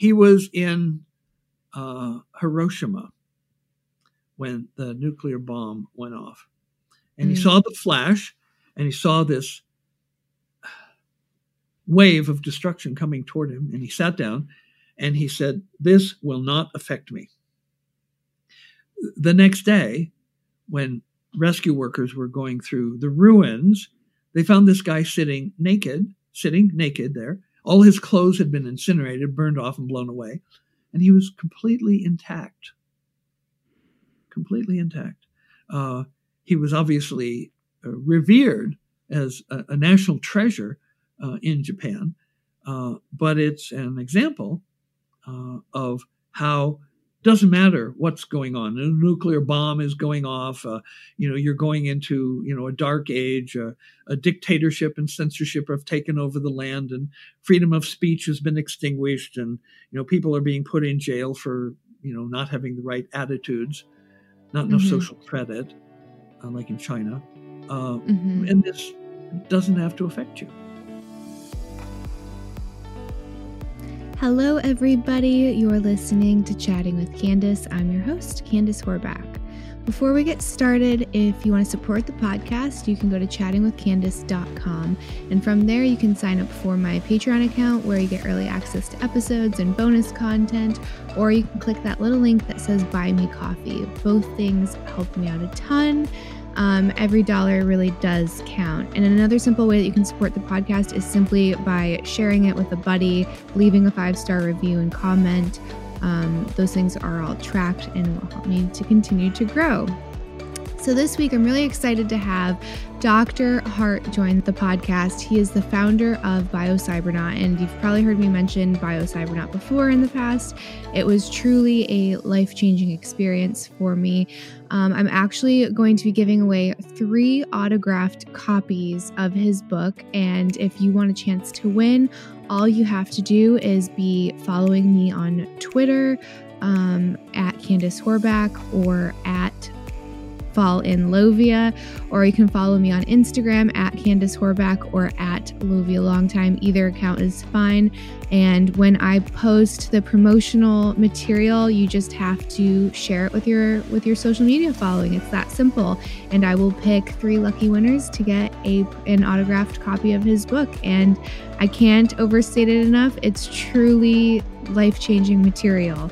he was in uh, Hiroshima when the nuclear bomb went off. And mm. he saw the flash and he saw this wave of destruction coming toward him. And he sat down and he said, This will not affect me. The next day, when rescue workers were going through the ruins, they found this guy sitting naked, sitting naked there. All his clothes had been incinerated, burned off, and blown away. And he was completely intact. Completely intact. Uh, he was obviously uh, revered as a, a national treasure uh, in Japan, uh, but it's an example uh, of how doesn't matter what's going on. A nuclear bomb is going off. Uh, you know, you're going into you know a dark age. Uh, a dictatorship and censorship have taken over the land, and freedom of speech has been extinguished. And you know, people are being put in jail for you know not having the right attitudes, not enough mm-hmm. social credit, uh, like in China. Uh, mm-hmm. And this doesn't have to affect you. Hello, everybody. You're listening to Chatting with Candice. I'm your host, Candice Horbacz. Before we get started, if you want to support the podcast, you can go to chattingwithcandice.com. And from there, you can sign up for my Patreon account where you get early access to episodes and bonus content, or you can click that little link that says Buy Me Coffee. Both things help me out a ton. Um, every dollar really does count. And another simple way that you can support the podcast is simply by sharing it with a buddy, leaving a five star review and comment. Um, those things are all tracked and will help me to continue to grow. So, this week I'm really excited to have Dr. Hardt join the podcast. He is the founder of BioCybernaut, and you've probably heard me mention BioCybernaut before in the past. It was truly a life changing experience for me. Um, I'm actually going to be giving away three autographed copies of his book, and if you want a chance to win, all you have to do is be following me on Twitter um, at Candice Horbacz or at fall in Lovia, or you can follow me on Instagram at Candice Horbacz or at Lovia Longtime. Either account is fine. And when I post the promotional material, you just have to share it with your with your social media following. It's that simple. And I will pick three lucky winners to get a an autographed copy of his book. And I can't overstate it enough. It's truly life-changing material.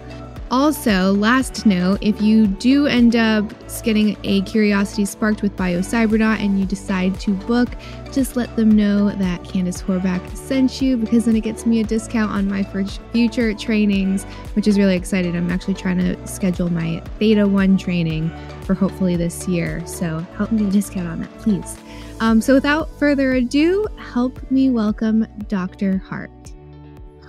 Also, last note if you do end up getting a curiosity sparked with BioCybernaut and you decide to book, just let them know that Candice Horbacz sent you because then it gets me a discount on my future trainings, which is really exciting. I'm actually trying to schedule my Theta 1 training for hopefully this year. So help me get a discount on that, please. Um, so without further ado, help me welcome Dr. Hardt.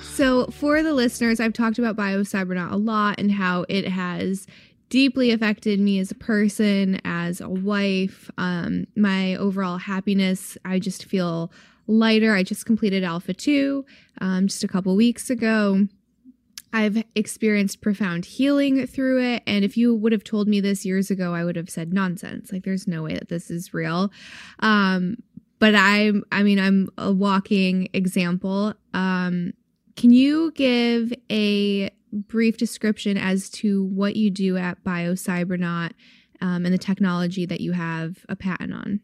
So, for the listeners, I've talked about BioCybernaut a lot and how it has deeply affected me as a person, as a wife, um, my overall happiness. I just feel lighter. I just completed Alpha 2 um, just a couple weeks ago. I've experienced profound healing through it. And if you would have told me this years ago, I would have said nonsense. Like, there's no way that this is real. Um, but I'm, I mean, I'm a walking example. Um, can you give a brief description as to what you do at BioCybernaut um, and the technology that you have a patent on?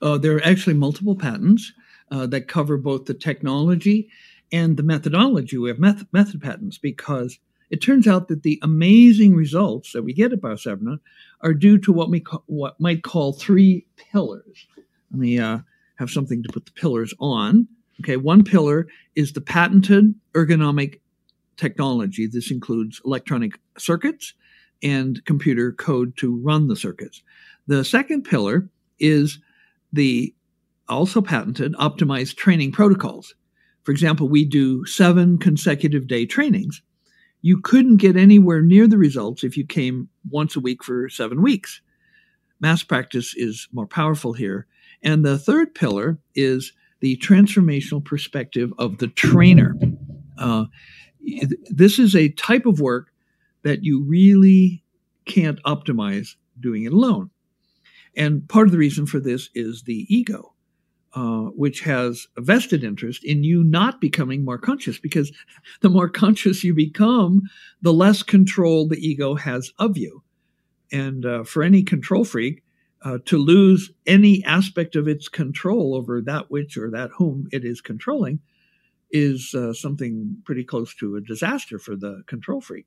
Uh, there are actually multiple patents uh, that cover both the technology and the methodology. We have method, method patents because it turns out that the amazing results that we get at BioCybernaut are due to what we ca- what might call three pillars. Let me uh, have something to put the pillars on. Okay, one pillar is the patented ergonomic technology. This includes electronic circuits and computer code to run the circuits. The second pillar is the also patented optimized training protocols. For example, we do seven consecutive day trainings. You couldn't get anywhere near the results if you came once a week for seven weeks. Mass practice is more powerful here. And the third pillar is the transformational perspective of the trainer. Uh, this is a type of work that you really can't optimize doing it alone. And part of the reason for this is the ego. uh, which has a vested interest in you not becoming more conscious because the more conscious you become, the less control the ego has of you. And uh, for any control freak, uh, to lose any aspect of its control over that which or that whom it is controlling is uh, something pretty close to a disaster for the control freak.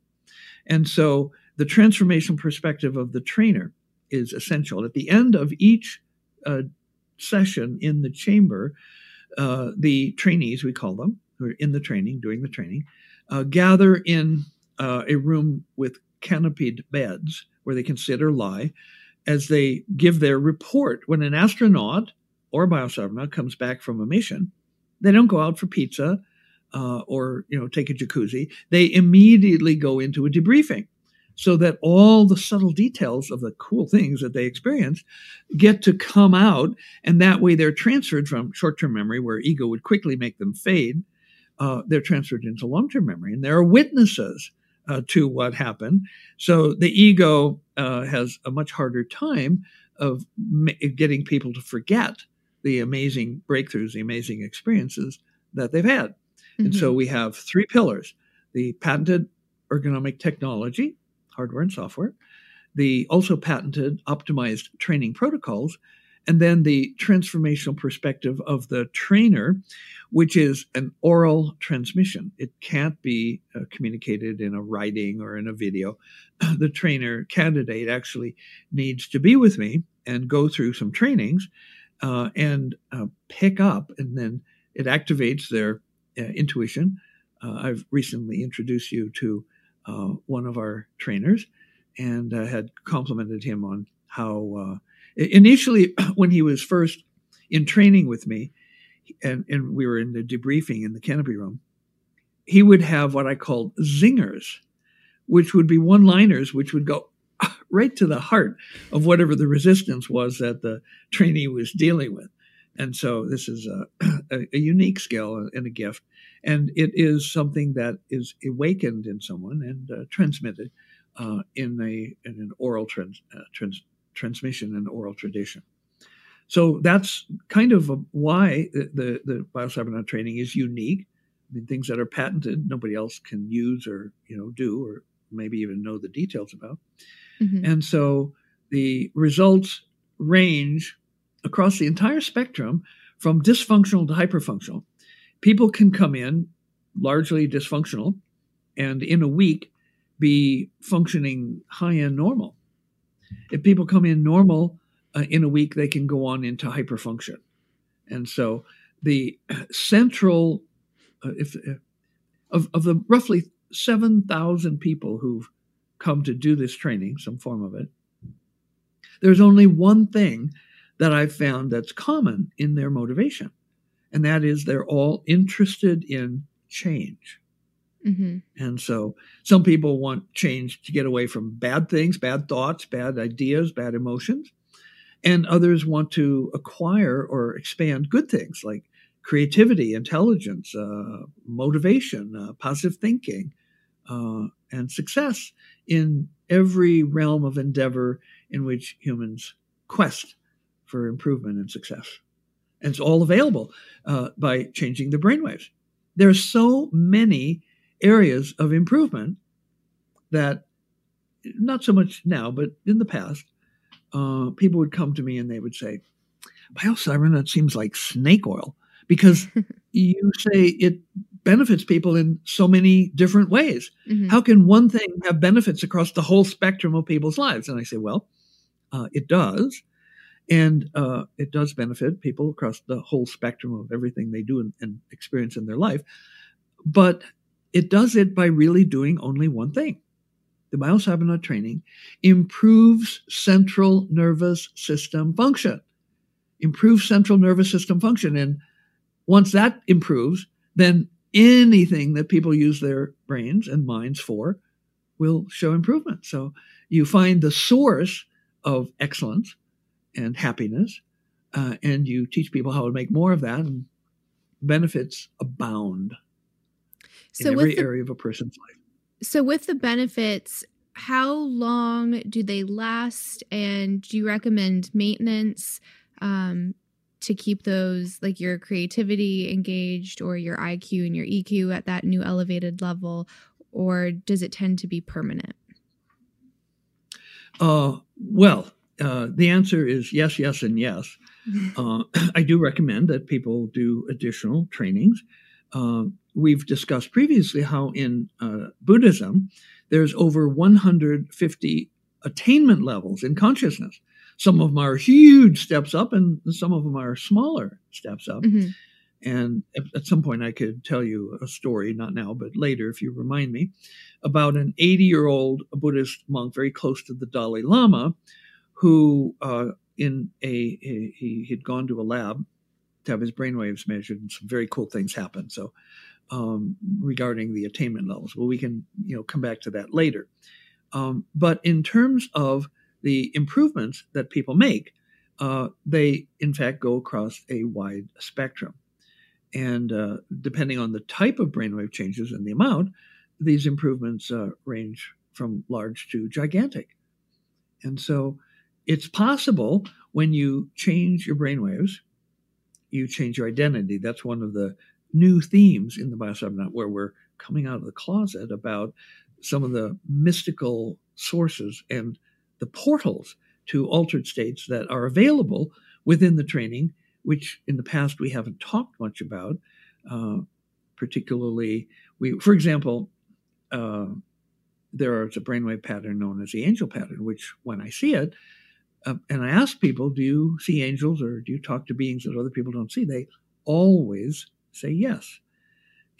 And so the transformation perspective of the trainer is essential. At the end of each uh, session in the chamber, uh, the trainees, we call them, who are in the training, doing the training, uh, gather in uh, a room with canopied beds where they can sit or lie as they give their report. When an astronaut or a biocybernaut comes back from a mission, they don't go out for pizza uh, or you know take a jacuzzi. They immediately go into a debriefing so that all the subtle details of the cool things that they experienced get to come out. And that way they're transferred from short term memory, where ego would quickly make them fade. Uh, they're transferred into long term memory. And there are witnesses uh, to what happened. So the ego uh, has a much harder time of ma- getting people to forget the amazing breakthroughs, the amazing experiences that they've had. Mm-hmm. And so mm-hmm. we have three pillars the patented ergonomic technology, hardware and software, the also patented optimized training protocols, and then the transformational perspective of the trainer, which is an oral transmission. It can't be uh, communicated in a writing or in a video. the trainer candidate actually needs to be with me and go through some trainings uh, and uh, pick up, and then it activates their uh, intuition. Uh, I've recently introduced you to uh, one of our trainers and I had complimented him on how initially when he was first in training with me and, and we were in the debriefing in the canopy room he would have what i called zingers which would be one liners which would go right to the heart of whatever the resistance was that the trainee was dealing with. And so this is a, a, unique skill and a gift. And it is something that is awakened in someone and uh, transmitted uh, in a in an oral trans, uh, trans, transmission and oral tradition. So that's kind of a, why the, the, biocybernaut training is unique. I mean, things that are patented, nobody else can use or you know do or maybe even know the details about. Mm-hmm. And so the results range across the entire spectrum from dysfunctional to hyperfunctional. People can come in largely dysfunctional and in a week be functioning high end normal. If people come in normal uh, in a week, they can go on into hyperfunction. And so the central, uh, if, uh, of, of the roughly 7,000 people who've come to do this training, some form of it, there's only one thing that I've found that's common in their motivation, and that is they're all interested in change. Mm-hmm. And so some people want change to get away from bad things, bad thoughts, bad ideas, bad emotions. And others want to acquire or expand good things like creativity, intelligence, uh, motivation, uh, positive thinking, uh, and success in every realm of endeavor in which humans quest for improvement and success. And it's all available uh, by changing the brainwaves. There are so many areas of improvement that not so much now, but in the past, uh, people would come to me and they would say, Biocybernaut seems like snake oil because you say it benefits people in so many different ways. Mm-hmm. How can one thing have benefits across the whole spectrum of people's lives? And I say, well, uh, it does. And uh, it does benefit people across the whole spectrum of everything they do and, and experience in their life. But it does it by really doing only one thing. The biocybernaut training improves central nervous system function. Improves central nervous system function. And once that improves, then anything that people use their brains and minds for will show improvement. So you find the source of excellence and happiness, uh, and you teach people how to make more of that, and benefits abound so in every the, area of a person's life. So, with the benefits, how long do they last? And do you recommend maintenance um, to keep those like your creativity engaged or your IQ and your EQ at that new elevated level or does it tend to be permanent? Uh, well, uh, the answer is yes, yes, and yes. Uh, I do recommend that people do additional trainings. Uh, we've discussed previously how in uh, Buddhism there's over 150 attainment levels in consciousness. Some of them are huge steps up, and some of them are smaller steps up. Mm-hmm. And at, some point, I could tell you a story, not now, but later, if you remind me, about an 80 year old Buddhist monk very close to the Dalai Lama who, uh, in a, a, he had gone to a lab to have his brainwaves measured, and some very cool things happen. So, um, regarding the attainment levels, well, we can you know come back to that later. Um, but in terms of the improvements that people make, uh, they in fact go across a wide spectrum. And uh, depending on the type of brainwave changes and the amount, these improvements uh, range from large to gigantic. And so it's possible when you change your brainwaves, you change your identity. That's one of the new themes in the Biocybernaut, where we're coming out of the closet about some of the mystical sources and the portals to altered states that are available within the training, which in the past we haven't talked much about. Uh, particularly, we, for example, uh, there is a brainwave pattern known as the angel pattern, which when I see it, uh, and I ask people, do you see angels or do you talk to beings that other people don't see? They always say yes.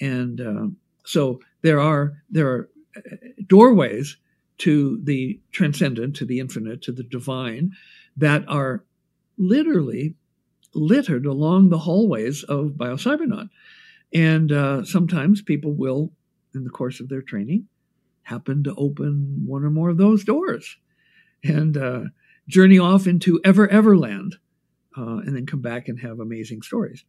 And uh, so there are there are uh, doorways to the transcendent, to the infinite, to the divine that are literally littered along the hallways of Biocybernaut. And uh, sometimes people will, in the course of their training, happen to open one or more of those doors and uh, journey off into ever everland uh, and then come back and have amazing stories.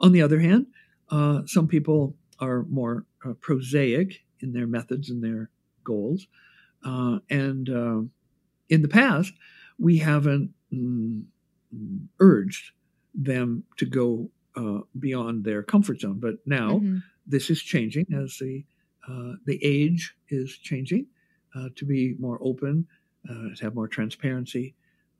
On the other hand, uh, some people are more uh, prosaic in their methods and their goals. Uh, and uh, in the past, we haven't mm, urged them to go uh, beyond their comfort zone. But now mm-hmm. this is changing as the uh, the age is changing uh, to be more open, to have more transparency,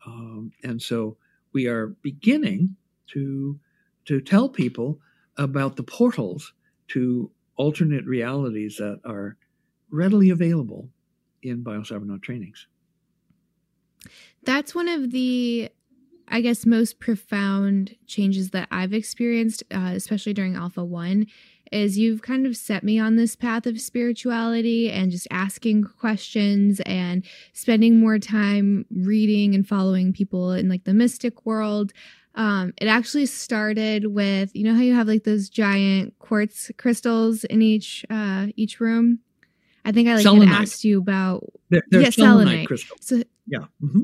um, and so we are beginning to to tell people about the portals to alternate realities that are readily available in biocybernaut trainings. That's one of the, I guess, most profound changes that I've experienced, uh, especially during Alpha 1, is you've kind of set me on this path of spirituality and just asking questions and spending more time reading and following people in like the mystic world. Um, it actually started with you know how you have like those giant quartz crystals in each uh each room. I think I like had asked you about they're, they're yeah, selenite, crystals. So yeah. Mm-hmm.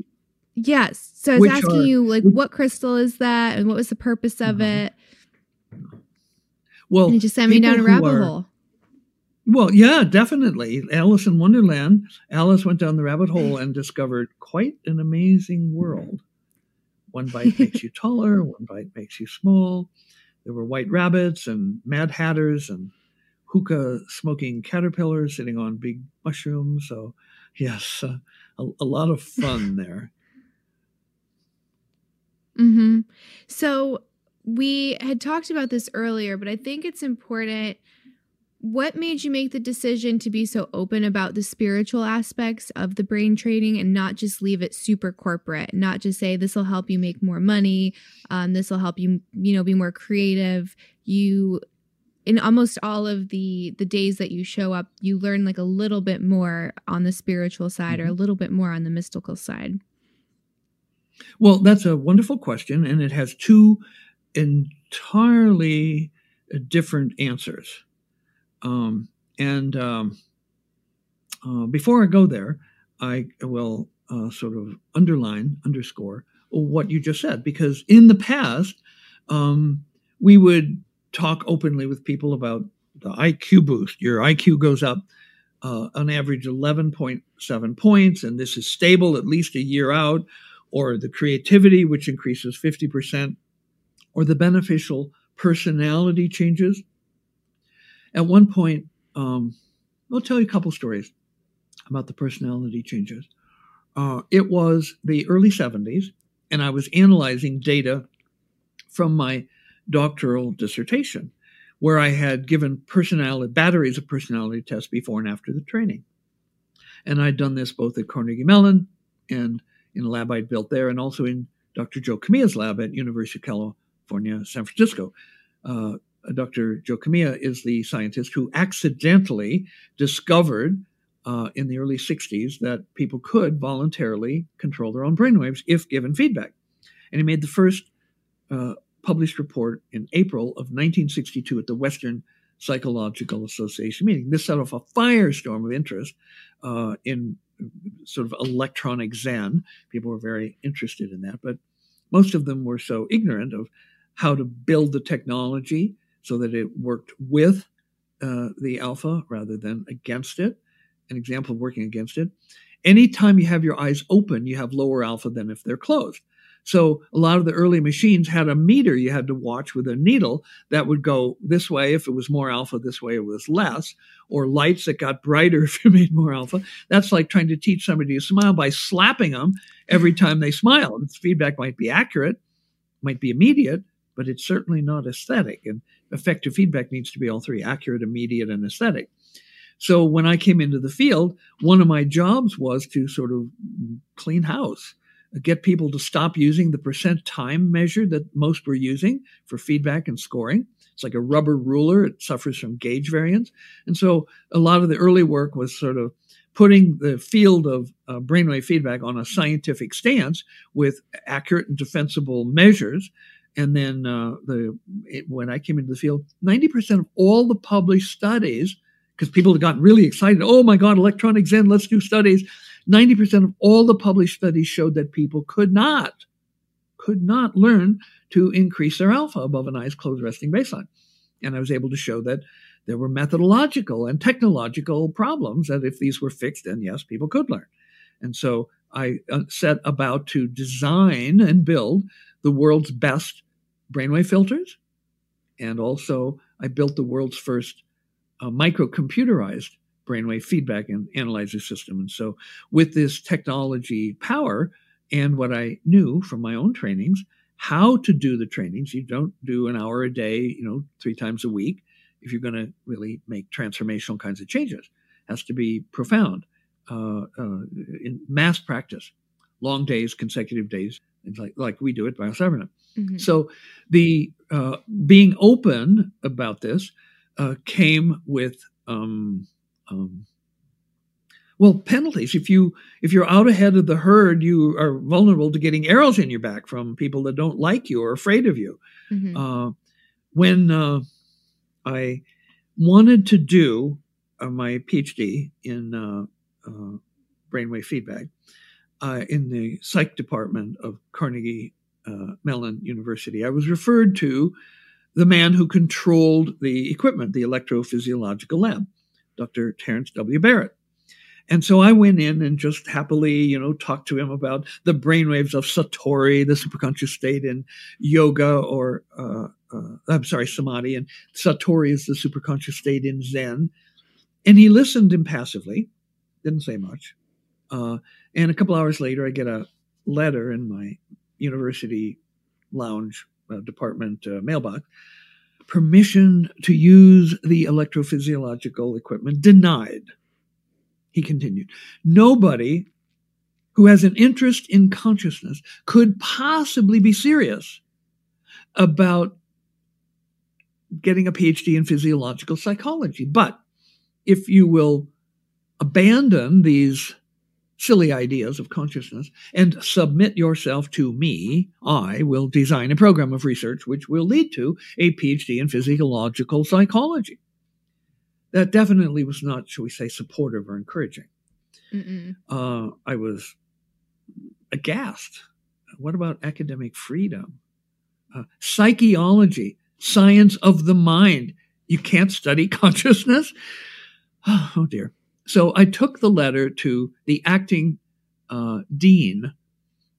Yes. So I was Which asking are, you like what crystal is that and what was the purpose of mm-hmm. it? Well, and it just sent me down a rabbit are, hole. Well, yeah, definitely. Alice in Wonderland. Alice went down the rabbit hole and discovered quite an amazing world. One bite makes you taller, one bite makes you small. There were white rabbits and mad hatters and hookah smoking caterpillars sitting on big mushrooms. So, yes, uh, a, a, lot of fun there. hmm So, we had talked about this earlier, but I think it's important. What made you make the decision to be so open about the spiritual aspects of the brain training and not just leave it super corporate? Not just say this will help you make more money. Um, this will help you you know be more creative. You in almost all of the the days that you show up you learn like a little bit more on the spiritual side or a mm-hmm. little bit more on the mystical side. Well that's a wonderful question and it has two entirely different answers um, and um, uh, before I go there, I will uh, sort of underline, underscore what you just said, because in the past, um, we would talk openly with people about the IQ boost. Your IQ goes up uh, on average 11.7 points, and this is stable at least a year out, or the creativity, which increases 50%, or the beneficial personality changes. At one point, um, I'll tell you a couple stories about the personality changes. Uh, it was the early 70s, and I was analyzing data from my doctoral dissertation, where I had given personality batteries of personality tests before and after the training. And I'd done this both at Carnegie Mellon and in a lab I'd built there, and also in Dr. Joe Kamiya's lab at University of California, San Francisco. Uh, Dr. Joe Kamiya is the scientist who accidentally discovered uh, in the early 60s that people could voluntarily control their own brainwaves if given feedback. And he made the first uh, published report in April of 1962 at the Western Psychological Association meeting. This set off a firestorm of interest uh, in sort of electronic Zen. People were very interested in that, but most of them were so ignorant of how to build the technology so that it worked with uh, the alpha rather than against it. An example of working against it. Anytime you have your eyes open, you have lower alpha than if they're closed. So a lot of the early machines had a meter you had to watch with a needle that would go this way if it was more alpha, this way it was less, or lights that got brighter if you made more alpha. That's like trying to teach somebody to smile by slapping them every time they smile. And feedback might be accurate, might be immediate, but it's certainly not aesthetic. And effective feedback needs to be all three accurate, immediate, and aesthetic. So when I came into the field, one of my jobs was to sort of clean house get people to stop using the percent time measure that most were using for feedback and scoring. It's like a rubber ruler. It suffers from gauge variance. And so a lot of the early work was sort of putting the field of uh, brainwave feedback on a scientific stance with accurate and defensible measures. And then uh, the it, when I came into the field, 90% of all the published studies, because people had gotten really excited, oh my God, electronic Zen, let's do studies 90% of all the published studies showed that people could not, could not learn to increase their alpha above an eyes closed resting baseline. And I was able to show that there were methodological and technological problems that if these were fixed, then yes, people could learn. And so I uh, set about to design and build the world's best brainwave filters. And also, I built the world's first uh, microcomputerized brainwave feedback and analyzer system. And so, with this technology power and what I knew from my own trainings, how to do the trainings, you don't do an hour a day, you know, three times a week if you're going to really make transformational kinds of changes. It has to be profound uh, uh, in mass practice, long days, consecutive days, like like we do at BioCybernaut. Mm-hmm. So the uh, being open about this uh, came with um, um, well, penalties. If you if you're out ahead of the herd, you are vulnerable to getting arrows in your back from people that don't like you or afraid of you. Mm-hmm. Uh, when uh, I wanted to do uh, my PhD in uh, uh, brainwave feedback uh, in the psych department of Carnegie Mellon University, I was referred to the man who controlled the equipment, the electrophysiological lab. Dr. Terence W. Barrett. And so I went in and just happily, you know, talked to him about the brainwaves of Satori, the superconscious state in yoga, or uh, uh, I'm sorry, samadhi, and Satori is the superconscious state in Zen. And he listened impassively, didn't say much. Uh, and a couple hours later, I get a letter in my university lounge uh, department uh, mailbox permission to use the electrophysiological equipment denied. He continued, nobody who has an interest in consciousness could possibly be serious about getting a PhD in physiological psychology. But if you will abandon these silly ideas of consciousness and submit yourself to me, I will design a program of research which will lead to a PhD in physiological psychology. That definitely was not, shall we say, supportive or encouraging. Uh, I was aghast. What about academic freedom? Uh, psychology, science of the mind. You can't study consciousness? Oh, oh dear. So I took the letter to the acting uh, dean,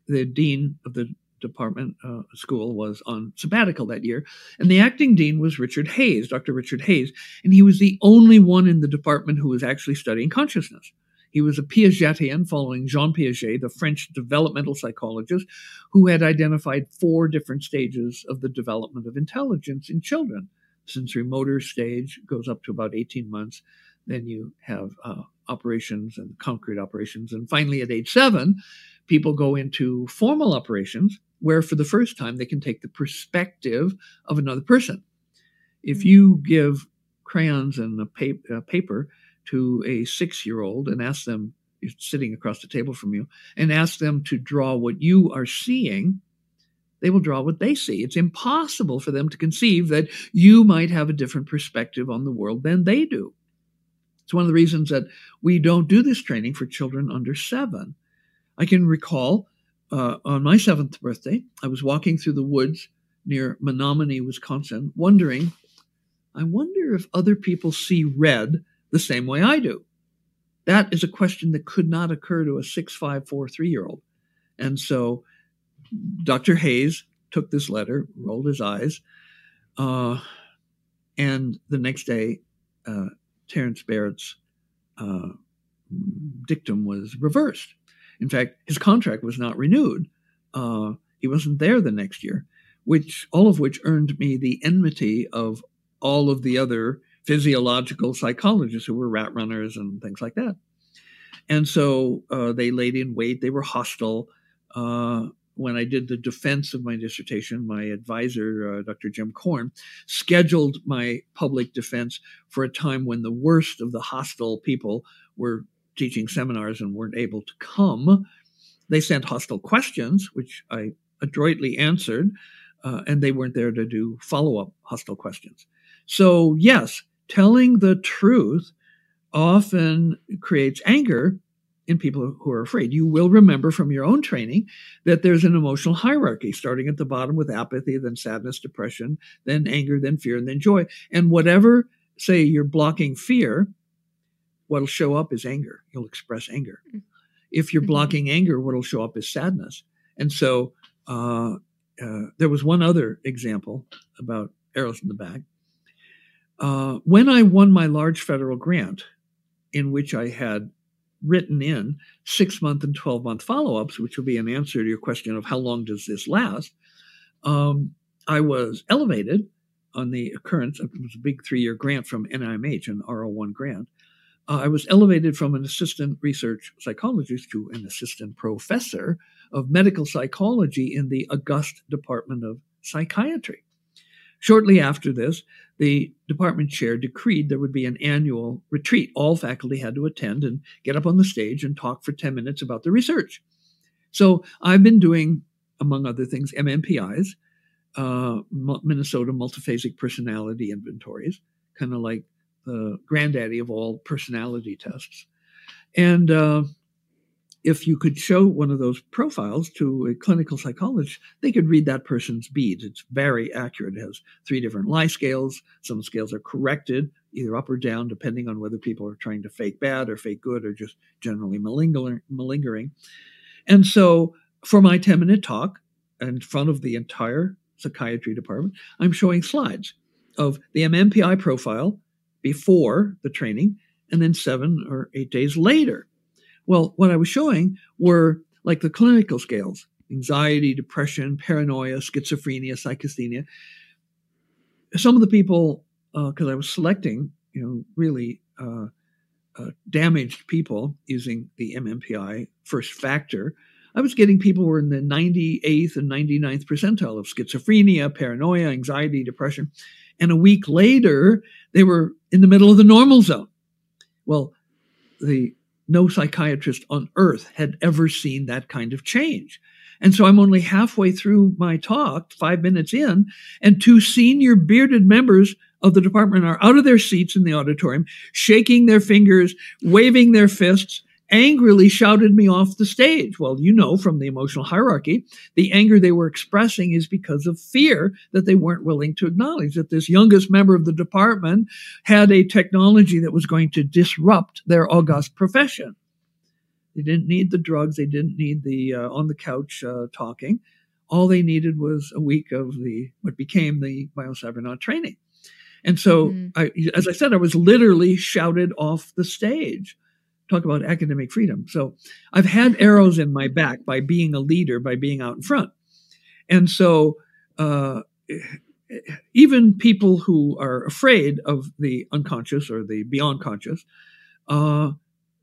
the dean of the department uh, school was on sabbatical that year. And the acting dean was Richard Hayes, Dr. Richard Hayes, And he was the only one in the department who was actually studying consciousness. He was a Piagetian following Jean Piaget, the French developmental psychologist, who had identified four different stages of the development of intelligence in children. Sensory motor stage goes up to about 18 months. Then you have uh, operations and concrete operations. And finally, at age seven, people go into formal operations where, for the first time, they can take the perspective of another person. If mm-hmm. you give crayons and a, pa- a paper to a six year old and ask them, sitting across the table from you, and ask them to draw what you are seeing, they will draw what they see. It's impossible for them to conceive that you might have a different perspective on the world than they do. It's one of the reasons that we don't do this training for children under seven. I can recall uh, on my seventh birthday, I was walking through the woods near Menominee, Wisconsin, wondering, I wonder if other people see red the same way I do? That is a question that could not occur to a six, five, four, three year old. And so Dr. Hayes took this letter, rolled his eyes, uh, and the next day, uh, Terence Barrett's uh, dictum was reversed. In fact, his contract was not renewed. Uh, he wasn't there the next year, which all of which earned me the enmity of all of the other physiological psychologists who were rat runners and things like that. And so uh, they laid in wait. They were hostile. Uh, when I did the defense of my dissertation, my advisor, uh, Dr. Jim Korn, scheduled my public defense for a time when the worst of the hostile people were teaching seminars and weren't able to come. They sent hostile questions, which I adroitly answered, uh, and they weren't there to do follow up hostile questions. So, yes, telling the truth often creates anger in people who are afraid. You will remember from your own training that there's an emotional hierarchy starting at the bottom with apathy, then sadness, depression, then anger, then fear, and then joy. And whatever, say, you're blocking fear, what'll show up is anger. You'll express anger. Mm-hmm. If you're mm-hmm. blocking anger, what'll show up is sadness. And so uh, uh, there was one other example about arrows in the back. Uh, when I won my large federal grant, in which I had written in six month and 12 month follow ups, which will be an answer to your question of how long does this last, um, I was elevated on the occurrence. Was a big three year grant from NIMH, an R01 grant. Uh, I was elevated from an assistant research psychologist to an assistant professor of medical psychology in the August Department of Psychiatry. Shortly after this, the department chair decreed there would be an annual retreat. All faculty had to attend and get up on the stage and talk for 10 minutes about the research. So I've been doing, among other things, MMPIs, uh, Minnesota Multiphasic Personality Inventories, kind of like the granddaddy of all personality tests. And uh, if you could show one of those profiles to a clinical psychologist, they could read that person's beads. It's very accurate. It has three different lie scales. Some scales are corrected, either up or down, depending on whether people are trying to fake bad or fake good or just generally malingering. And so for my 10 minute talk in front of the entire psychiatry department, I'm showing slides of the MMPI profile before the training and then seven or eight days later well, what I was showing were like the clinical scales anxiety, depression, paranoia, schizophrenia, psychasthenia. Some of the people, because uh, I was selecting, you know, really uh, uh, damaged people using the MMPI first factor, I was getting people who were in the 98th and 99th percentile of schizophrenia, paranoia, anxiety, depression. And a week later, they were in the middle of the normal zone. Well, the no psychiatrist on earth had ever seen that kind of change. And so I'm only halfway through my talk, five minutes in, and two senior bearded members of the department are out of their seats in the auditorium, shaking their fingers, waving their fists, angrily shouted me off the stage. Well, you know from the emotional hierarchy, the anger they were expressing is because of fear that they weren't willing to acknowledge that this youngest member of the department had a technology that was going to disrupt their august profession. They didn't need the drugs, they didn't need the uh, on the couch uh, talking. all they needed was a week of the what became the biocybernaut training. And so, mm-hmm. I, as I said, I was literally shouted off the stage. Talk about academic freedom. So I've had arrows in my back by being a leader, by being out in front. And so, uh, even people who are afraid of the unconscious or the beyond conscious, uh,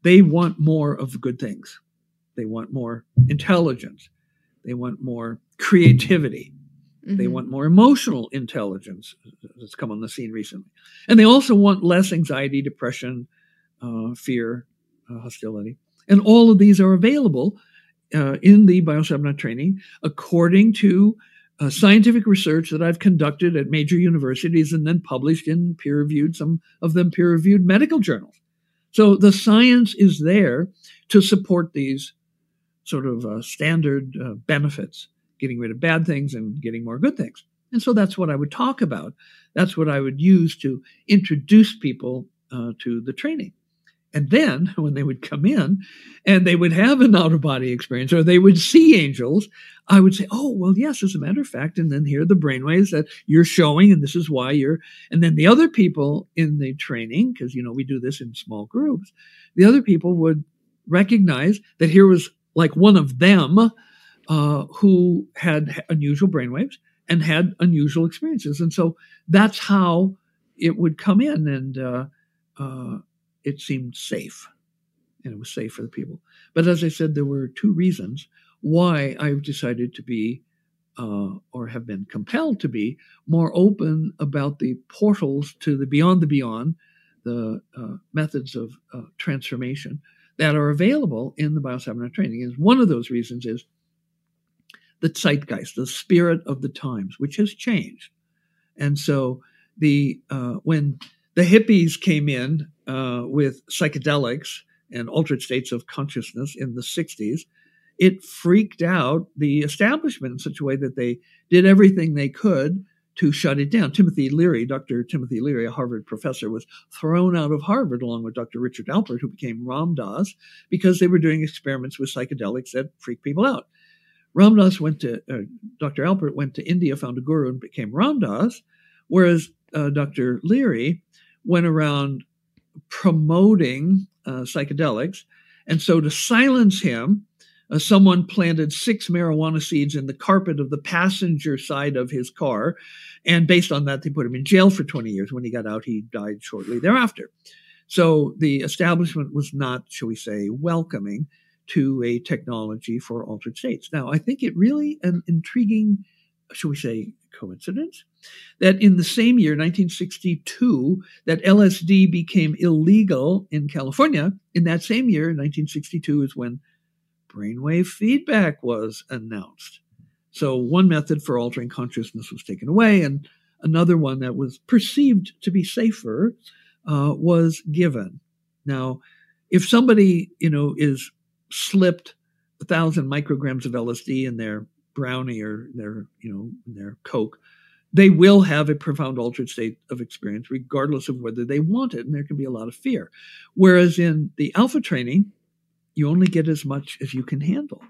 they want more of the good things. They want more intelligence. They want more creativity. Mm-hmm. They want more emotional intelligence that's come on the scene recently. And they also want less anxiety, depression, uh, fear, uh, hostility. And all of these are available uh, in the biocybernaut training according to uh, scientific research that I've conducted at major universities and then published in peer reviewed, some of them peer reviewed medical journals. So the science is there to support these sort of uh, standard uh, benefits, getting rid of bad things and getting more good things. And so that's what I would talk about. That's what I would use to introduce people uh, to the training. And then when they would come in and they would have an out of body experience or they would see angels, I would say, Oh, well, yes, as a matter of fact. And then here are the brainwaves that you're showing. And this is why you're, and then the other people in the training, because, you know, we do this in small groups, the other people would recognize that here was like one of them uh, who had unusual brainwaves and had unusual experiences. And so that's how it would come in. And uh, uh, it seemed safe. And it was safe for the people. But as I said, there were two reasons why I've decided to be, uh, or have been compelled to be, more open about the portals to the beyond the beyond, the uh, methods of uh, transformation that are available in the biocybernaut training. And one of those reasons is the zeitgeist, the spirit of the times, which has changed. And so the uh, when the hippies came in uh, with psychedelics and altered states of consciousness in the 60s, it freaked out the establishment in such a way that they did everything they could to shut it down. Timothy Leary, Dr. Timothy Leary, a Harvard professor, was thrown out of Harvard along with Dr. Richard Alpert, who became Ram Dass, because they were doing experiments with psychedelics that freaked people out. Ram Dass went to, uh, Dr. Alpert went to India, found a guru, and became Ram Dass, whereas uh, Dr. Leary went around promoting uh, psychedelics. And so to silence him, uh, someone planted six marijuana seeds in the carpet of the passenger side of his car. And based on that, they put him in jail for 20 years. When he got out, he died shortly thereafter. So the establishment was not, shall we say, welcoming to a technology for altered states. Now, I think it really an intriguing, shall we say, coincidence that in the same year, 1962, that LSD became illegal in California. In that same year, 1962, is when brainwave feedback was announced. So one method for altering consciousness was taken away, and another one that was perceived to be safer uh, was given. Now, if somebody you know is slipped a thousand micrograms of LSD in their brownie or their you know their Coke, they will have a profound altered state of experience, regardless of whether they want it, and there can be a lot of fear. Whereas in the alpha training, you only get as much as you can handle,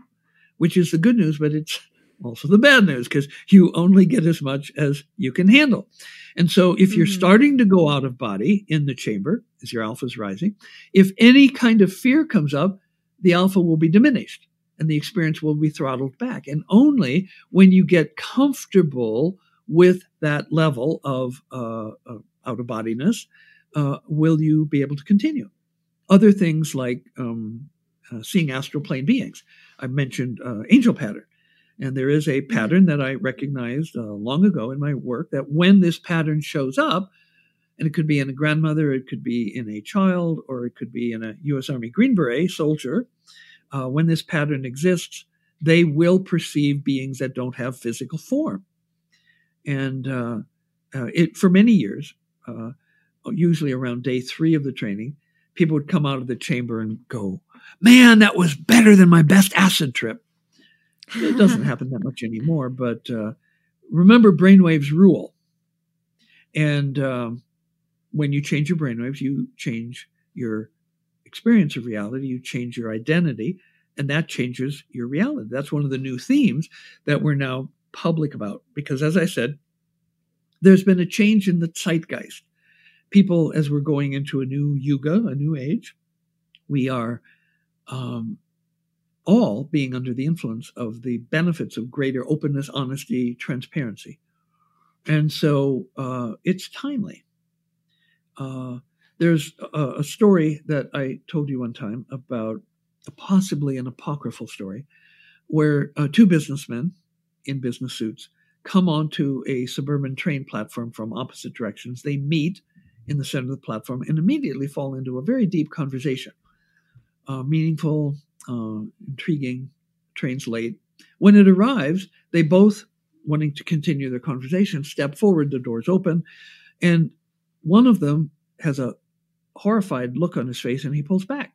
which is the good news, but it's also the bad news because you only get as much as you can handle. And so if you're mm-hmm. starting to go out of body in the chamber as your alpha is rising, if any kind of fear comes up, the alpha will be diminished and the experience will be throttled back. And only when you get comfortable with that level of uh, uh, out of bodiness uh, will you be able to continue. Other things like um, uh, seeing astral plane beings. I mentioned uh, angel pattern. And there is a pattern that I recognized uh, long ago in my work that when this pattern shows up, and it could be in a grandmother, it could be in a child, or it could be in a U.S. Army Green Beret soldier, uh, when this pattern exists, they will perceive beings that don't have physical form. And uh, uh, it for many years, usually around day three of the training, people would come out of the chamber and go, man, that was better than my best acid trip. It doesn't happen that much anymore, but uh, remember brainwaves rule. And um, when you change your brainwaves, you change your experience of reality, you change your identity, and that changes your reality. That's one of the new themes that we're now public about. Because as I said, there's been a change in the zeitgeist. People, as we're going into a new yuga, a new age, we are um, all being under the influence of the benefits of greater openness, honesty, transparency. And so uh, it's timely. Uh, there's a, a, story that I told you one time about possibly an apocryphal story where uh, two businessmen in business suits come onto a suburban train platform from opposite directions. They meet in the center of the platform and immediately fall into a very deep conversation. Uh, meaningful, uh, intriguing, train's late. When it arrives, they both, wanting to continue their conversation, step forward, the doors open, and one of them has a horrified look on his face and he pulls back.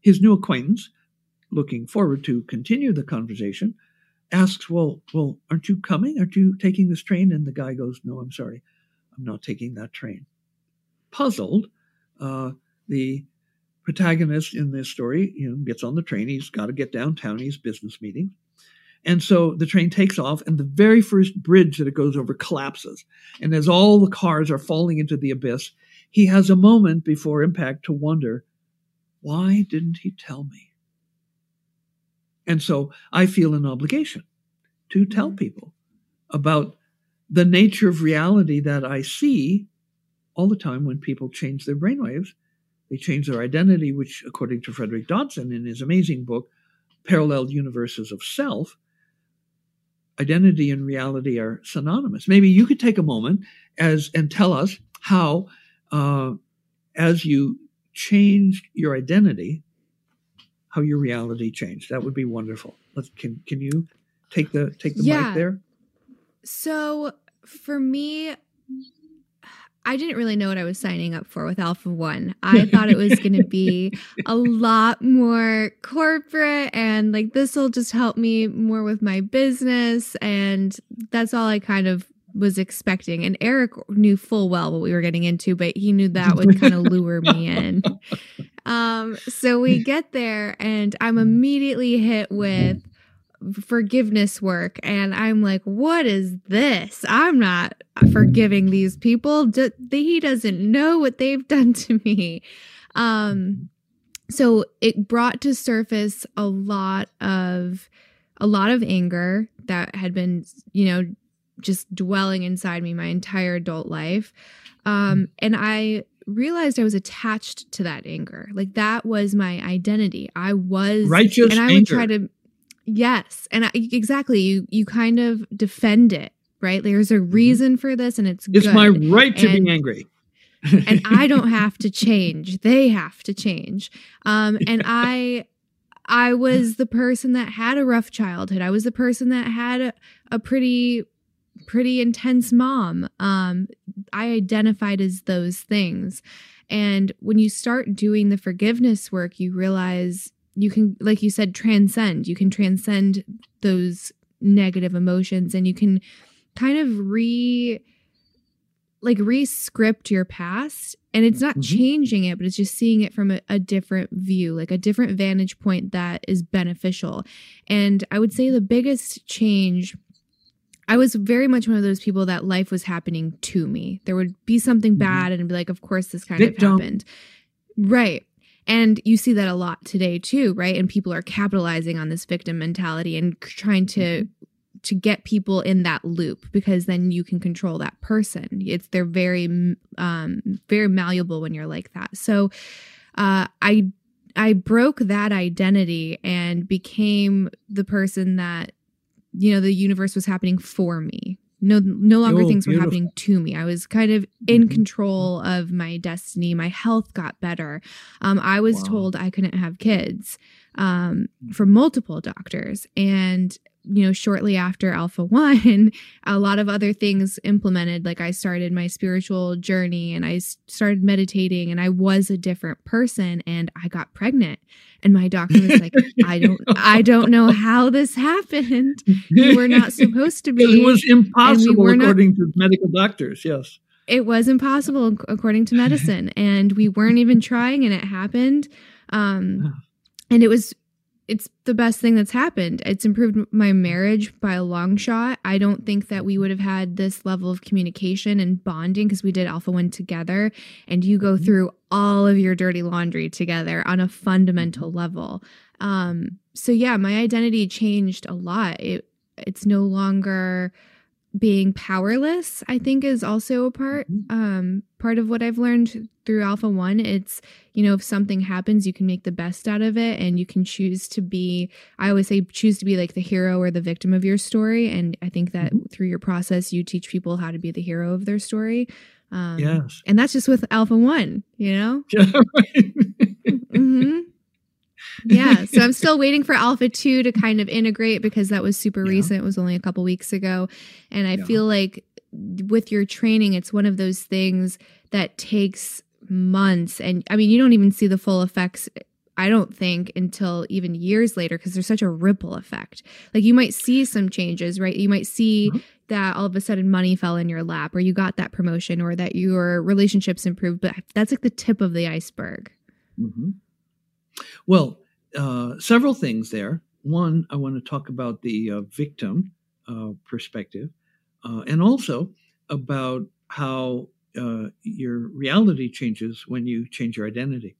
His new acquaintance, looking forward to continue the conversation, asks, Well, well, aren't you coming? Aren't you taking this train? And the guy goes, No, I'm sorry. I'm not taking that train. Puzzled, uh, the protagonist in this story you know, gets on the train. He's got to get downtown. He's business meeting. And so the train takes off, and the very first bridge that it goes over collapses. And as all the cars are falling into the abyss, he has a moment before impact to wonder, why didn't he tell me? And so I feel an obligation to tell mm-hmm. people about the nature of reality that I see all the time when people change their brainwaves. They change their identity, which, according to Frederick Dodson in his amazing book, Parallel Universes of Self, identity and reality are synonymous. Maybe you could take a moment as and tell us how, uh, as you changed your identity, how your reality changed. That would be wonderful. Let's can can you take the take the yeah. mic there? So for me, I didn't really know what I was signing up for with Alpha One. I thought it was going to be a lot more corporate and like this will just help me more with my business. And that's all I kind of was expecting. And Eric knew full well what we were getting into, but he knew that would kind of lure me in. Um, so we get there, and I'm immediately hit with forgiveness work. And I'm like, what is this? I'm not forgiving these people. D- he doesn't know what they've done to me. Um, so it brought to surface a lot of a lot of anger that had been you know just dwelling inside me my entire adult life. Um, and I realized I was attached to that anger. Like that was my identity. I was righteous, and I anger. would try to. Yes, and I, exactly. You you kind of defend it, right? There's a mm-hmm. reason for this, and it's it's good. my right to and, be angry. and I don't have to change; they have to change. Um, and I I was the person that had a rough childhood. I was the person that had a, a pretty pretty intense mom. Um, I identified as those things. And when you start doing the forgiveness work, you realize you can, like you said, transcend. You can transcend those negative emotions and you can kind of re like re-script your past and it's not mm-hmm. changing it but it's just seeing it from a, a, different view like a different vantage point that is beneficial and i would say the biggest change I was very much one of those people that life was happening to me. There would be something mm-hmm. bad and be like, of course, this kind Victim. of happened. Right. And you see that a lot today too, right? And people are capitalizing on this victim mentality and trying to mm-hmm. to get people in that loop because then you can control that person. It's they're very um very malleable when you're like that. So uh I I broke that identity and became the person that you know the universe was happening for me no no longer oh, things beautiful. were happening to me i was kind of in mm-hmm. control of my destiny my health got better um, i was wow. told i couldn't have kids um, from multiple doctors and you know, shortly after Alpha One, a lot of other things implemented. Like I started my spiritual journey and I started meditating and I was a different person and I got pregnant. And my doctor was like, I don't, I don't know how this happened. You were not supposed to be. It was impossible we according not, to medical doctors. Yes. It was impossible according to medicine. and we weren't even trying and it happened. Um, and it was it's the best thing that's happened. It's improved my marriage by a long shot. I don't think that we would have had this level of communication and bonding because we did Alpha One together and you go mm-hmm. through all of your dirty laundry together on a fundamental level. Um, so yeah, my identity changed a lot. It it's no longer being powerless i think is also a part mm-hmm. um part of what i've learned through alpha one it's you know if something happens you can make the best out of it and you can choose to be i always say choose to be like the hero or the victim of your story and i think that mm-hmm. through your process you teach people how to be the hero of their story um yes and that's just with alpha one you know yeah, right. mm-hmm yeah. So I'm still waiting for Alpha 2 to kind of integrate because that was super yeah. recent. It was only a couple weeks ago. And I yeah. feel like with your training, it's one of those things that takes months. And I mean, you don't even see the full effects. I don't think until even years later because there's such a ripple effect. Like you might see some changes, right? You might see mm-hmm. that all of a sudden money fell in your lap or you got that promotion or that your relationships improved, but that's like the tip of the iceberg. Mm-hmm. Well, uh, several things there. One, I want to talk about the uh, victim uh, perspective, uh, and also about how uh, your reality changes when you change your identity.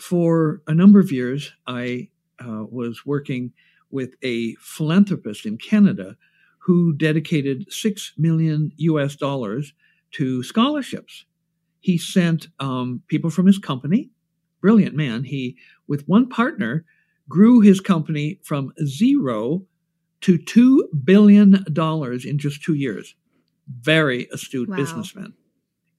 for a number of years, I was working with a philanthropist in Canada who dedicated six million US dollars to scholarships. He sent um, people from his company brilliant man. He, with one partner, grew his company from zero to $2 billion in just two years. Very astute wow. businessman.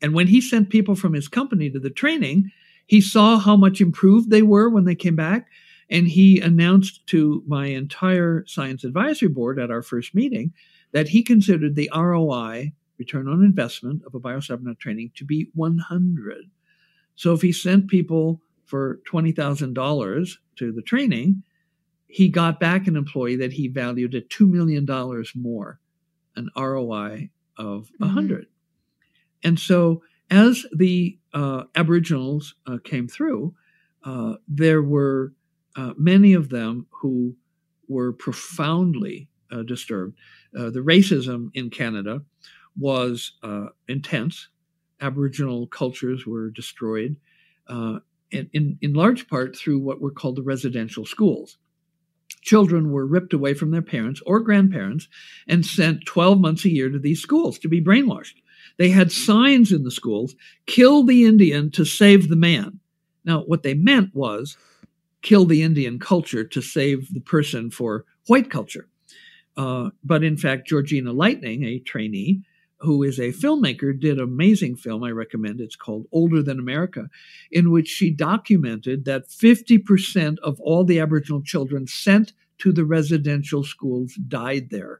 And when he sent people from his company to the training, he saw how much improved they were when they came back. And he announced to my entire science advisory board at our first meeting that he considered the ROI, return on investment, of a biocybernaut training to be 100. So if he sent people for $20,000 to the training, he got back an employee that he valued at $2 million more, an ROI of 100. Mm-hmm. And so as the uh, Aboriginals uh, came through, uh, there were uh, many of them who were profoundly uh, disturbed. Uh, the racism in Canada was intense. Aboriginal cultures were destroyed in, in, in large part through what were called the residential schools. Children were ripped away from their parents or grandparents and sent 12 months a year to these schools to be brainwashed. They had signs in the schools kill the Indian to save the man. Now, what they meant was kill the Indian culture to save the person for white culture. Uh, but in fact, Georgina Lightning, a trainee, who is a filmmaker, did an amazing film I recommend. It's called Older Than America, in which she documented that 50% of all the Aboriginal children sent to the residential schools died there.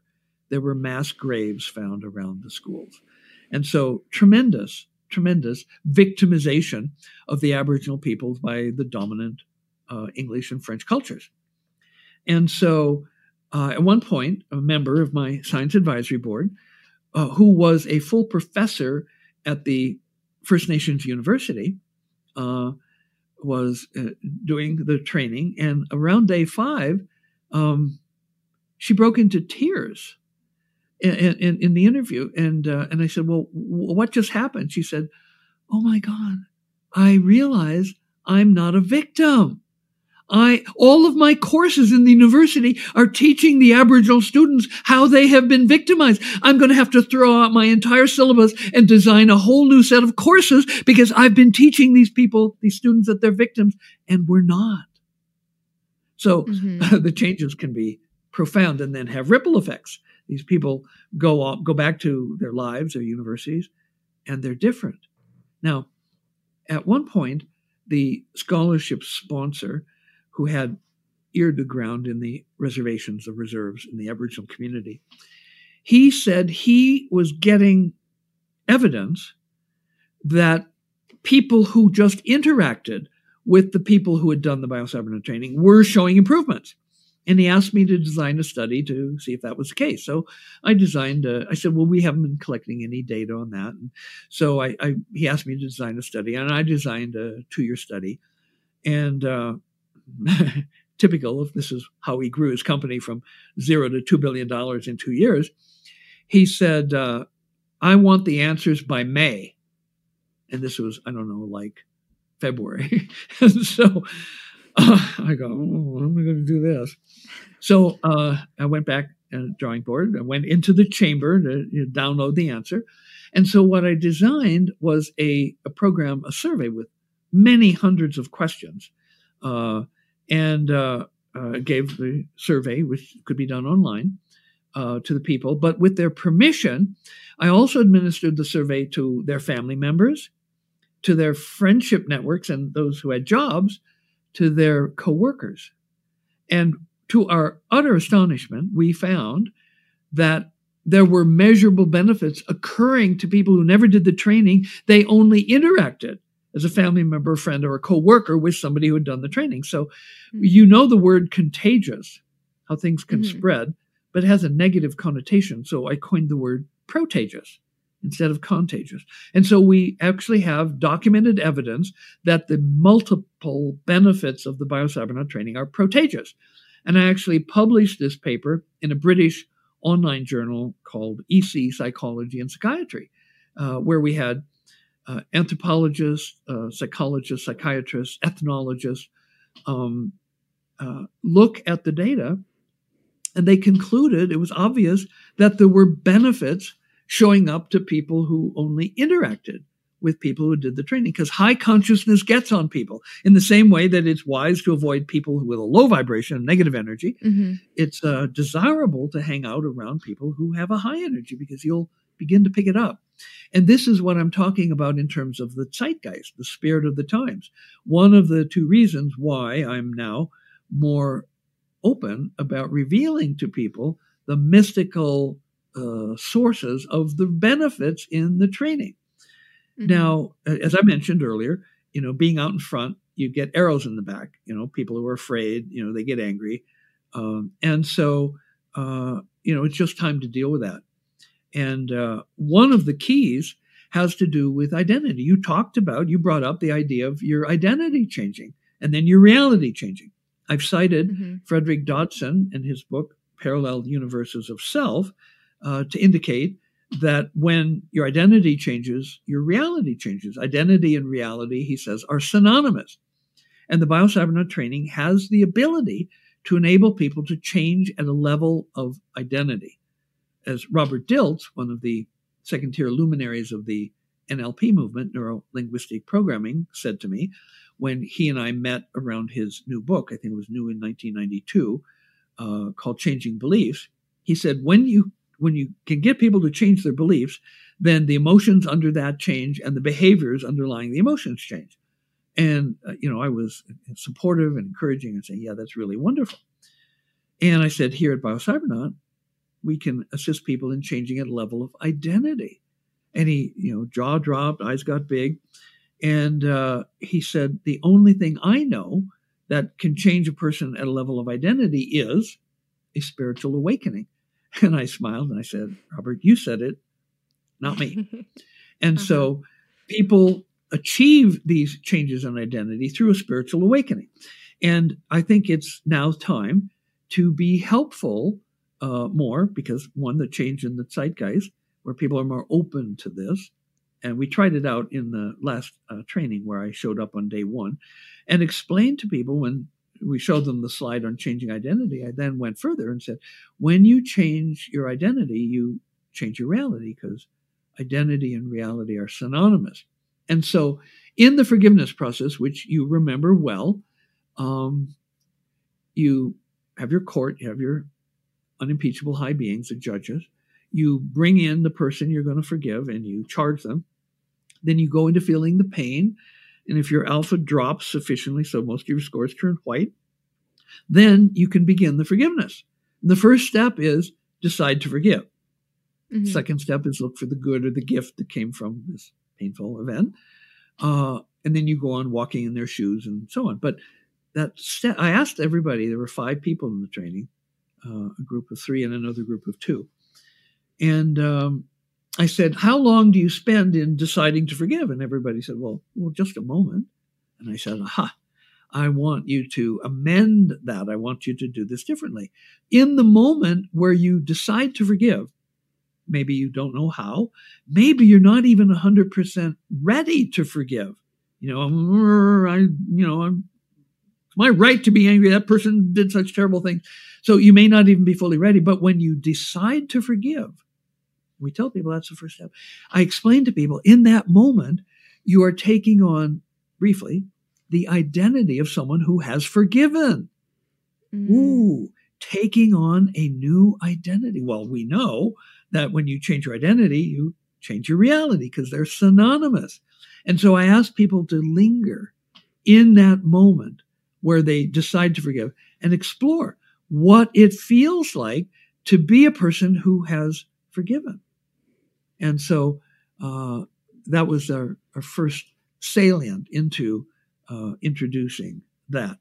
There were mass graves found around the schools. And so, tremendous, tremendous victimization of the Aboriginal peoples by the dominant uh, English and French cultures. And so, uh, at one point, a member of my science advisory board uh, who was a full professor at the First Nations University, uh, was uh, doing the training. And around day five, um, she broke into tears in, in, in the interview. And, uh, and I said, Well, what just happened? She said, Oh my God, I realize I'm not a victim. I, all of my courses in the university are teaching the Aboriginal students how they have been victimized. I'm going to have to throw out my entire syllabus and design a whole new set of courses because I've been teaching these people, these students that they're victims and we're not. So mm-hmm. the changes can be profound and then have ripple effects. These people go off, go back to their lives, their universities, and they're different. Now, at one point, the scholarship sponsor who had ear to ground in the reservations, the reserves in the Aboriginal community. He said he was getting evidence that people who just interacted with the people who had done the biocybernaut training were showing improvements. And he asked me to design a study to see if that was the case. So I designed. A, I said, "Well, we haven't been collecting any data on that." And so I, I he asked me to design a study, and I designed a two-year study. And uh, 10 typical of this is how he grew his company from zero to $2 billion in two years. He said, uh, I want the answers by May. And this was, I don't know, like February. and so uh, I go, oh, how am I going to do this? So uh, I went back and uh, drawing board. I went into the chamber to you know, download the answer. And so what I designed was a, a program, a survey with many hundreds of questions, uh, and uh, uh, gave the survey, which could be done online, uh, to the people. But with their permission, I also administered the survey to their family members, to their friendship networks, and those who had jobs, to their coworkers. And to our utter astonishment, we found that there were measurable benefits occurring to people who never did the training. They only interacted as a family member, a friend, or a coworker with somebody who had done the training. So mm-hmm. you know the word contagious, how things can mm-hmm. spread, but it has a negative connotation. So I coined the word protagious instead of contagious. And so we actually have documented evidence that the multiple benefits of the biocybernaut training are protagious. And I actually published this paper in a British online journal called EC Psychology and Psychiatry, uh, where we had uh, anthropologists, uh, psychologists, psychiatrists, ethnologists um, uh, look at the data, and they concluded it was obvious that there were benefits showing up to people who only interacted with people who did the training because high consciousness gets on people in the same way that it's wise to avoid people with a low vibration and negative energy mm-hmm. it's uh, desirable to hang out around people who have a high energy because you'll begin to pick it up and this is what i'm talking about in terms of the zeitgeist the spirit of the times one of the two reasons why i'm now more open about revealing to people the mystical uh, sources of the benefits in the training Mm-hmm. Now, as I mentioned earlier, you know, being out in front, you get arrows in the back. You know, people who are afraid, you know, they get angry, um, and so uh, you know, it's just time to deal with that. And uh, one of the keys has to do with identity. You talked about, you brought up the idea of your identity changing and then your reality changing. I've cited mm-hmm. Frederick Dodson in his book Parallel Universes of Self uh, to indicate that when your identity changes, your reality changes. Identity and reality, he says, are synonymous. And the biocybernaut training has the ability to enable people to change at a level of identity. As Robert Dilts, one of the second tier luminaries of the NLP movement, neuro linguistic programming, said to me when he and I met around his new book, I think it was new in 1992, uh, called Changing Beliefs. He said, when you when you can get people to change their beliefs, then the emotions under that change and the behaviors underlying the emotions change. And, uh, you know, I was supportive and encouraging and saying, yeah, that's really wonderful. And I said, here at BioCybernaut, we can assist people in changing at a level of identity. And he, you know, jaw dropped, eyes got big. And uh, he said, the only thing I know that can change a person at a level of identity is a spiritual awakening. And I smiled and I said, Robert, you said it, not me. and uh-huh. so people achieve these changes in identity through a spiritual awakening. And I think it's now time to be helpful uh, more because one, the change in the zeitgeist, where people are more open to this. And we tried it out in the last uh, training where I showed up on day one and explained to people when we showed them the slide on changing identity. I then went further and said, when you change your identity, you change your reality because identity and reality are synonymous. And so, in the forgiveness process, which you remember well, um, you have your court, you have your unimpeachable high beings, the judges. You bring in the person you're going to forgive and you charge them. Then you go into feeling the pain and if your alpha drops sufficiently, so most of your scores turn white, then you can begin the forgiveness. And the first step is decide to forgive. Mm-hmm. Second step is look for the good or the gift that came from this painful event. Uh, and then you go on walking in their shoes and so on. But that step, I asked everybody, there were five people in the training, uh, a group of three and another group of two. And um, I said, How long do you spend in deciding to forgive? And everybody said, Well, well, just a moment. And I said, Aha, I want you to amend that. I want you to do this differently. In the moment where you decide to forgive, maybe you don't know how, maybe you're not even 100% ready to forgive. You know, I, you know, I'm, my right to be angry. That person did such terrible things. So you may not even be fully ready. But when you decide to forgive, we tell people that's the first step. I explain to people in that moment, you are taking on briefly the identity of someone who has forgiven. Mm. Ooh, taking on a new identity. Well, we know that when you change your identity, you change your reality because they're synonymous. And so I ask people to linger in that moment where they decide to forgive and explore what it feels like to be a person who has forgiven. And so uh, that was our, our first salient into uh, introducing that.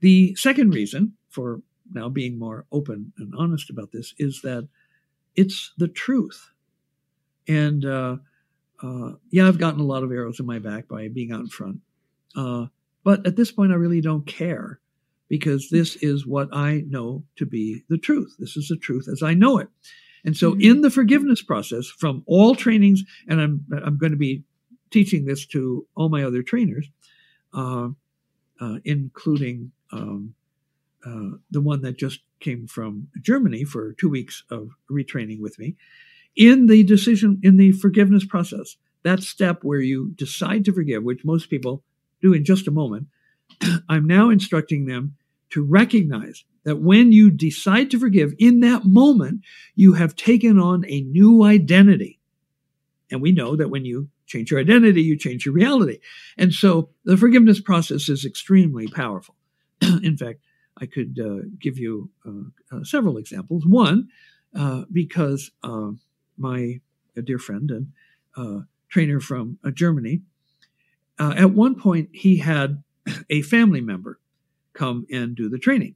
The second reason for now being more open and honest about this is that it's the truth. And uh, uh, yeah, I've gotten a lot of arrows in my back by being out in front. But at this point, I really don't care because this is what I know to be the truth. This is the truth as I know it. And so, mm-hmm. in the forgiveness process, from all trainings, and I'm I'm going to be teaching this to all my other trainers, uh, uh, including um, uh, the one that just came from Germany for two weeks of retraining with me. In the decision, in the forgiveness process, that step where you decide to forgive, which most people do in just a moment, I'm now instructing them to recognize that when you decide to forgive, in that moment, you have taken on a new identity. And we know that when you change your identity, you change your reality. And so the forgiveness process is extremely powerful. in fact, I could uh, give you uh, uh, several examples. One, uh, because uh, my dear friend and uh, trainer from Germany, at one point he had a family member come and do the training.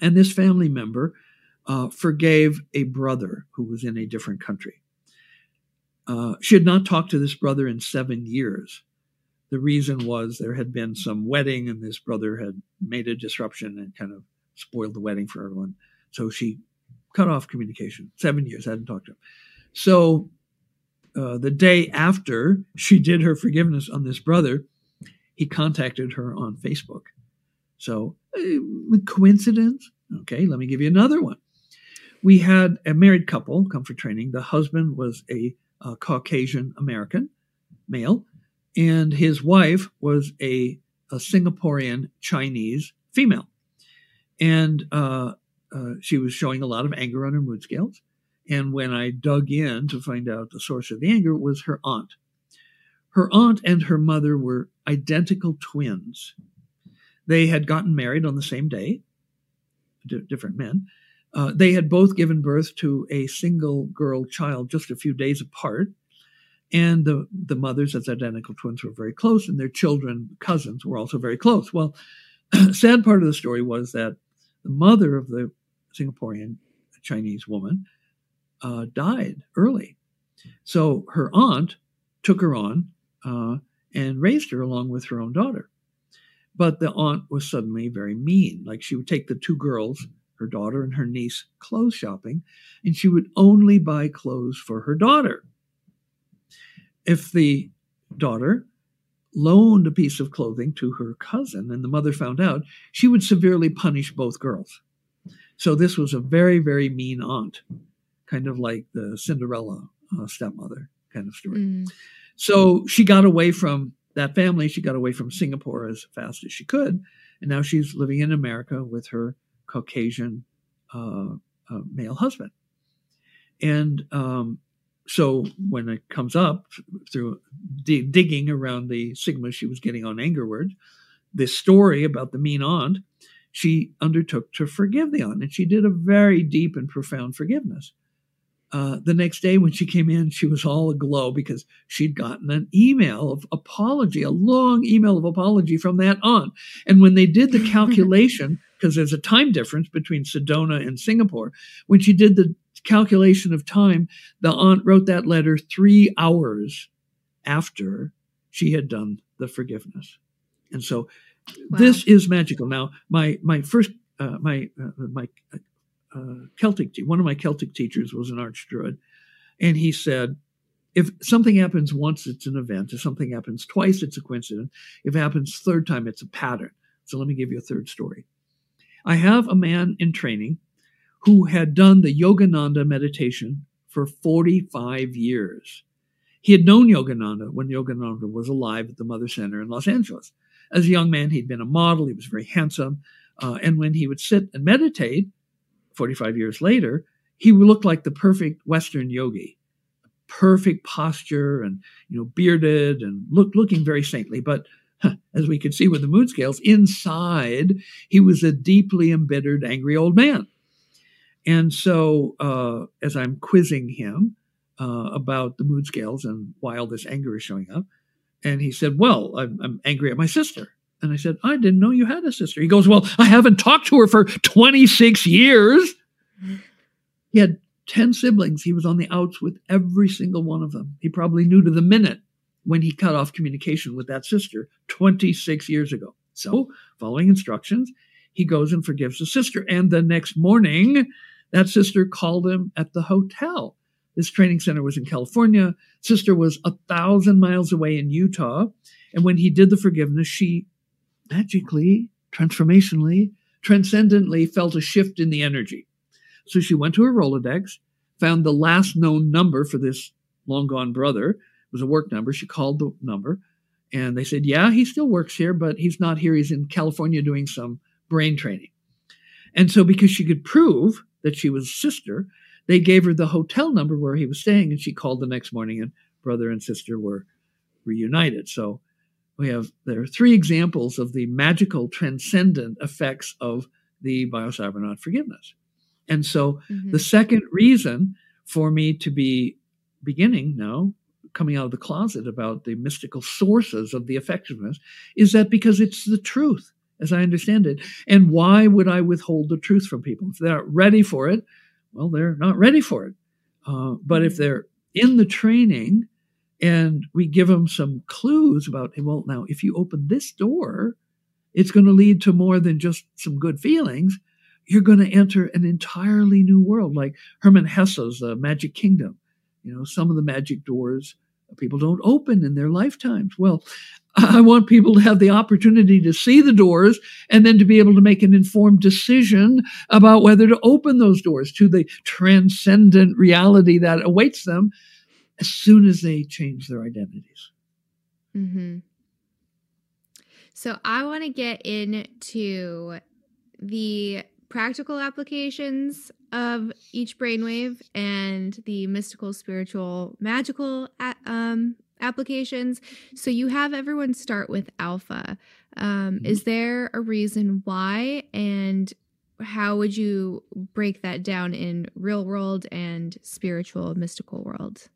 And this family member uh, forgave a brother who was in a different country. Uh, she had not talked to this brother in seven years. The reason was there had been some wedding, and this brother had made a disruption and kind of spoiled the wedding for everyone. So she cut off communication. Seven years, hadn't talked to him. So uh, the day after she did her forgiveness on this brother, he contacted her on Facebook so, uh, coincidence? Okay, let me give you another one. We had a married couple come for training. The husband was a, a Caucasian American male, and his wife was a, a Singaporean Chinese female. And uh, uh, she was showing a lot of anger on her mood scales. And when I dug in to find out the source of the anger, was her aunt. Her aunt and her mother were identical twins. They had gotten married on the same day, d- different men. Uh, they had both given birth to a single girl child just a few days apart. And the, the mothers, as identical twins, were very close, and their children, cousins, were also very close. Well, sad part of the story was that the mother of the Singaporean Chinese woman uh, died early. So her aunt took her on uh, and raised her along with her own daughter. But the aunt was suddenly very mean. Like she would take the two girls, her daughter and her niece, clothes shopping, and she would only buy clothes for her daughter. If the daughter loaned a piece of clothing to her cousin and the mother found out, she would severely punish both girls. So this was a very, very mean aunt, kind of like the Cinderella uh, stepmother kind of story. Mm. So she got away from that family, she got away from Singapore as fast as she could, and now she's living in America with her Caucasian uh, uh, male husband. And um, so when it comes up through d- digging around the sigma she was getting on anger word, this story about the mean aunt, she undertook to forgive the aunt, and she did a very deep and profound forgiveness. Uh, the next day when she came in, she was all aglow because she'd gotten an email of apology, a long email of apology from that aunt. And when they did the calculation, because there's a time difference between Sedona and Singapore, when she did the calculation of time, the aunt wrote that letter three hours after she had done the forgiveness. And so Wow. This is magical. Now, my my first uh, my uh, my uh, Celtic one of my Celtic teachers was an arch druid, and he said, if something happens once, it's an event. If something happens twice, it's a coincidence. If it happens third time, it's a pattern. So let me give you a third story. I have a man in training who had done the Yogananda meditation for 45 years. He had known Yogananda when Yogananda was alive at the Mother Center in Los Angeles. As a young man, he'd been a model, he was very handsome. Uh, and when he would sit and meditate, 45 years later, he looked like the perfect Western yogi. Perfect posture and you know bearded and look, looking very saintly, but as we could see with the mood scales, inside he was a deeply embittered, angry old man. And so, uh, as I'm quizzing him uh, about the mood scales and why all this anger is showing up, and he said, Well, I'm, I'm angry at my sister. And I said, I didn't know you had a sister. He goes, Well, I haven't talked to her for 26 years. He had 10 siblings. He was on the outs with every single one of them. He probably knew to the minute when he cut off communication with that sister 26 years ago. So, following instructions, he goes and forgives the sister. And the next morning, that sister called him at the hotel. This training center was in California. Sister was a thousand miles away in Utah. And when he did the forgiveness, she magically, transformationally, transcendently felt a shift in the energy. So she went to her Rolodex, found the last known number for this long gone brother. It was a work number. She called the number and they said, Yeah, he still works here, but he's not here. He's in California doing some brain training. And so, because she could prove that she was sister, they gave her the hotel number where he was staying, and she called the next morning, and brother and sister were reunited. So, we have there are three examples of the magical, transcendent effects of the biocybernaut forgiveness. And so, mm-hmm. the second reason for me to be beginning now coming out of the closet about the mystical sources of the effectiveness is that because it's the truth as I understand it. And why would I withhold the truth from people? If they're not ready for it, well, they're not ready for it. Uh, but if they're in the training and we give them some clues about, well, now if you open this door, it's going to lead to more than just some good feelings. You're going to enter an entirely new world, like Hermann Hesse's uh, Magic Kingdom. You know, some of the magic doors people don't open in their lifetimes. Well, I want people to have the opportunity to see the doors and then to be able to make an informed decision about whether to open those doors to the transcendent reality that awaits them as soon as they change their identities. Mm-hmm. So I want to get into the practical applications of each brainwave and the mystical, spiritual, magical um, applications. So you have everyone start with alpha. Um, mm-hmm. Is there a reason why? And how would you break that down in real world and spiritual, mystical world?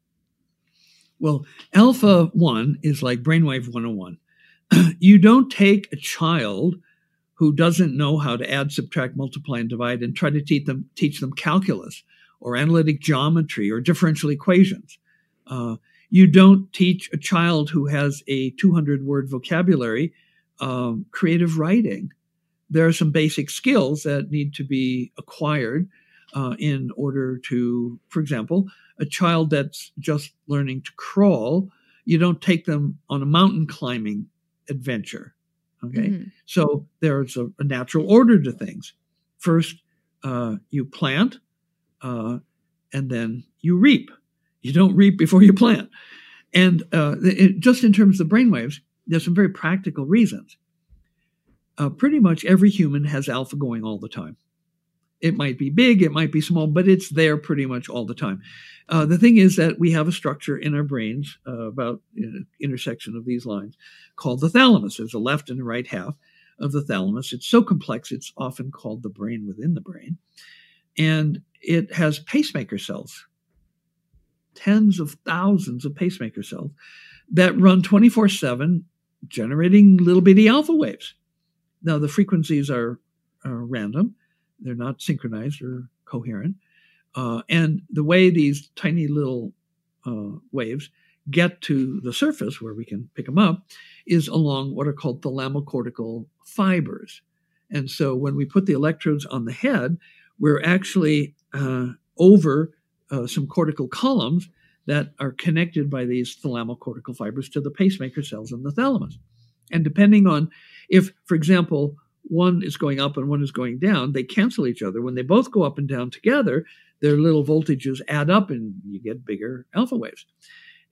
Well, alpha 1 is like brainwave 101. you don't take a child who doesn't know how to add, subtract, multiply, and divide and try to teach them, teach them calculus or analytic geometry or differential equations. Uh, you don't teach a child who has a 200 word vocabulary um, creative writing. There are some basic skills that need to be acquired uh, in order to, for example, a child that's just learning to crawl, you don't take them on a mountain climbing adventure. Okay. Mm-hmm. So there's a, a, natural order to things. First, uh, you plant, uh, and then you reap. You don't reap before you plant. And uh, it, just in terms of the brainwaves, there's some very practical reasons. Uh, pretty much every human has alpha going all the time. It might be big, it might be small, but it's there pretty much all the time. Uh, the thing is that we have a structure in our brains uh, about you intersection of these lines called the thalamus. There's a left and a right half of the thalamus. It's so complex, it's often called the brain within the brain. And it has pacemaker cells, tens of thousands of pacemaker cells that run 24 7, generating little bitty alpha waves. Now, the frequencies are, are random, they're not synchronized or coherent. Uh, and the way these tiny little uh, waves get to the surface where we can pick them up is along what are called thalamocortical fibers. And so when we put the electrodes on the head, we're actually uh, over uh, some cortical columns that are connected by these thalamocortical fibers to the pacemaker cells in the thalamus. And depending on if, for example, one is going up and one is going down, they cancel each other. When they both go up and down together, their little voltages add up and you get bigger alpha waves.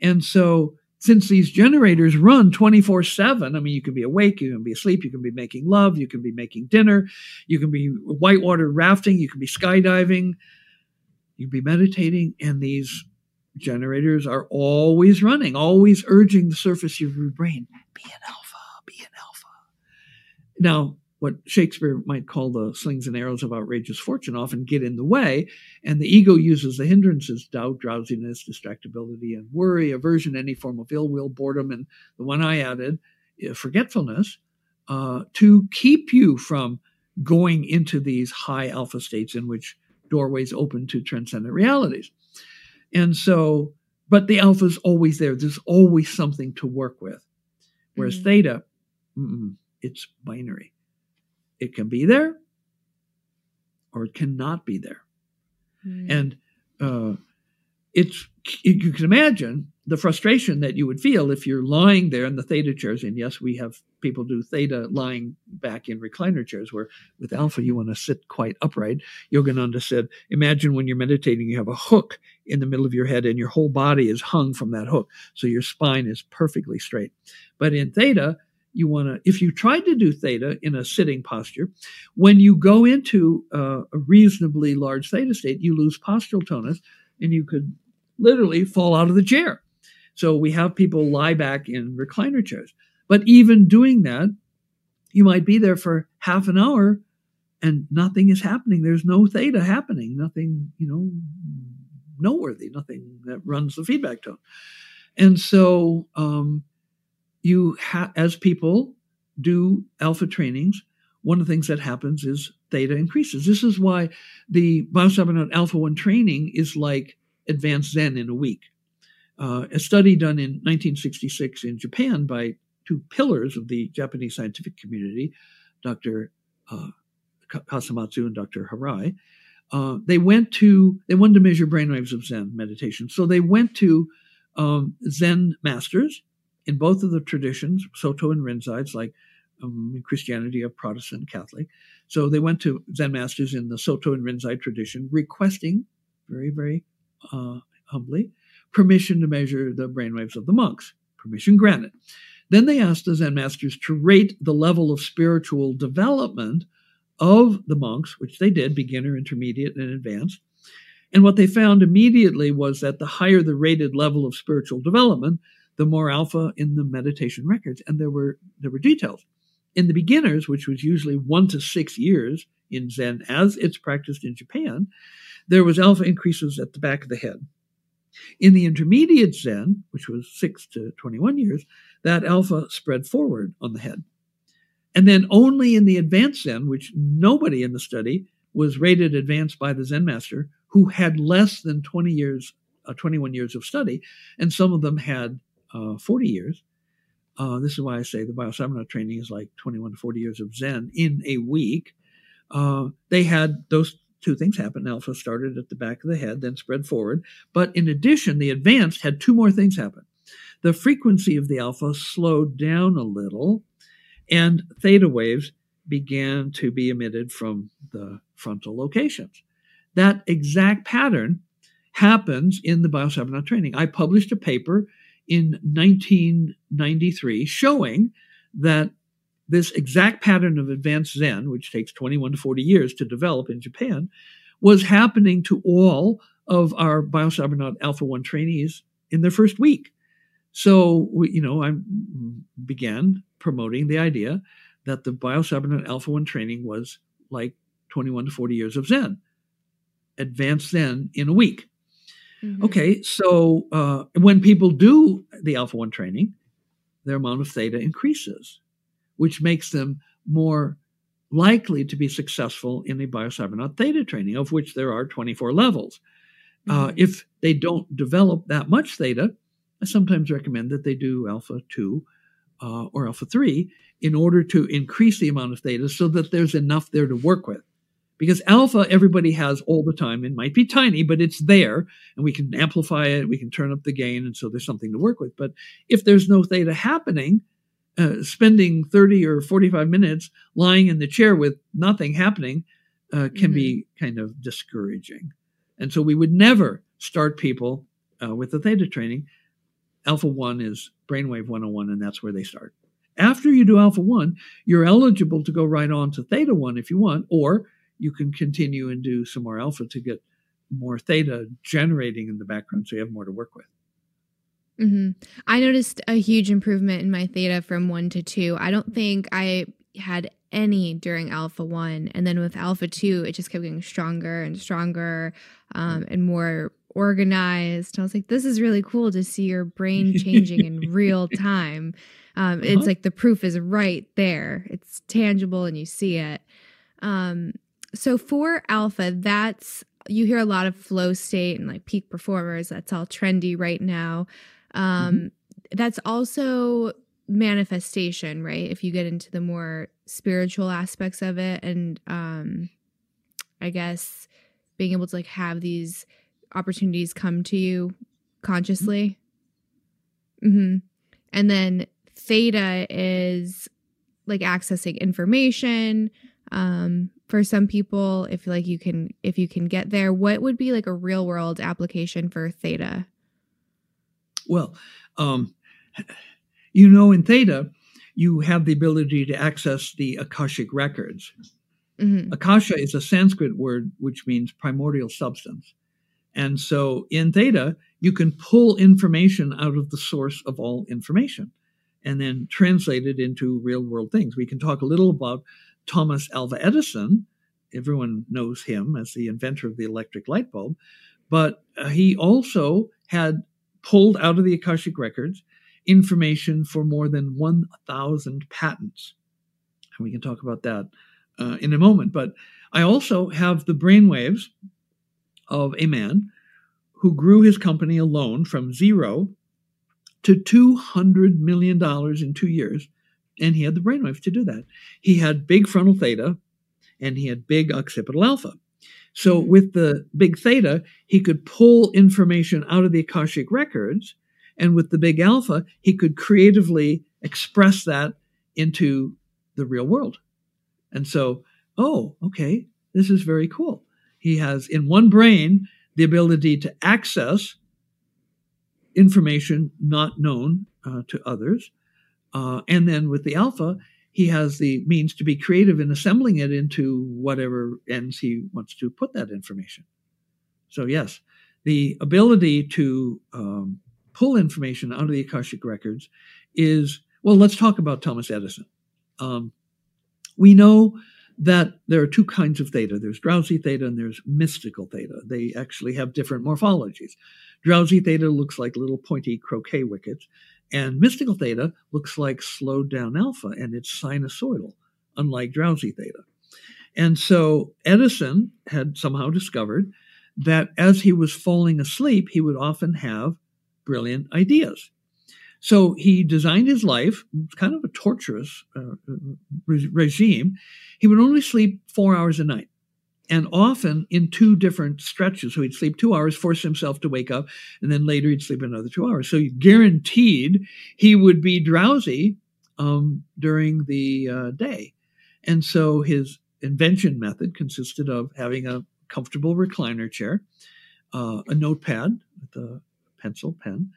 And so, since these generators run 24 7, I mean, you can be awake, you can be asleep, you can be making love, you can be making dinner, you can be whitewater rafting, you can be skydiving, you can be meditating, and these generators are always running, always urging the surface of your brain be an alpha, be an alpha. Now, what Shakespeare might call the slings and arrows of outrageous fortune often get in the way, and the ego uses the hindrances doubt, drowsiness, distractibility, and worry, aversion, any form of ill will, boredom, and the one I added, uh, forgetfulness, uh, to keep you from going into these high alpha states in which doorways open to transcendent realities. And so, but the alpha is always there. There's always something to work with. Whereas mm-hmm. theta, it's binary. It can be there or it cannot be there. Mm. And uh, it's you can imagine the frustration that you would feel if you're lying there in the theta chairs. And yes, we have people do theta lying back in recliner chairs, where with alpha you want to sit quite upright. Yogananda said, imagine when you're meditating, you have a hook in the middle of your head and your whole body is hung from that hook. So your spine is perfectly straight. But in theta, you want to, if you tried to do theta in a sitting posture, when you go into uh, a reasonably large theta state, you lose postural tonus and you could literally fall out of the chair. So we have people lie back in recliner chairs. But even doing that, you might be there for half an hour and nothing is happening. There's no theta happening, nothing, you know, noteworthy, nothing that runs the feedback tone. And so, um, you ha- as people do alpha trainings, one of the things that happens is theta increases. This is why the Biocybernaut Alpha 1 training is like advanced Zen in a week. Uh, a study done in 1966 in Japan by two pillars of the Japanese scientific community, Dr. Uh, Kasamatsu and Dr. Hirai, uh, they went to they wanted to measure brainwaves of Zen meditation. So they went to um, Zen masters in both of the traditions, Soto and Rinzai's, like um, in Christianity of Protestant Catholic. So they went to Zen masters in the Soto and Rinzai tradition, requesting very, very uh, humbly permission to measure the brainwaves of the monks. Permission granted. Then they asked the Zen masters to rate the level of spiritual development of the monks, which they did, beginner, intermediate, and advanced. And what they found immediately was that the higher the rated level of spiritual development, the more alpha in the meditation records. And there were there were details. In the beginners, which was usually one to six years in Zen as it's practiced in Japan, there was alpha increases at the back of the head. In the intermediate Zen, which was six to 21 years, that alpha spread forward on the head. And then only in the advanced Zen, which nobody in the study was rated advanced by the Zen master, who had less than 20 years, uh, 21 years of study, and some of them had uh, 40 years. Uh, this is why I say the Biocybernaut training is like 21 to 40 years of Zen in a week. Uh, they had those two things happen. Alpha started at the back of the head, then spread forward. But in addition, the advanced had two more things happen. The frequency of the alpha slowed down a little, and theta waves began to be emitted from the frontal locations. That exact pattern happens in the Biocybernaut training. I published a paper in 1993 showing that this exact pattern of advanced Zen, which takes 21 to 40 years to develop in Japan, was happening to all of our Biocybernaut Alpha 1 trainees in their first week. So, we, you know, I began promoting the idea that the Biocybernaut Alpha 1 training was like 21 to 40 years of Zen, advanced Zen in a week. Mm-hmm. Okay, so uh, when people do the Alpha 1 training, their amount of theta increases, which makes them more likely to be successful in the Biocybernaut theta training, of which there are 24 levels. Uh, mm-hmm. Uh, if they don't develop that much theta, I sometimes recommend that they do alpha 2 uh, or alpha 3 in order to increase the amount of theta so that there's enough there to work with. Because alpha, everybody has all the time. It might be tiny, but it's there, and we can amplify it, we can turn up the gain, and so there's something to work with. But if there's no theta happening, uh, spending 30 or 45 minutes lying in the chair with nothing happening uh, can mm-hmm. be kind of discouraging. And so we would never start people uh, with the theta training. Alpha 1 is brainwave 101, and that's where they start. After you do alpha 1, you're eligible to go right on to theta 1 if you want, or you can continue and do some more alpha to get more theta generating in the background so you have more to work with. Mm-hmm. I noticed a huge improvement in my theta from one to two. I don't think I had any during alpha one. And then with alpha two, it just kept getting stronger and stronger um, and more organized. And I was like, this is really cool to see your brain changing in real time. Um, uh-huh. It's like the proof is right there, it's tangible and you see it. Um, so for alpha, that's you hear a lot of flow state and like peak performers. That's all trendy right now. Um, mm-hmm. That's also manifestation, right? If you get into the more spiritual aspects of it, and um, I guess being able to like have these opportunities come to you consciously. Mm-hmm. And then theta is like accessing information. Um, for some people, if like you can if you can get there, what would be like a real world application for theta? Well, um, you know, in theta, you have the ability to access the Akashic records. Mm-hmm. Akasha is a Sanskrit word which means primordial substance. And so in theta, you can pull information out of the source of all information and then translate it into real world things. We can talk a little about Thomas Alva Edison. Everyone knows him as the inventor of the electric light bulb, but uh, he also had pulled out of the Akashic records information for more than 1,000 patents. And we can talk about that uh, in a moment. But I also have the brainwaves of a man who grew his company alone from zero to $200 million in two years. And he had the brainwaves to do that. He had big frontal theta and he had big occipital alpha. So with the big theta, he could pull information out of the Akashic records. And with the big alpha, he could creatively express that into the real world. And so, oh, okay, this is very cool. He has in one brain the ability to access information not known uh, to others. Uh, and then with the alpha, he has the means to be creative in assembling it into whatever ends he wants to put that information. So, yes, the ability to um, pull information out of the Akashic records is well, let's talk about Thomas Edison. Um, we know that there are two kinds of theta there's drowsy theta and there's mystical theta. They actually have different morphologies. Drowsy theta looks like little pointy croquet wickets, and mystical theta looks like slowed down alpha and it's sinusoidal, unlike drowsy theta. And so Edison had somehow discovered that as he was falling asleep, he would often have brilliant ideas. So he designed his life, kind of a torturous uh, re- regime. He would only sleep four hours a night and often in two different stretches. So he'd sleep two hours, force himself to wake up, and then later he'd sleep another two hours. So guaranteed he would be drowsy um, during the uh, day. And so his invention method consisted of having a comfortable recliner chair, uh, a notepad with a pencil, pen,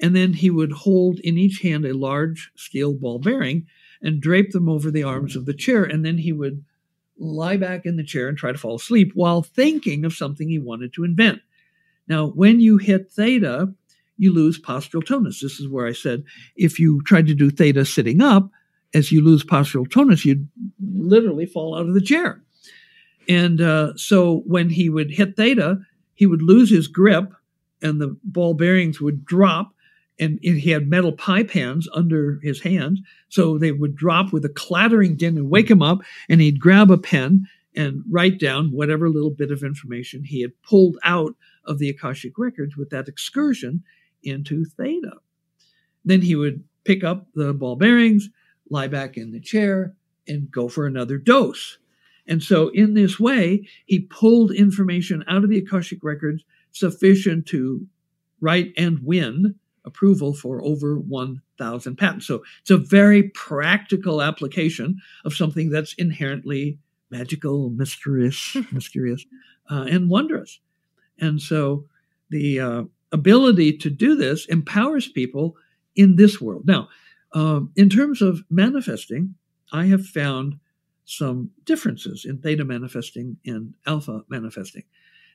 and then he would hold in each hand a large steel ball bearing and drape them over the arms of the chair. And then he would lie back in the chair and try to fall asleep while thinking of something he wanted to invent. Now, when you hit theta, you lose postural tonus. This is where I said if you tried to do theta sitting up, as you lose postural tonus, you'd literally fall out of the chair. And uh, so when he would hit theta, he would lose his grip and the ball bearings would drop and he had metal pie pans under his hands. So they would drop with a clattering din and wake him up, and he'd grab a pen and write down whatever little bit of information he had pulled out of the Akashic records with that excursion into theta. Then he would pick up the ball bearings, lie back in the chair, and go for another dose. And so, in this way, he pulled information out of the Akashic records sufficient to write and win approval for over 1,000 patents. So, it's a very practical application of something that's inherently magical, mysterious, mysterious, uh, and wondrous. And so, the uh, ability to do this empowers people in this world. Now, um, in terms of manifesting, I have found some differences in theta manifesting and alpha manifesting.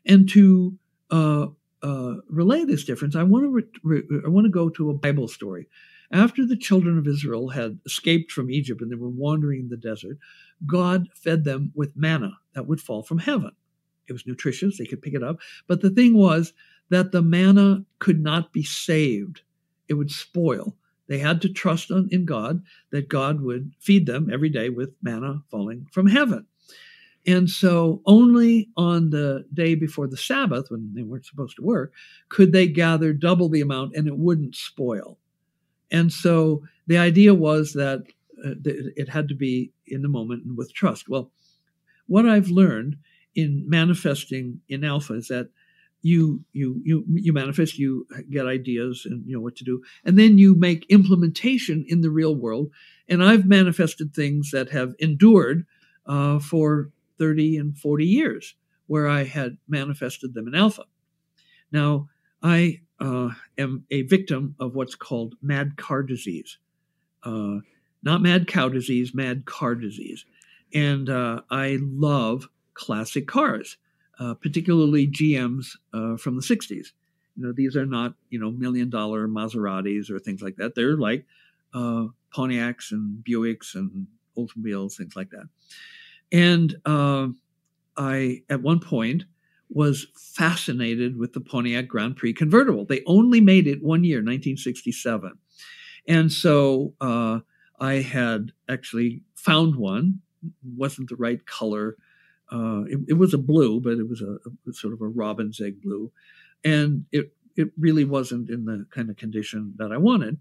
And to uh, uh, relay this difference, I want to re- re- I want to go to a Bible story. After the children of Israel had escaped from Egypt and they were wandering in the desert, God fed them with manna that would fall from heaven. It was nutritious; they could pick it up. But the thing was that the manna could not be saved; it would spoil. They had to trust in God that God would feed them every day with manna falling from heaven. And so only on the day before the Sabbath, when they weren't supposed to work, could they gather double the amount and it wouldn't spoil. And so the idea was that uh, it had to be in the moment and with trust. Well, what I've learned in manifesting in Alpha is that you you you you manifest you get ideas and you know what to do and then you make implementation in the real world and i've manifested things that have endured uh, for 30 and 40 years where i had manifested them in alpha now i uh, am a victim of what's called mad car disease uh, not mad cow disease mad car disease and uh, i love classic cars uh, particularly GMs uh, from the 60s. You know, these are not, you know, million dollar Maseratis or things like that. They're like uh, Pontiacs and Buicks and Oldsmobiles, things like that. And uh, I, at one point, was fascinated with the Pontiac Grand Prix convertible. They only made it one year, 1967. And so uh, I had actually found one, wasn't the right color, uh, it, it, was a blue, but it was a, a, sort of a robin's egg blue, and it it really wasn't in the kind of condition that I wanted.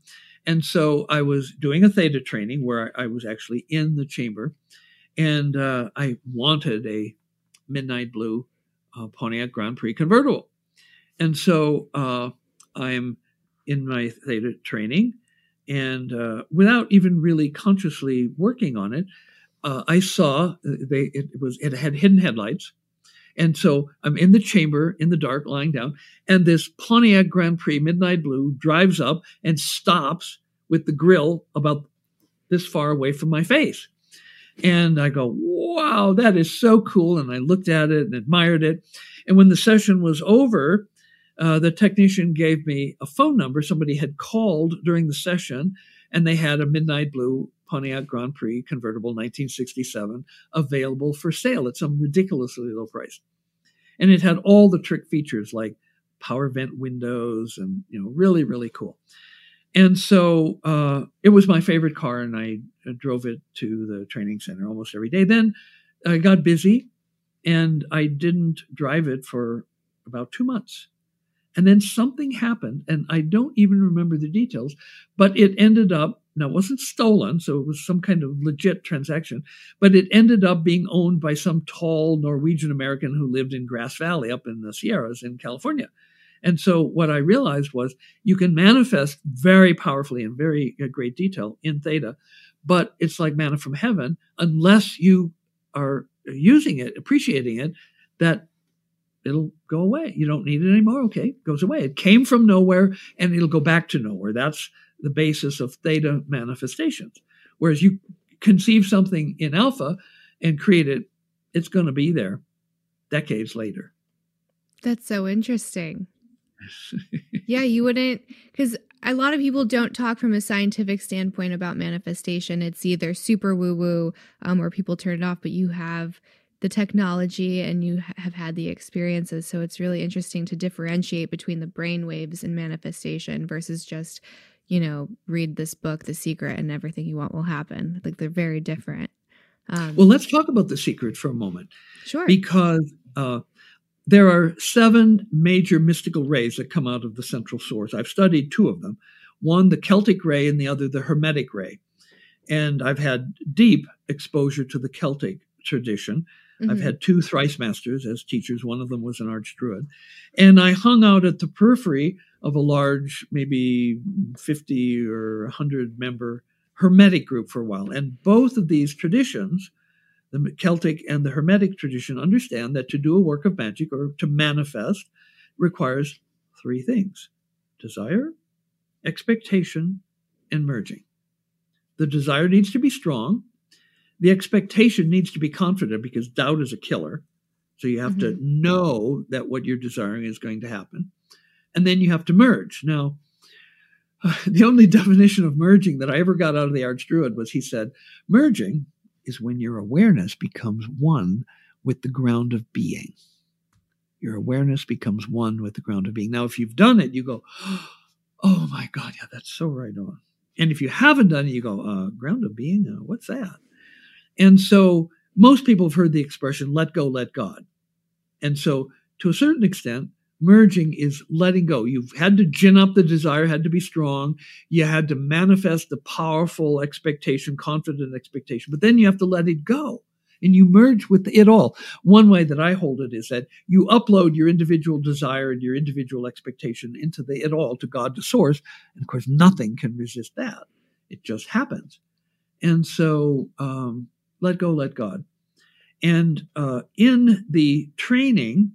And so I was doing a theta training where I, I was actually in the chamber, and uh, I wanted a midnight blue uh, Pontiac Grand Prix convertible. And so uh, I'm in my theta training, and uh, without even really consciously working on it, uh, I saw uh, they it was it had hidden headlights, and so I'm in the chamber in the dark, lying down, and this Pontiac Grand Prix Midnight Blue drives up and stops with the grill about this far away from my face. And I go, wow, that is so cool. And I looked at it and admired it. And when the session was over, uh, the technician gave me a phone number. Somebody had called during the session and they had a midnight blue Pontiac Grand Prix convertible 1967 available for sale at some ridiculously low price. And it had all the trick features like power vent windows and, you know, really, really cool. And so uh, it was my favorite car, and I drove it to the training center almost every day. Then I got busy and I didn't drive it for about two months. And then something happened, and I don't even remember the details, but it ended up now, it wasn't stolen, so it was some kind of legit transaction, but it ended up being owned by some tall Norwegian American who lived in Grass Valley up in the Sierras in California. And so what I realized was you can manifest very powerfully in very uh, great detail in theta, but it's like manna from heaven unless you are using it, appreciating it, that it'll go away. You don't need it anymore. Okay, it goes away. It came from nowhere and it'll go back to nowhere. That's the basis of theta manifestations. Whereas you conceive something in alpha and create it, it's going to be there decades later. That's so interesting. Yeah, you wouldn't, because a lot of people don't talk from a scientific standpoint about manifestation. It's either super woo woo um, or people turn it off, but you have the technology and you have had the experiences. So it's really interesting to differentiate between the brain waves and manifestation versus just you know, read this book, The Secret, and everything you want will happen. Like they're very different. Um, well, let's talk about The Secret for a moment. Sure. Because uh, there are seven major mystical rays that come out of the central source. I've studied two of them one, the Celtic ray, and the other, the Hermetic ray. And I've had deep exposure to the Celtic tradition. Mm-hmm. I've had two thrice masters as teachers. One of them was an arch druid. And I hung out at the periphery of a large, maybe 50 or 100 member Hermetic group for a while. And both of these traditions the Celtic and the Hermetic tradition understand that to do a work of magic or to manifest requires three things desire, expectation, and merging. The desire needs to be strong. The expectation needs to be confident because doubt is a killer. So you have mm-hmm. to know that what you're desiring is going to happen. And then you have to merge. Now, the only definition of merging that I ever got out of the Arch Druid was he said, merging is when your awareness becomes one with the ground of being. Your awareness becomes one with the ground of being. Now, if you've done it, you go, oh my God, yeah, that's so right on. And if you haven't done it, you go, uh, ground of being? Uh, what's that? And so most people have heard the expression, let go, let God. And so to a certain extent, merging is letting go. You've had to gin up the desire, had to be strong. You had to manifest the powerful expectation, confident expectation, but then you have to let it go and you merge with it all. One way that I hold it is that you upload your individual desire and your individual expectation into the it all to God, the source. And of course, nothing can resist that. It just happens. And so, um, let go, let God. And uh, in the training,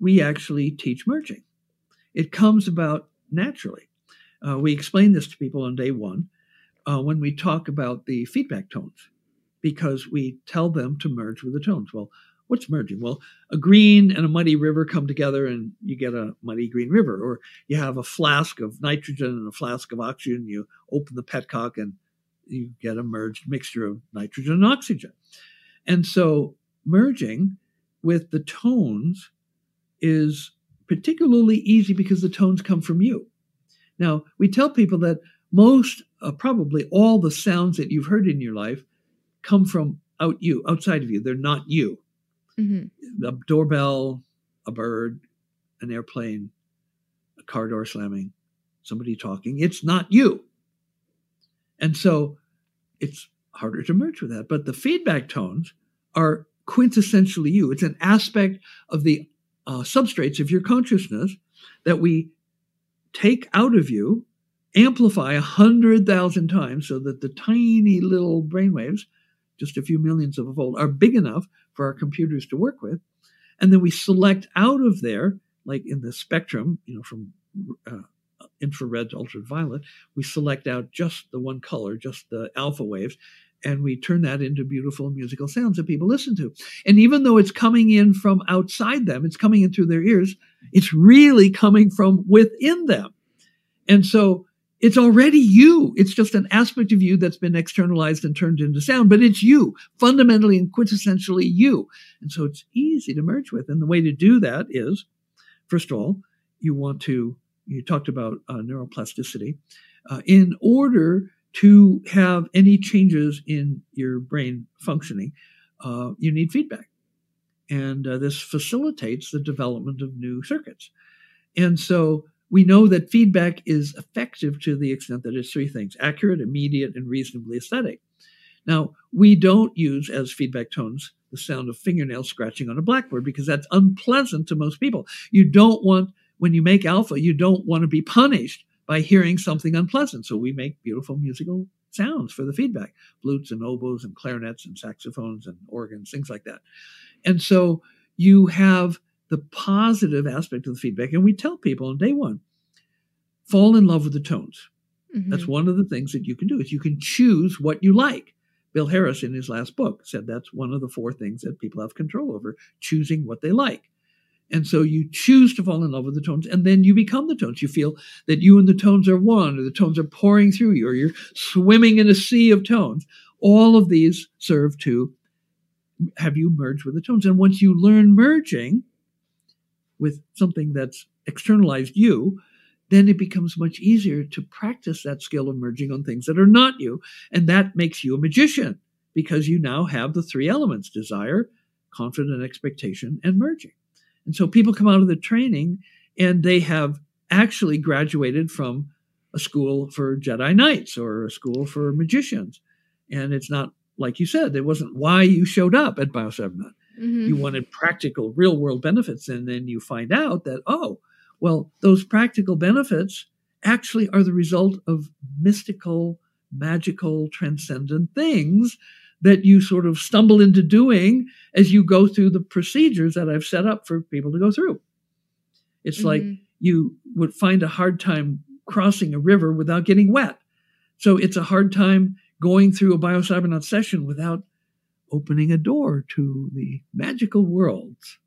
we actually teach merging. It comes about naturally. Uh, we explain this to people on day one uh, when we talk about the feedback tones, because we tell them to merge with the tones. Well, what's merging? Well, a green and a muddy river come together and you get a muddy green river. Or you have a flask of nitrogen and a flask of oxygen. You open the petcock and you get a merged mixture of nitrogen and oxygen. And so merging with the tones is particularly easy because the tones come from you. Now, we tell people that most, uh, probably all the sounds that you've heard in your life come from out you, outside of you. They're not you. Mm-hmm. A doorbell, a bird, an airplane, a car door slamming, somebody talking. It's not you. And so it's harder to merge with that. But the feedback tones are quintessentially you. It's an aspect of the uh, substrates of your consciousness that we take out of you, amplify a hundred thousand times so that the tiny little brainwaves, just a few millions of a volt, are big enough for our computers to work with. And then we select out of there, like in the spectrum, you know, from uh, infrared to ultraviolet, we select out just the one color, just the alpha waves, and we turn that into beautiful musical sounds that people listen to. And even though it's coming in from outside them, it's coming in through their ears, it's really coming from within them. And so it's already you. It's just an aspect of you that's been externalized and turned into sound, but it's you, fundamentally and quintessentially you. And so it's easy to merge with. And the way to do that is, first of all, you want to, you talked about uh, neuroplasticity. Uh, in order to have any changes in your brain functioning, uh, you need feedback. And uh, this facilitates the development of new circuits. And so we know that feedback is effective to the extent that it's three things accurate, immediate, and reasonably aesthetic. Now, we don't use as feedback tones the sound of fingernails scratching on a blackboard because that's unpleasant to most people. You don't want, when you make alpha, you don't want to be punished by hearing something unpleasant. So we make beautiful musical sounds for the feedback flutes and oboes and clarinets and saxophones and organs, things like that. And so you have the positive aspect of the feedback. And we tell people on day one fall in love with the tones. Mm-hmm. That's one of the things that you can do is you can choose what you like. Bill Harris in his last book said that's one of the four things that people have control over, choosing what they like. And so you choose to fall in love with the tones, and then you become the tones. You feel that you and the tones are one, or the tones are pouring through you, or you're swimming in a sea of tones. All of these serve to have you merge with the tones. And once you learn merging with something that's externalized you, then it becomes much easier to practice that skill of merging on things that are not you. And that makes you a magician because you now have the three elements desire, confident expectation, and merging. And so people come out of the training and they have actually graduated from a school for Jedi Knights or a school for magicians. And it's not, like you said, it wasn't why you showed up at Biocybernaut. Mm-hmm. You wanted practical, real world benefits. And then you find out that, oh, well, those practical benefits actually are the result of mystical, magical, transcendent things that you sort of stumble into doing as you go through the procedures that I've set up for people to go through. It's mm-hmm. like you would find a hard time crossing a river without getting wet. So it's a hard time going through a biocybernaut session without opening a door to the magical worlds.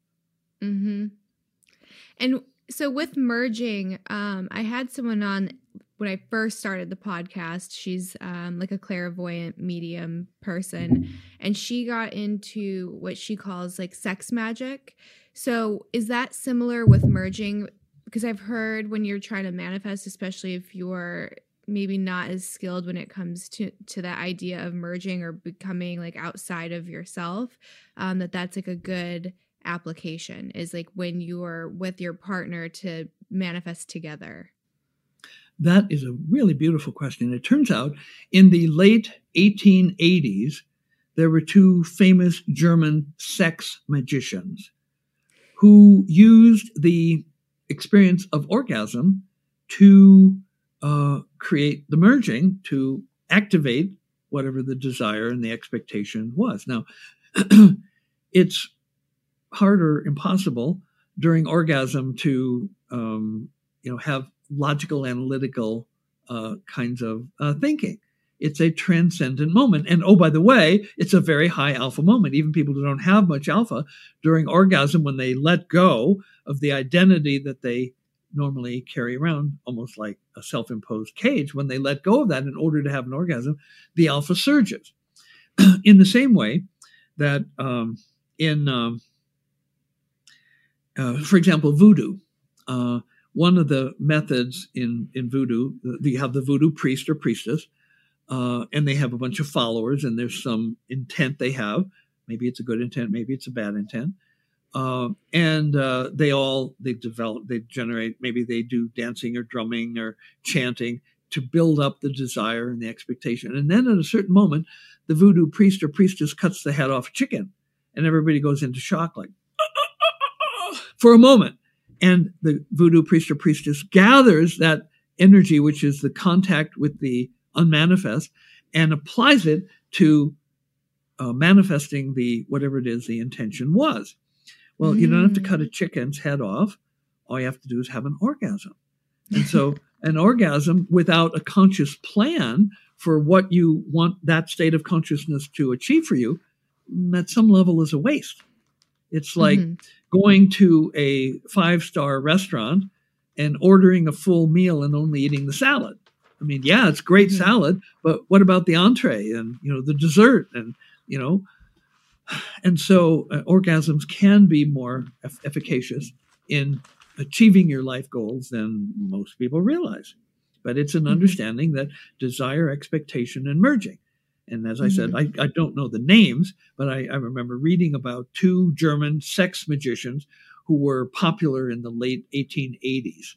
Mm-hmm. And so with merging, um, I had someone on when I first started the podcast. She's um, like a clairvoyant medium person, and she got into what she calls like sex magic. So is that similar with merging? Because I've heard when you're trying to manifest, especially if you're maybe not as skilled when it comes to to that idea of merging or becoming like outside of yourself, um, that that's like a good application is like when you're with your partner to manifest together? That is a really beautiful question. It turns out in the late 1880s, there were two famous German sex magicians who used the experience of orgasm to uh, create the merging, to activate whatever the desire and the expectation was. Now, it's hard or impossible during orgasm to um, you know have logical analytical uh, kinds of uh, thinking. It's a transcendent moment. And oh by the way it's a very high alpha moment. Even people who don't have much alpha during orgasm when they let go of the identity that they normally carry around almost like a self-imposed cage when they let go of that in order to have an orgasm the alpha surges. In the same way that um, in um, uh, for example, voodoo. Uh, one of the methods in, in voodoo, you have the voodoo priest or priestess, uh, and they have a bunch of followers, and there's some intent they have. Maybe it's a good intent, maybe it's a bad intent. Uh, and uh, they all they develop, they generate. Maybe they do dancing or drumming or chanting to build up the desire and the expectation. And then at a certain moment, the voodoo priest or priestess cuts the head off a chicken, and everybody goes into shock, like, for a moment. And the voodoo priest or priestess gathers that energy, which is the contact with the unmanifest, and applies it to uh, manifesting the whatever it is the intention was. Well, mm. you don't have to cut a chicken's head off. All you have to do is have an orgasm. And so, an orgasm without a conscious plan for what you want that state of consciousness to achieve for you, at some level, is a waste. It's like mm-hmm going to a five star restaurant and ordering a full meal and only eating the salad. I mean, yeah, it's great mm-hmm. salad, but what about the entree and you know the dessert and you know, and so uh, orgasms can be more eff- efficacious in achieving your life goals than most people realize. But it's an mm-hmm. understanding that desire, expectation, and merging. And as I said, mm-hmm. I, I don't know the names, but I, I remember reading about two German sex magicians who were popular in the late 1880s.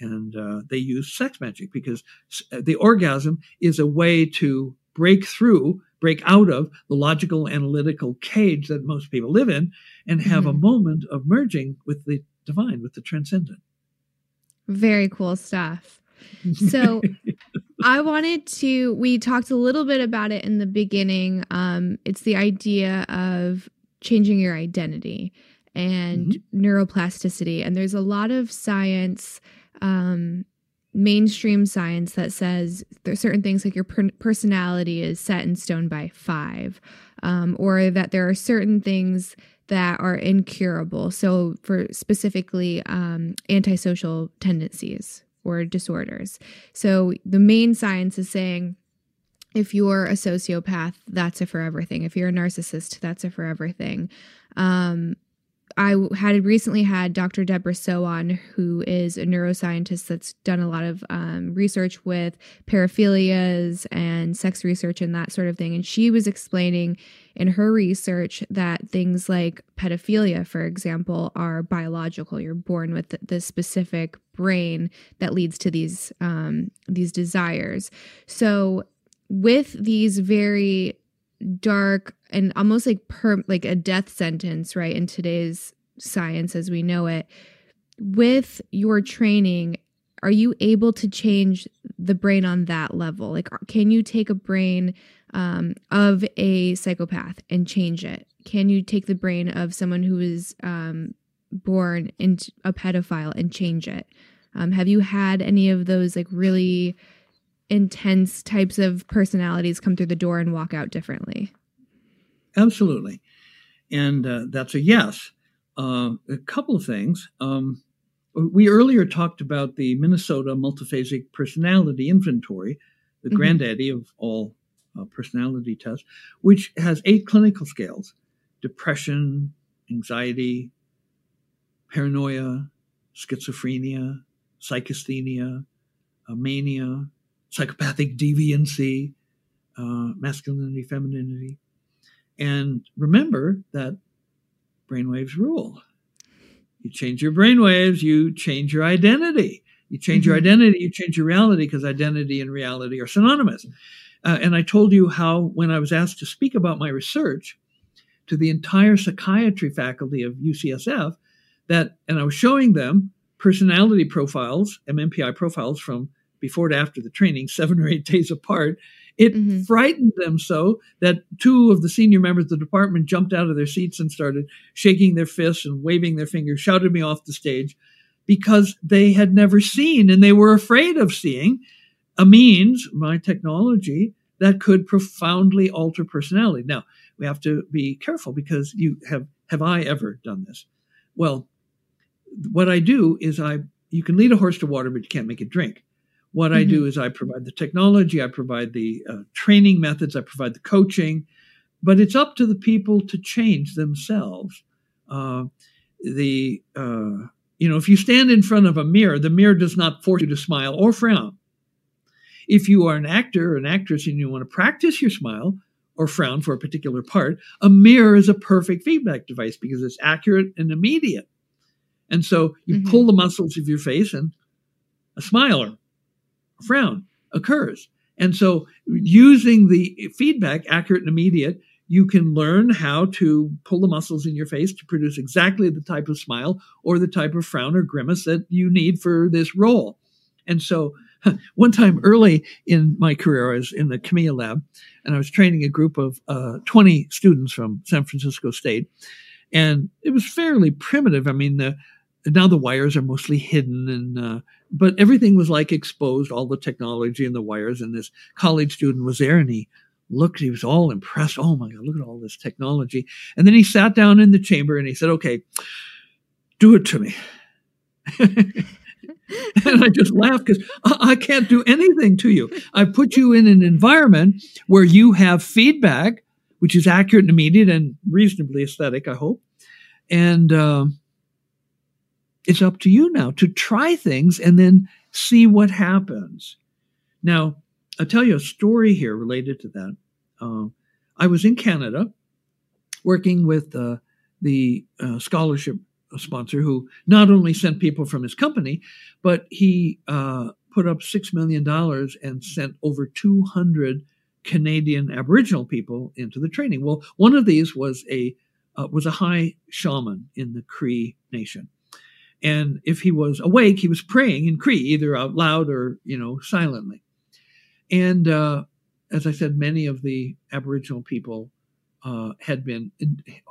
And uh, they used sex magic because uh, the orgasm is a way to break through, break out of the logical analytical cage that most people live in and have mm-hmm. a moment of merging with the divine, with the transcendent. Very cool stuff. So I wanted to, we talked a little bit about it in the beginning. Um, it's the idea of changing your identity and mm-hmm. neuroplasticity. And there's a lot of science, um, mainstream science that says there's certain things like your per- personality is set in stone by five, um, or that there are certain things that are incurable. So, for specifically um, antisocial tendencies, or disorders. So the main science is saying if you're a sociopath, that's a forever thing. If you're a narcissist, that's a forever thing. Um, I had recently had Dr. Deborah Soh on, who is a neuroscientist that's done a lot of um, research with paraphilias and sex research and that sort of thing. And she was explaining in her research that things like pedophilia, for example, are biological. You're born with the specific brain that leads to these um, these desires. So, with these very dark and almost like per like a death sentence, right? In today's science as we know it, with your training, are you able to change the brain on that level? Like, can you take a brain um, of a psychopath and change it? Can you take the brain of someone who is um, born into a pedophile and change it? Um, have you had any of those like really intense types of personalities come through the door and walk out differently? Absolutely. And uh, that's a yes. Uh, a couple of things. Um, we earlier talked about the Minnesota Multiphasic Personality Inventory, the mm-hmm. granddaddy of all uh, personality tests, which has eight clinical scales depression, anxiety, paranoia, schizophrenia, psychasthenia, uh, mania, psychopathic deviancy, uh, masculinity, femininity. And remember that brainwaves rule. You change your brainwaves, you change your identity. You change mm-hmm. your identity, you change your reality because identity and reality are synonymous. Uh, and I told you how, when I was asked to speak about my research to the entire psychiatry faculty of UCSF, that, and I was showing them personality profiles, MMPI profiles from before and after the training, seven or eight days apart. It mm-hmm. frightened them so that two of the senior members of the department jumped out of their seats and started shaking their fists and waving their fingers, shouted me off the stage because they had never seen and they were afraid of seeing a means, my technology, that could profoundly alter personality. Now, we have to be careful because you have, have I ever done this? Well, what I do is I, you can lead a horse to water, but you can't make it drink. What mm-hmm. I do mm-hmm. is I provide the technology, I provide the uh, training methods, I provide the coaching, but it's up to the people to change themselves. Uh, the uh, you know, if you stand in front of a mirror, the mirror does not force you to smile or frown. If you are an actor or an actress and you want to practice your smile or frown for a particular part, a mirror is a perfect feedback device because it's accurate and immediate. And so you mm-hmm. pull the muscles of your face and a smile or a frown occurs. And so using the feedback, accurate and immediate, you can learn how to pull the muscles in your face to produce exactly the type of smile or the type of frown or grimace that you need for this role. And so one time early in my career, I was in the Kamiya lab and I was training a group of uh, 20 students from San Francisco State. And it was fairly primitive. I mean, the, now the wires are mostly hidden and uh, but everything was like exposed all the technology and the wires and this college student was there and he looked he was all impressed oh my god look at all this technology and then he sat down in the chamber and he said okay do it to me and I just laughed because I, I can't do anything to you. I put you in an environment where you have feedback, which is accurate and immediate and reasonably aesthetic, I hope. And uh, it's up to you now to try things and then see what happens. Now, I'll tell you a story here related to that. Uh, I was in Canada working with uh, the uh, scholarship sponsor who not only sent people from his company, but he uh, put up $6 million and sent over 200 Canadian Aboriginal people into the training. Well, one of these was a uh, was a high shaman in the Cree Nation, and if he was awake, he was praying in Cree, either out loud or you know silently. And uh, as I said, many of the Aboriginal people uh, had been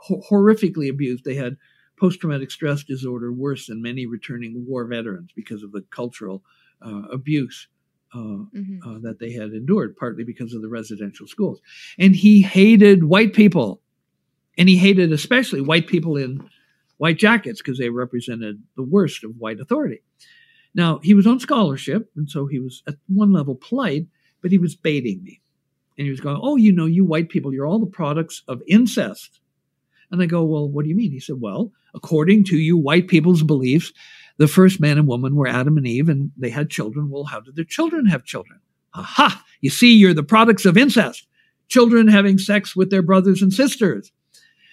horrifically abused. They had post traumatic stress disorder worse than many returning war veterans because of the cultural uh, abuse uh, mm-hmm. uh, that they had endured, partly because of the residential schools. And he hated white people. And he hated especially white people in white jackets because they represented the worst of white authority. Now, he was on scholarship, and so he was at one level polite, but he was baiting me. And he was going, Oh, you know, you white people, you're all the products of incest And I go, Well, what do you mean? He said, Well, according to you white people's beliefs, the first man and woman were Adam and Eve and they had children. Well, how did their children have children? Aha! You see, you're the products of incest, children having sex with their brothers and sisters.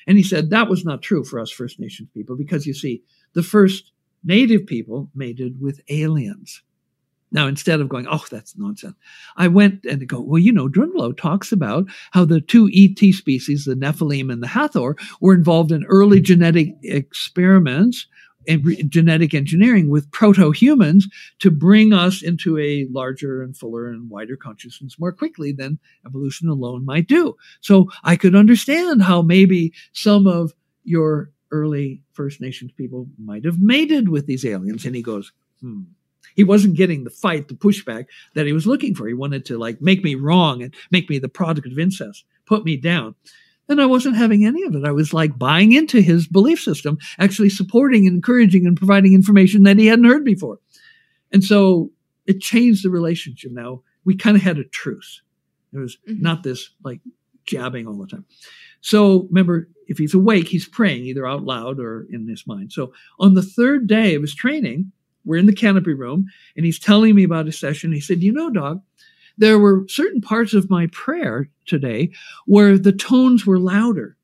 And he said that was not true for us First Nations people because you see, the first native people mated with aliens. Now, instead of going, oh, that's nonsense, I went and go, well, you know, Drunvalo talks about how the two ET species, the Nephilim and the Hathor, were involved in early genetic experiments genetic engineering with proto humans to bring us into a larger and fuller and wider consciousness more quickly than evolution alone might do. So I could understand how maybe some of your early First Nations people might have mated with these aliens. And he goes, hmm. He wasn't getting the fight, the pushback that he was looking for. He wanted to like make me wrong and make me the product of incest, put me down. And I wasn't having any of it. I was like buying into his belief system, actually supporting and encouraging and providing information that he hadn't heard before. And so it changed the relationship. Now we kind of had a truce. It was mm-hmm. not this like jabbing all the time. So remember, if he's awake, he's praying either out loud or in his mind. So on the third day of his training, we're in the canopy room and he's telling me about his session. He said, You know, dog, there were certain parts of my prayer today where the tones were louder.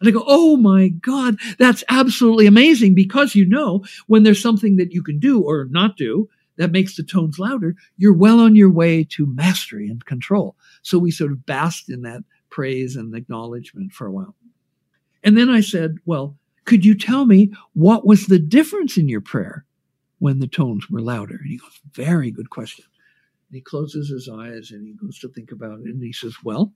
And I go, oh my God, that's absolutely amazing because you know when there's something that you can do or not do that makes the tones louder, you're well on your way to mastery and control. So we sort of basked in that praise and acknowledgement for a while. And then I said, well, could you tell me what was the difference in your prayer when the tones were louder? And he goes, very good question. And he closes his eyes and he goes to think about it. And he says, Well,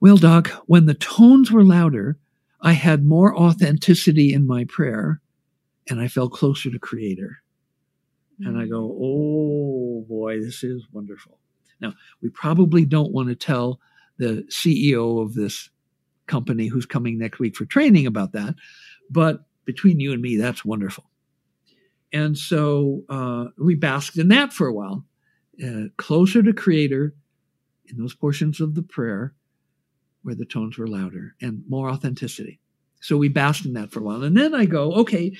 well, Doc, when the tones were louder, I had more authenticity in my prayer and I felt closer to Creator. And I go, mm. Oh boy, this is wonderful. Now, we probably don't want to tell the CEO of this company who's coming next week for training about that, but between you and me, that's wonderful. And so uh, we basked in that for a while uh, closer to Creator in those portions of the prayer where the tones were louder and more authenticity. So we basked in that for a while. And then I go, okay,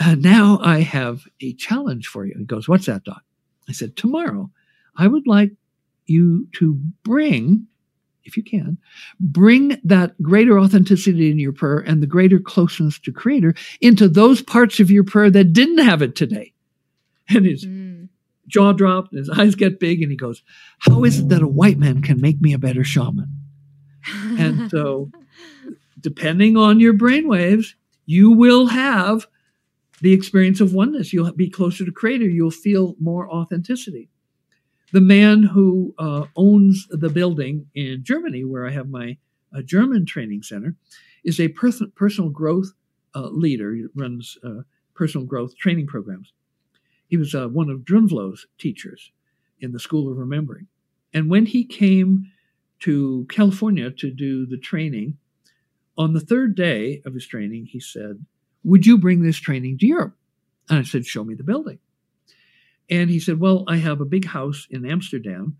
uh, now I have a challenge for you. He goes, what's that, Doc? I said, tomorrow I would like you to bring, if you can, bring that greater authenticity in your prayer and the greater closeness to Creator into those parts of your prayer that didn't have it today. And his mm jaw dropped and his eyes get big and he goes, How is it that a white man can make me a better shaman? and so, depending on your brainwaves, you will have the experience of oneness. You'll be closer to Creator. You'll feel more authenticity. The man who uh, owns the building in Germany, where I have my uh, German training center, is a pers- personal growth uh, leader. He runs uh, personal growth training programs. He was uh, one of Drunvalo's teachers in the School of Remembering. And when he came to California to do the training, on the third day of his training, he said, Would you bring this training to Europe? And I said, Show me the building. And he said, Well, I have a big house in Amsterdam,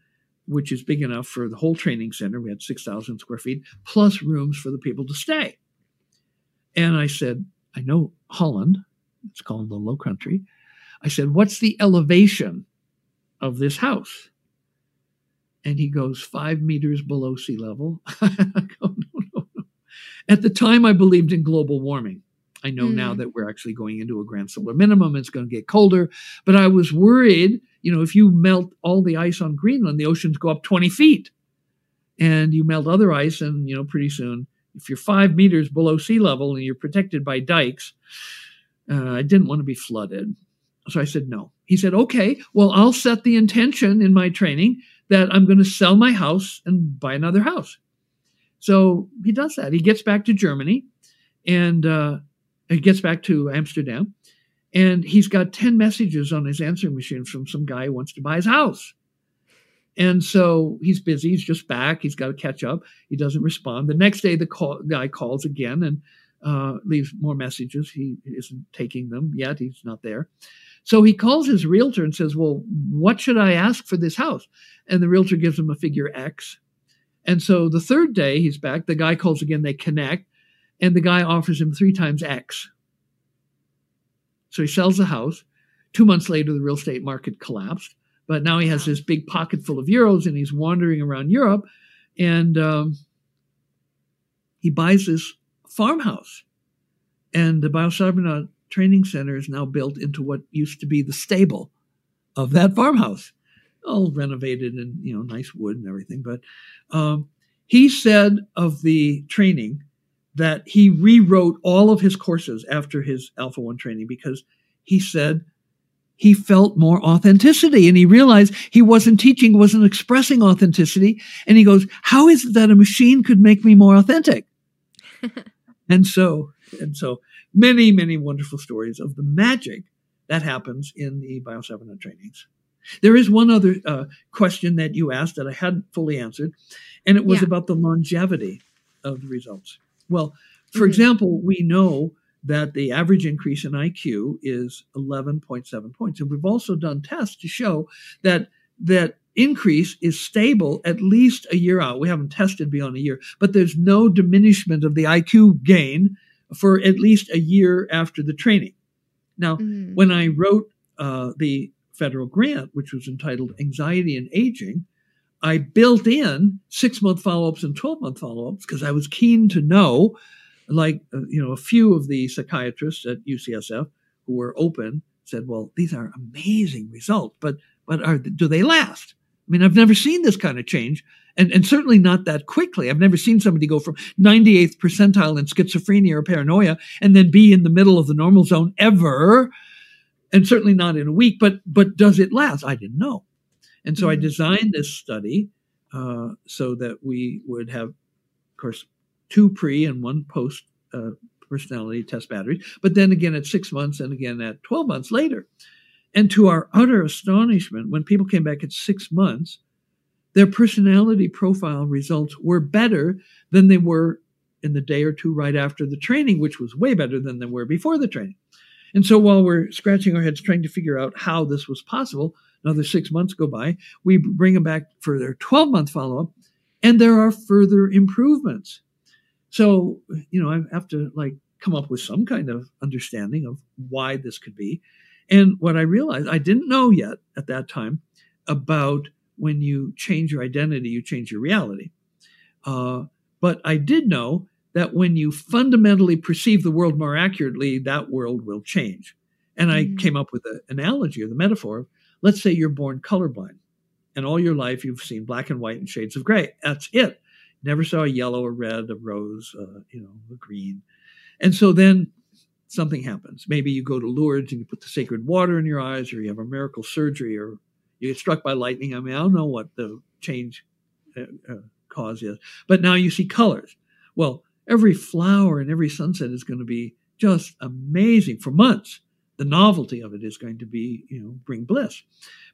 which is big enough for the whole training center. We had 6,000 square feet, plus rooms for the people to stay. And I said, I know Holland, it's called the Low Country. I said, What's the elevation of this house? And he goes, Five meters below sea level. I go, no, no, no. At the time, I believed in global warming. I know mm. now hmm. that we're actually going into a grand solar minimum. It's going to get colder. But I was worried, you know, if you melt all the ice on Greenland, the oceans go up 20 feet. And you melt other ice, and, you know, pretty soon, if you're five meters below sea level and you're protected by dikes, uh, I didn't want to be flooded. So I said, no. He said, okay, well, I'll set the intention in my training that I'm going to sell my house and buy another house. So he does that. He gets back to Germany and uh, he gets back to Amsterdam and he's got 10 messages on his answering machine from some guy who wants to buy his house. And so he's busy. He's just back. He's got to catch up. He doesn't respond. The next day, the call, guy calls again and uh, leaves more messages. He isn't taking them yet. He's not there. So he calls his realtor and says, Well, what should I ask for this house? And the realtor gives him a figure X. And so the third day he's back, the guy calls again, they connect. and the guy offers him three times X. So he sells the house. Two months later, the real estate market collapsed. But now he has this big pocket full of euros and he's wandering around Europe and um, he buys this farmhouse. And the Biocybernaut Training Center is now built into what used to be the stable of that farmhouse, all renovated and you know nice wood and everything. But um, he said of the training that he rewrote all of his courses after his Alpha One training because he said he felt more authenticity and he realized he wasn't teaching, wasn't expressing authenticity. And he goes, How is it that a machine could make me more authentic? and so, and so many, many wonderful stories of the magic that happens in the Biocybernaut trainings. There is one other uh, question that you asked that I hadn't fully answered, and it was yeah. about the longevity of the results. Well, for mm-hmm. example, we know that the average increase in IQ is 11.7 points. And we've also done tests to show that that increase is stable at least a year out. We haven't tested beyond a year, but there's no diminishment of the IQ gain for at least a year after the training. Now, mm-hmm. when I wrote uh, the federal grant, which was entitled Anxiety and Aging, I built in six month follow ups and 12 month follow ups because I was keen to know like uh, you know a few of the psychiatrists at UCSF who were open said, "Well, these are amazing results, but but are do they last?" I mean, I've never seen this kind of change, and and certainly not that quickly. I've never seen somebody go from 98th percentile in schizophrenia or paranoia and then be in the middle of the normal zone ever, and certainly not in a week. But but does it last? I didn't know, and so. I designed this study uh, so that we would have, of course, two pre and one post uh, personality test batteries, but then again at six months and again at 12 months later. And to our utter astonishment, when people came back at six months, their personality profile results were better than they were in the day or two right after the training, which was way better than they were before the training. And so while we're scratching our heads trying to figure out how this was possible, another six months go by, we bring them back for their 12 month follow up, and there are further improvements. So, you know, I have to like come up with some kind of understanding of why this could be. And what I realized, I didn't know yet at that time about when you change your identity, you change your reality. Uh, but I did know that when you fundamentally perceive the world more accurately, that world will change. And I mm-hmm. came up with an analogy or the metaphor of let's say you're born colorblind, and all your life you've seen black and white and shades of gray. That's it. Never saw a yellow, a red, a rose, uh, you know, a green. And so then something happens. Maybe you go to Lourdes and you put the sacred water in your eyes, or you have a miracle surgery, or you get struck by lightning. I mean, I don't know what the change uh, uh, cause is, but now you see colors. Well, every flower and every sunset is going to be just amazing for months. The novelty of it is going to be, you know, bring bliss,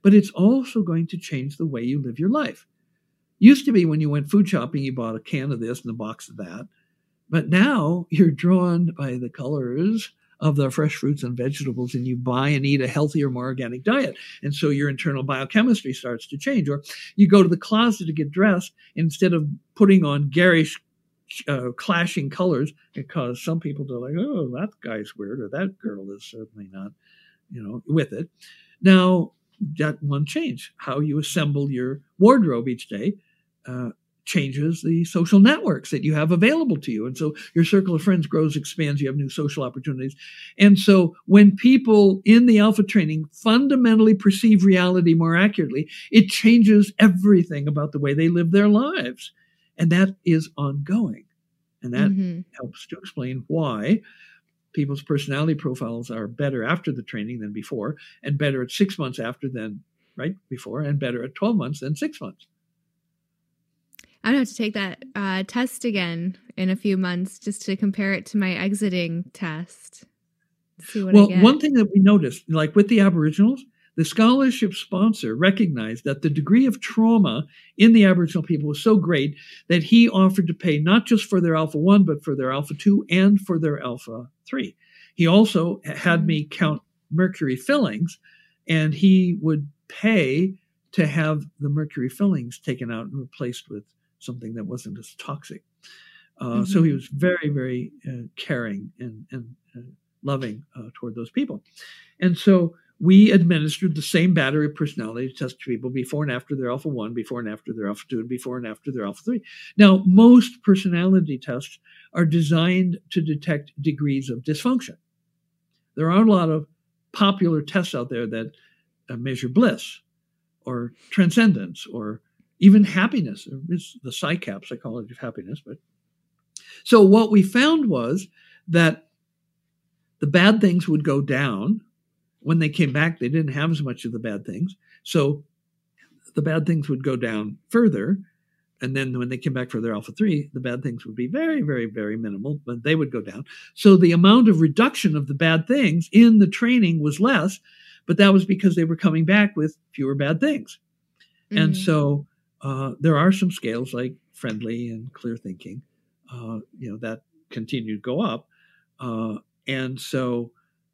but it's also going to change the way you live your life. Used to be when you went food shopping, you bought a can of this and a box of that. But now you're drawn by the colors of the fresh fruits and vegetables and you buy and eat a healthier, more organic diet. And so your internal biochemistry starts to change. Or you go to the closet to get dressed instead of putting on garish, uh, clashing colors because some people are like, oh, that guy's weird or that girl is certainly not, you know, with it. Now, that one change, how you assemble your wardrobe each day uh, changes the social networks that you have available to you. And so your circle of friends grows, expands, you have new social opportunities. And so when people in the alpha training fundamentally perceive reality more accurately, it changes everything about the way they live their lives. And that is ongoing. And that mm-hmm. helps to explain why people's personality profiles are better after the training than before, and better at six months after than right before, and better at 12 months than six months. I'm gonna have to take that uh, test again in a few months just to compare it to my exiting test. well, one thing that we noticed, like with the Aboriginals, the scholarship sponsor recognized that the degree of trauma in the Aboriginal people was so great that he offered to pay not just for their Alpha 1, but for their Alpha 2 and for their Alpha 3. He also had me mm. count mercury fillings, and he would pay to have the mercury fillings taken out and replaced with something that wasn't as toxic. Uh, mm-hmm. So he was very, very uh, caring and, and uh, loving uh, toward those people. And so we administered the same battery of personality test to people before and after their alpha 1, before and after their alpha 2, and before and after their alpha 3. Now, most personality tests are designed to detect degrees of dysfunction. There aren't a lot of popular tests out there that uh, measure bliss or transcendence or even happiness. is the PsyCap, psychology of happiness. But so what we found was that the bad things would go down when they came back, they didn't have as much of the bad things. So the bad things would go down further. And then when they came back for their alpha 3, the bad things would be very, very, very minimal, but they would go down. So the amount of reduction of the bad things in the training was less, but that was because they were coming back with fewer bad things. Mm-hmm. And so uh, there are some scales like friendly and clear thinking, uh, you know, that continue to go up. Uh, and so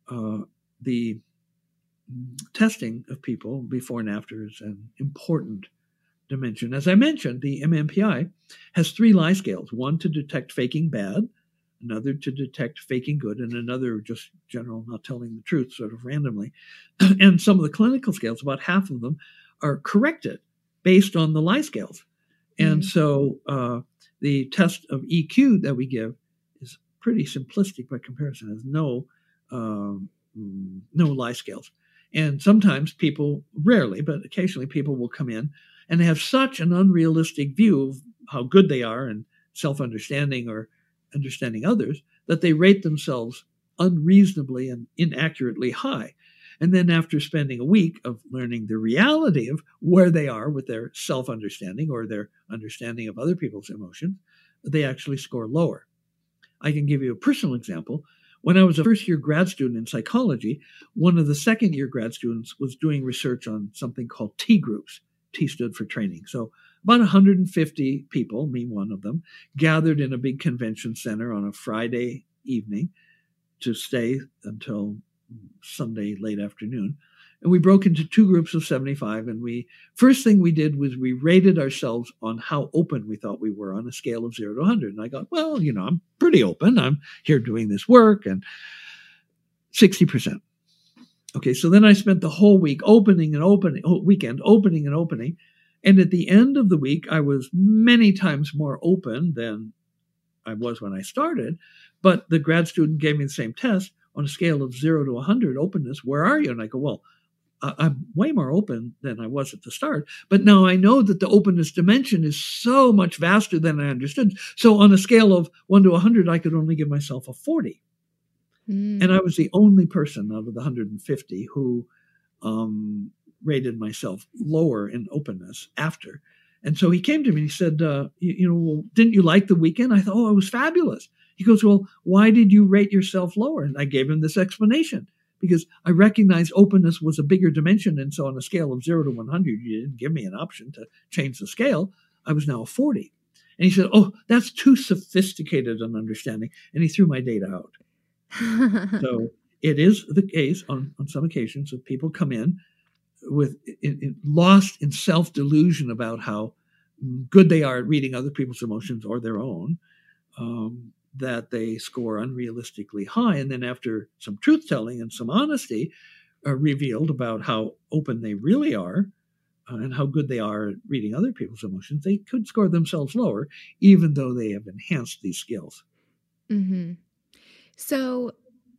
uh, the testing of people before and after is an important dimension. As I mentioned, the MMPI has three lie scales one to detect faking bad, another to detect faking good, and another just general not telling the truth sort of randomly. and some of the clinical scales, about half of them, are corrected based on the lie scales. And mm-hmm. so uh, the test of EQ that we give is pretty simplistic by comparison, has no, um, no lie scales. And sometimes people, rarely, but occasionally people will come in and have such an unrealistic view of how good they are and self understanding or understanding others that they rate themselves unreasonably and inaccurately high. And then, after spending a week of learning the reality of where they are with their self understanding or their understanding of other people's emotions, they actually score lower. I can give you a personal example. When I was a first year grad student in psychology, one of the second year grad students was doing research on something called T groups. T stood for training. So about 150 people, me one of them, gathered in a big convention center on a Friday evening to stay until Sunday late afternoon and we broke into two groups of 75 and we first thing we did was we rated ourselves on how open we thought we were on a scale of 0 to 100 and i got well you know i'm pretty open. I'm here doing this work and 60% okay so then i spent the whole week opening and opening oh, weekend opening and opening and at the end of the week i was many times more open than i was when i started but the grad student gave me the same test on a scale of 0 to 100 openness where are you and i go well I'm way more open than I was at the start. But now I know that the openness dimension is so much vaster than I understood. So on a scale of one to 100, I could only give myself a 40. Mm. And I was the only person out of the 150 who um, rated myself lower in openness after. And so he came to me and he said, uh, you, you, know, well, didn't you like the weekend? I thought, oh, it was fabulous. He goes, well, why did you rate yourself lower? And I gave him this explanation because I recognized openness was a bigger dimension. And so on a scale of zero to 100, you didn't give me an option to change the scale. I was now a 40. And he said, Oh, that's too sophisticated an understanding. And he threw my data out. so it is the case on, on some occasions that people come in with in, in, lost in self delusion about how good they are at reading other people's emotions or their own. Um, that they score unrealistically high. And then, after some truth telling and some honesty uh, revealed about how open they really are uh, and how good they are at reading other people's emotions, they could score themselves lower, even though they have enhanced these skills. Mm-hmm. So,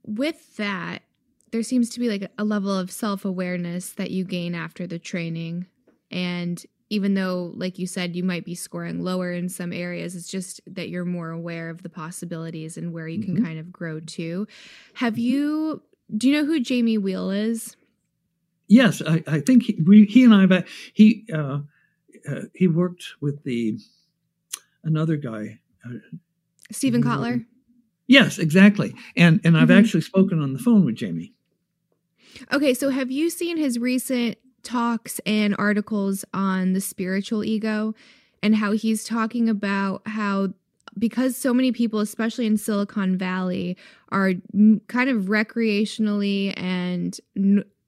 with that, there seems to be like a level of self awareness that you gain after the training. And even though like you said you might be scoring lower in some areas it's just that you're more aware of the possibilities and where you mm-hmm. can kind of grow to have mm-hmm. you do you know who jamie wheal is yes i, I think he, we, he and i he uh, uh, he worked with the another guy uh, steven kotler yes exactly and and i've mm-hmm. actually spoken on the phone with jamie okay so have you seen his recent talks and articles on the spiritual ego and how he's talking about how because so many people especially in Silicon Valley are kind of recreationally and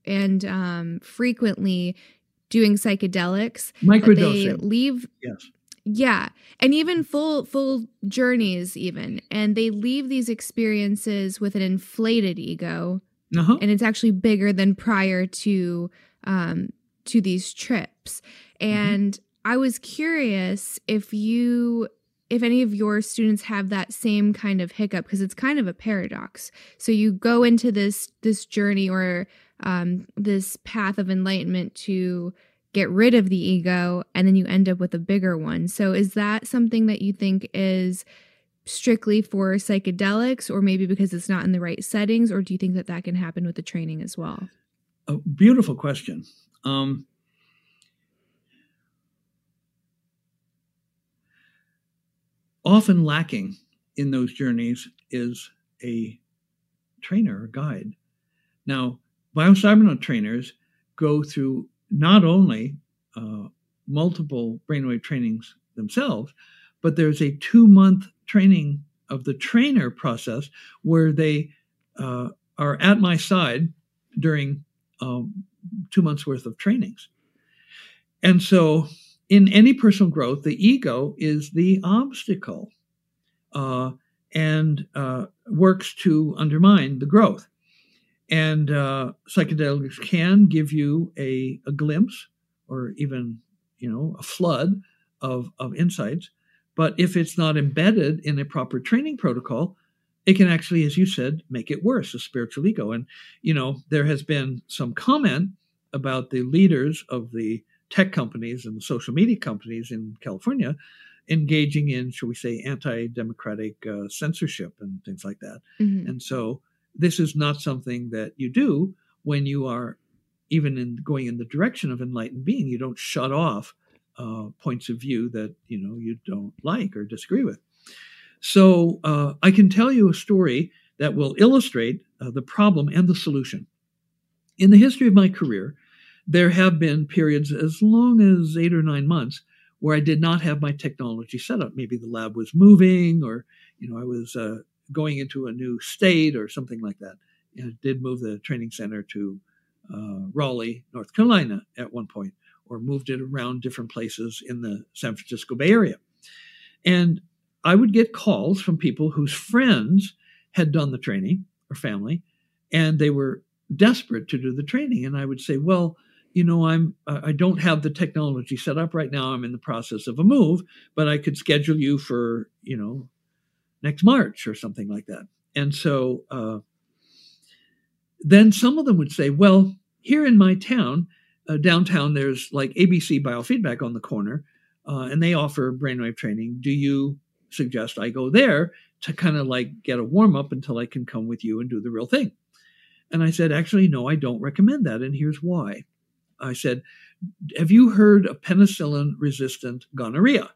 and um, frequently doing psychedelics microdosing they leave yes Yeah. And even full full journeys even. And they leave these experiences with an inflated ego. Uh-huh. And it's actually bigger than prior to um to these trips. Mm-hmm. And mm-hmm. I was curious if you if any of your students have that same kind of hiccup because it's kind of a paradox. So you go into this this journey or um, this path of enlightenment to get rid of the ego and then you end up with a bigger one. So is that something that you think is strictly for psychedelics or maybe because it's not in the right settings or do you think that that can happen with the training as well? A beautiful question. Um, often lacking in those journeys is a trainer or guide. Now, biocybernaut trainers go through not only uh, multiple brainwave trainings themselves, but there's a two month training of the trainer process where they uh, are at my side during um, two months worth of trainings. And so, in any personal growth, the ego is the obstacle uh, and uh, works to undermine the growth. And uh, psychedelics can give you a, a glimpse or even, you know, a flood of, of insights. But if it's not embedded in a proper training protocol, it can actually, as you said, make it worse, a spiritual ego. And, you know, there has been some comment about the leaders of the tech companies and the social media companies in California engaging in, shall we say, anti democratic uh, censorship and things like that. Mm-hmm. And so this is not something that you do when you are even in going in the direction of enlightened being. You don't shut off uh, points of view that you know you don't like or disagree with. So uh, I can tell you a story that will illustrate uh, the problem and the solution. In the history of my career, there have been periods as long as eight or nine months where I did not have my technology set up. Maybe the lab was moving, or you know, I was uh, going into a new state or something like that. I did move the training center to uh, Raleigh, North Carolina, at one point, or moved it around different places in the San Francisco Bay Area. And I would get calls from people whose friends had done the training or family, and they were desperate to do the training. And I would say, well, you know, I'm I don't have the technology set up right now. I'm in the process of a move, but I could schedule you for you know next March or something like that. And so uh, then some of them would say, well, here in my town, uh, downtown, there's like ABC Biofeedback on the corner, uh, and they offer brainwave training. Do you suggest I go there to kind of like get a warm up until I can come with you and do the real thing? And I said, actually, no, I don't recommend that. And here's why. I said, Have you heard of penicillin resistant gonorrhea?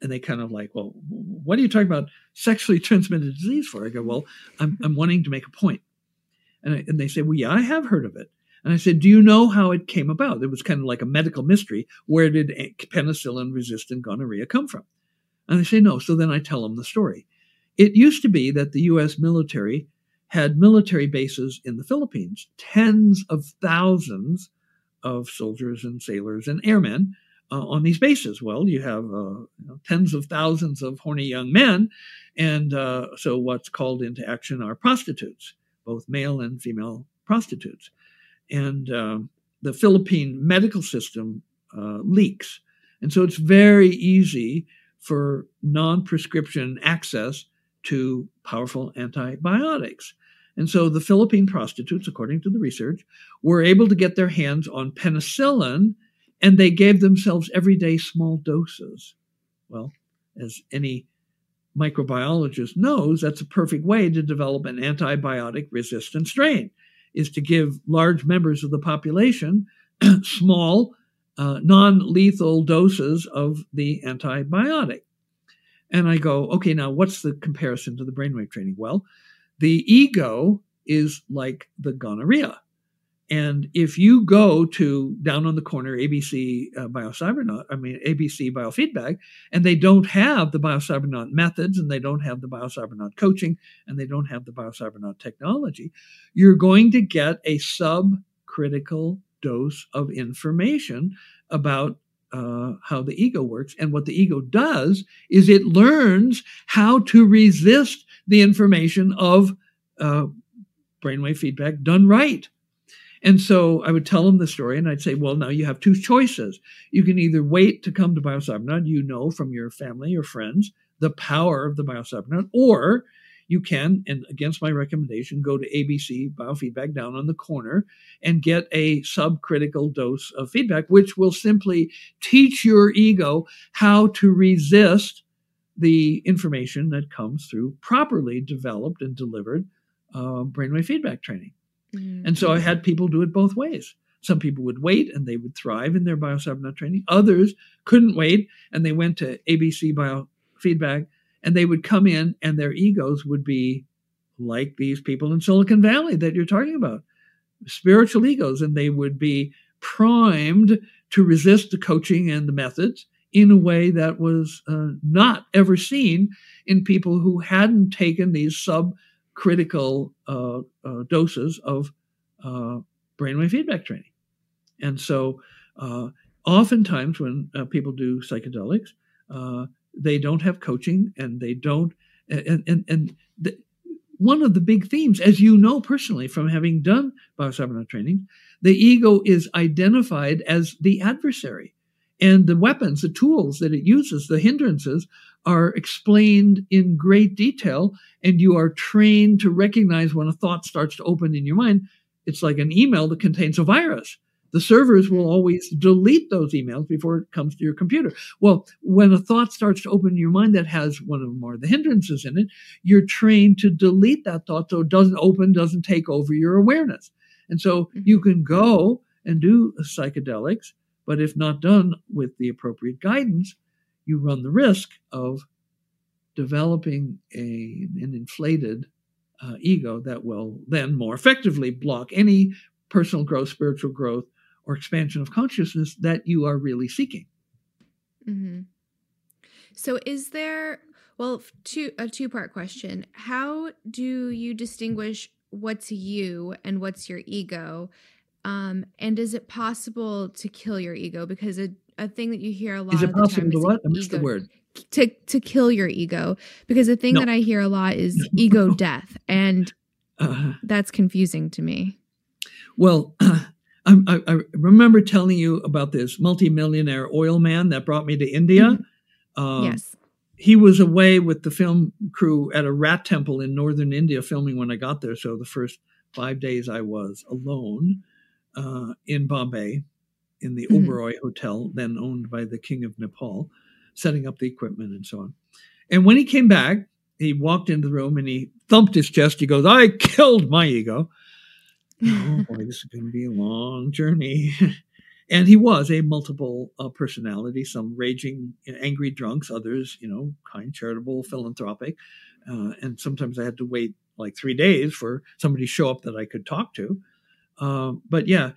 And they kind of like, Well, what are you talking about sexually transmitted disease for? I go, Well, I'm, I'm wanting to make a point. And, I, and they say, Well, yeah, I have heard of it. And I said, Do you know how it came about? It was kind of like a medical mystery. Where did penicillin resistant gonorrhea come from? And they say, No. So then I tell them the story. It used to be that the US military had military bases in the Philippines, tens of thousands of soldiers and sailors and airmen uh, on these bases. Well, you have uh, you know, tens of thousands of horny young men, and uh, so what's called into action are prostitutes, both male and female prostitutes. And um, the Philippine medical system uh, leaks. And so it's very easy for non prescription access to powerful antibiotics. And so the Philippine prostitutes, according to the research, were able to get their hands on penicillin and they gave themselves everyday small doses. Well, as any microbiologist knows, that's a perfect way to develop an antibiotic resistant strain, is to give large members of the population small, uh, non lethal doses of the antibiotic. And I go, okay, now what's the comparison to the brainwave training? Well, the ego is like the gonorrhea. And if you go to down on the corner ABC uh, Biocybernaut, I mean ABC Biofeedback, and they don't have the Biocybernaut methods, and they don't have the Biocybernaut coaching, and they don't have the Biocybernaut technology, you're going to get a subcritical dose of information about uh, how the ego works. And what the ego does is it learns how to resist the information of uh, brainwave feedback done right. And so I would tell them the story and I'd say, well, now you have two choices. You can either wait to come to BioCybernaut, you know from your family or friends the power of the BioCybernaut, or you can, and against my recommendation, go to ABC Biofeedback down on the corner and get a subcritical dose of feedback, which will simply teach your ego how to resist the information that comes through properly developed and delivered uh, brainwave feedback training. Mm-hmm. And so I had people do it both ways. Some people would wait and they would thrive in their BioCybernaut training. Others couldn't wait and they went to ABC Biofeedback and they would come in and their egos would be like these people in Silicon Valley that you're talking about, spiritual egos, and they would be primed to resist the coaching and the methods in a way that was uh, not ever seen in people who hadn't taken these subcritical uh, uh, doses of uh, brainwave feedback training. And so, uh, oftentimes when uh, people do psychedelics, they don't have coaching and they don't and and, and the, one of the big themes as you know personally from having done BioCybernaut training the ego is identified as the adversary. And the weapons the tools that it uses the hindrances are explained in great detail and you are trained to recognize when a thought starts to open in your mind. It's like an email that contains a virus the servers will always delete those emails before it comes to your computer. Well, when a thought starts to open in your mind that has one of more of the hindrances in it, you're trained to delete that thought so it doesn't open, doesn't take over your awareness. And so mm-hmm. you can go and do psychedelics, but if not done with the appropriate guidance, you run the risk of developing a, an inflated uh, ego that will then more effectively block any personal growth, spiritual growth, or expansion of consciousness that you are really seeking. Mm-hmm. So, is there, well, two, a two part question. How do you distinguish what's you and what's your ego? Um, and is it possible to kill your ego? Because a, a thing that you hear a lot is it possible to is what? I missed ego, the word. To, to kill your ego. Because the thing No. that I hear a lot is ego death. And Uh, that's confusing to me. well, I, I, I remember telling you about this multimillionaire oil man that brought me to India. Um, yes. he was away with the film crew at a rat temple in northern India filming when I got there. So the first five days I was alone uh, in Bombay in the Mhm. Oberoi Hotel, then owned by the King of Nepal, setting up the equipment and so on. And when he came back, he walked into the room and he thumped his chest. He goes, I killed my ego. Oh boy, this is going to be a long journey. and he was a multiple uh, personality, some raging, angry drunks, others, you know, kind, charitable, philanthropic. Uh, and sometimes I had to wait like three days for somebody to show up that I could talk to. Uh, but yeah,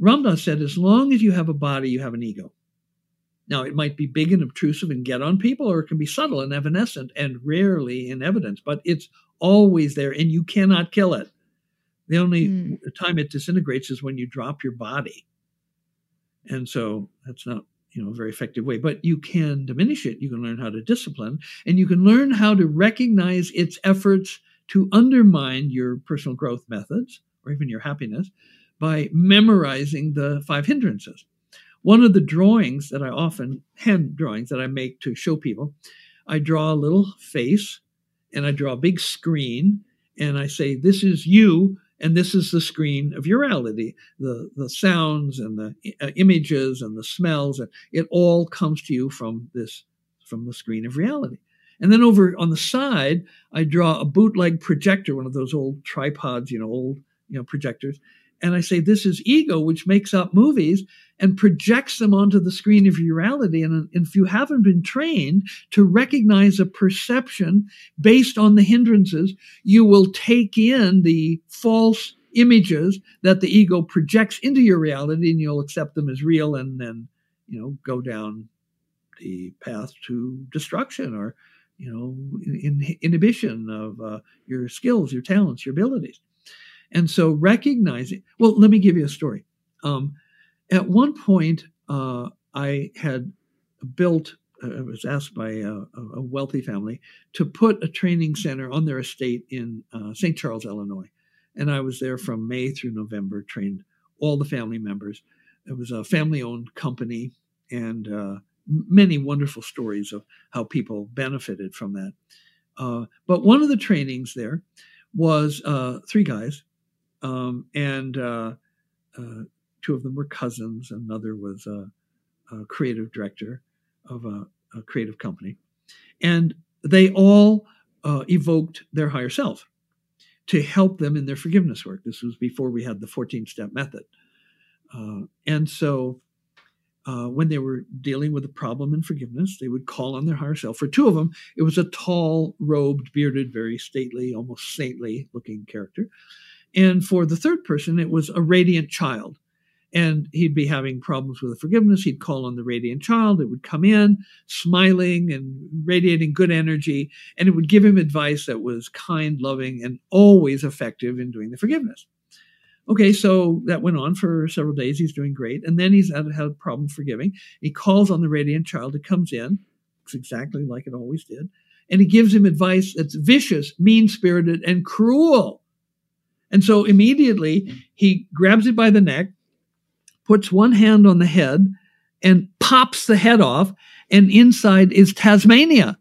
Ramdas said, as long as you have a body, you have an ego. Now, it might be big and obtrusive and get on people, or it can be subtle and evanescent and rarely in evidence, but it's always there and you cannot kill it. The only Hmm. time it disintegrates is when you drop your body. And so that's not, you know, a very effective way, but you can diminish it. You can learn how to discipline and you can learn how to recognize its efforts to undermine your personal growth methods or even your happiness by memorizing the five hindrances. One of the drawings that I often, hand drawings that I make to show people, I draw a little face and I draw a big screen and I say, This is you, and this is the screen of your reality. The, the sounds and the uh, images and the smells, and it all comes to you from this, from the screen of reality. And then over on the side, I draw a bootleg projector, one of those old tripods, you know, old you know projectors, and I say this is ego, which makes up movies and projects them onto the screen of your reality. And if you haven't been trained to recognize a perception based on the hindrances, you will take in the false images that the ego projects into your reality, and you'll accept them as real, and then you know go down the path to destruction or you know in, inhibition of uh, your skills, your talents, your abilities. And so recognizing, well, let me give you a story. Um, at one point, uh, I had built. I was asked by a, a, wealthy family to put a training center on their estate in uh, St. Charles, Illinois, and I was there from May through November, trained all the family members. It was a family-owned company, and uh, many wonderful stories of how people benefited from that. Uh, but one of the trainings there was uh, three guys, um, and uh, uh two of them were cousins. Another was a, a creative director of a, a, creative company, and they all uh, evoked their higher self to help them in their forgiveness work. This was before we had the 14 step method. Uh, and so uh, when they were dealing with a problem in forgiveness, they would call on their higher self. For two of them, it was a tall, robed, bearded, very stately, almost saintly looking character. And for the third person, it was a radiant child. And he'd be having problems with the forgiveness. He'd call on the radiant child. It would come in smiling and radiating good energy. And it would give him advice that was kind, loving, and always effective in doing the forgiveness. Okay, so that went on for several days. He's doing great. And then he's had, had a problem forgiving. He calls on the radiant child. It comes in. Looks exactly like it always did. And he gives him advice that's vicious, mean spirited, and cruel. And so immediately he grabs it by the neck, puts one hand on the head, and pops the head off. And inside is Tasmania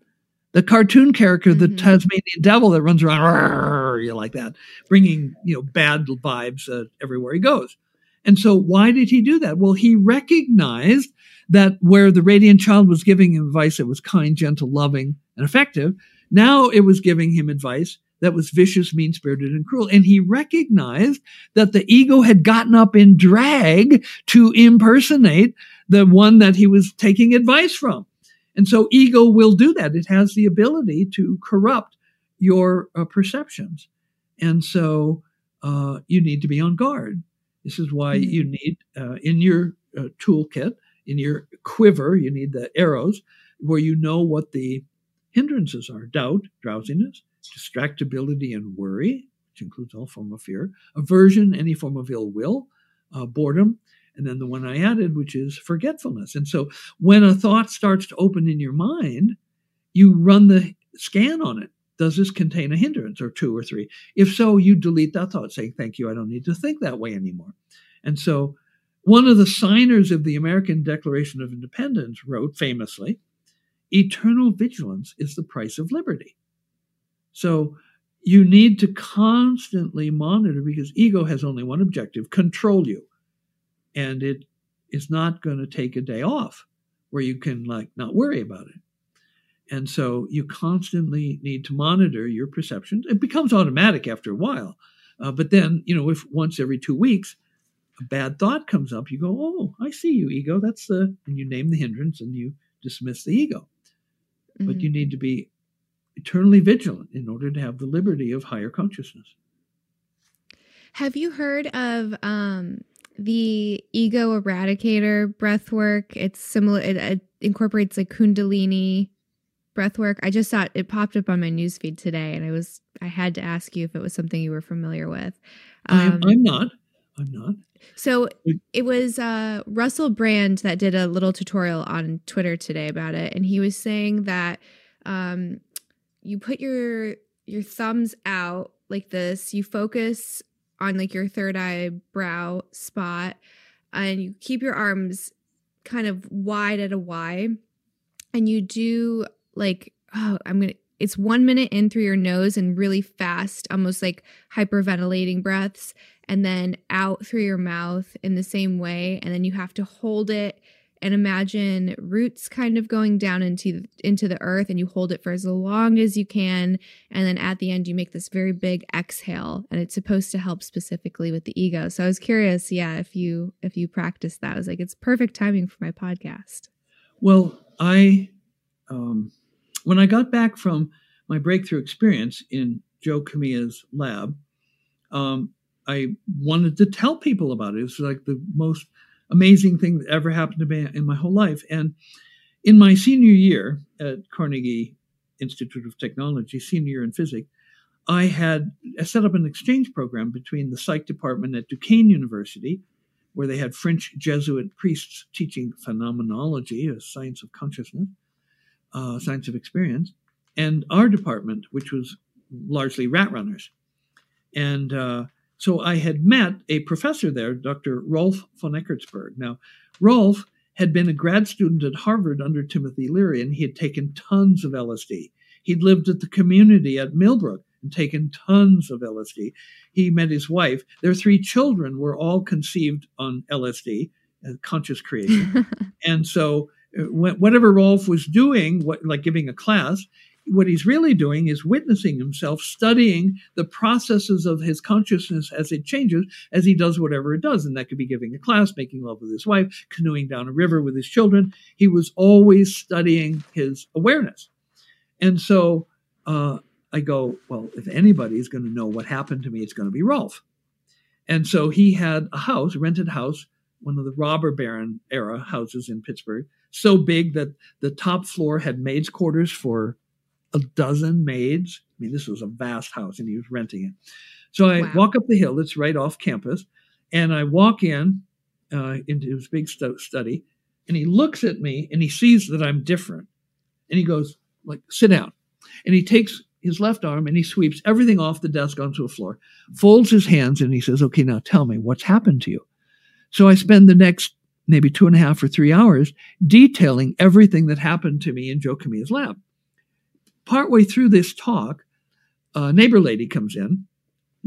the cartoon character, mm-hmm. the Tasmanian devil that runs around, you like that, bringing you know bad vibes uh, everywhere he goes. And so, why did he do that? Well, he recognized that where the radiant child was giving him advice that was kind, gentle, loving, and effective, now it was giving him advice that was vicious, mean spirited, and cruel. And he recognized that the ego had gotten up in drag to impersonate the one that he was taking advice from. And so ego will do that. It has the ability to corrupt your uh, perceptions. And so uh, you need to be on guard. This is why mm-hmm. you need uh, in your uh, toolkit, in your quiver, you need the arrows where you know what the hindrances are doubt, drowsiness, distractibility, and worry, which includes all form of fear, aversion, any form of ill will, uh, boredom, and then the one I added, which is forgetfulness. And so when a thought starts to open in your mind, you run the scan on it. Does this contain a hindrance or two or three? If so, you delete that thought, saying, Thank you, I don't need to think that way anymore. And so one of the signers of the American Declaration of Independence wrote famously, Eternal vigilance is the price of liberty. So you need to constantly monitor because ego has only one objective control you. And it is not going to take a day off where you can like not worry about it. And so you constantly need to monitor your perceptions. It becomes automatic after a while. Uh, but then you know if once every two weeks a bad thought comes up you go oh i see you ego. That's the and you name the hindrance and you dismiss the ego. Mm-hmm. but you need to be eternally vigilant in order to have the liberty of higher consciousness have you heard of um the ego eradicator breath work. It's similar, it, it incorporates like Kundalini breath work. I just thought it popped up on my newsfeed today, and I was I had to ask you if it was something you were familiar with. Um, I'm, I'm not. I'm not. So it was uh, Russell Brand that did a little tutorial on Twitter today about it, and he was saying that um, you put your your thumbs out like this, you focus on like your third eye brow spot and you keep your arms kind of wide at a Y and you do like oh I'm going to it's 1 minute in through your nose and really fast almost like hyperventilating breaths and then out through your mouth in the same way and then you have to hold it and imagine roots kind of going down into into the earth and you hold it for as long as you can. And then at the end you make this very big exhale and it's supposed to help specifically with the ego. So i was curious yeah if you if you practice that. I was like it's perfect timing for my podcast. Well i um when i got back from my breakthrough experience in joe kamiya's lab um i wanted to tell people about it. It was like the most amazing thing that ever happened to me in my whole life. And in my senior year at Carnegie Institute of Technology, senior year in physics, I had set up an exchange program between the psych department at Duquesne University where they had French Jesuit priests teaching phenomenology, a science of consciousness, uh, science of experience, and our department, which was largely rat runners. And uh, so I had met a professor there, Dr. Rolf von Eckartsberg. Now, Rolf had been a grad student at Harvard under Timothy Leary, and he had taken tons of LSD. He'd lived at the community at Millbrook and taken tons of LSD. He met his wife. Their three children were all conceived on LSD, uh, conscious creation. and so, uh, whatever Rolf was doing, what, like giving a class, what he's really doing is witnessing himself, studying the processes of his consciousness as it changes, as he does whatever it does. And that could be giving a class, making love with his wife, canoeing down a river with his children. He was always studying his awareness. And so uh, I go, well, if anybody is going to know what happened to me, it's going to be Rolf. And so he had a house, rented house, one of the robber baron era houses in Pittsburgh, so big that the top floor had maids' quarters for a dozen maids. I mean, this was a vast house and he was renting it. So I wow. walk up the hill, it's right off campus, and I walk in uh, into his big stu- study, and he looks at me and he sees that I'm different. And he goes, like, sit down. And he takes his left arm and he sweeps everything off the desk onto a floor, folds his hands, and he says, Okay, now tell me what's happened to you. So I spend the next maybe two and a half or three hours detailing everything that happened to me in Joe Kamiya's lab partway through this talk, a neighbor lady comes in,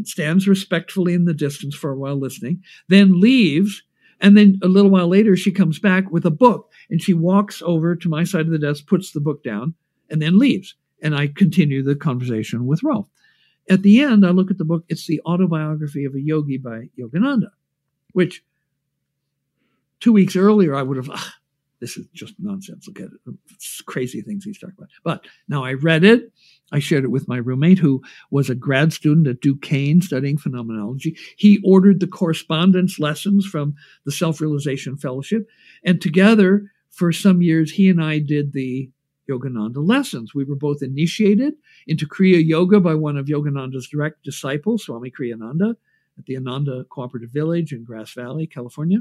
stands respectfully in the distance for a while listening, then leaves. And then a little while later, she comes back with a book and she walks over to my side of the desk, puts the book down, and then leaves. And I continue the conversation with Rolf. At the end, I look at the book. It's the autobiography of a yogi by Yogananda, which two weeks earlier I would have, this is just nonsense. Look at it. It's crazy things he's talking about. But now I read it. I shared it with my roommate who was a grad student at Duquesne studying phenomenology. He ordered the correspondence lessons from the Self Realization Fellowship. And together, for some years, he and I did the Yogananda lessons. We were both initiated into Kriya Yoga by one of Yogananda's direct disciples, Swami Kriyananda, at the Ananda Cooperative Village in Grass Valley, California.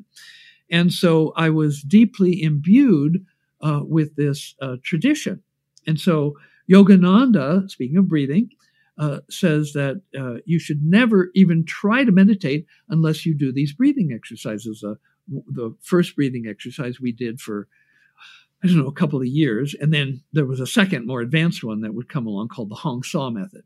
And so I was deeply imbued uh, with this uh, tradition. And so Yogananda, speaking of breathing, uh, says that uh, you should never even try to meditate unless you do these breathing exercises. Uh, the first breathing exercise we did for, I don't know, a couple of years. And then there was a second, more advanced one that would come along called the Hong method.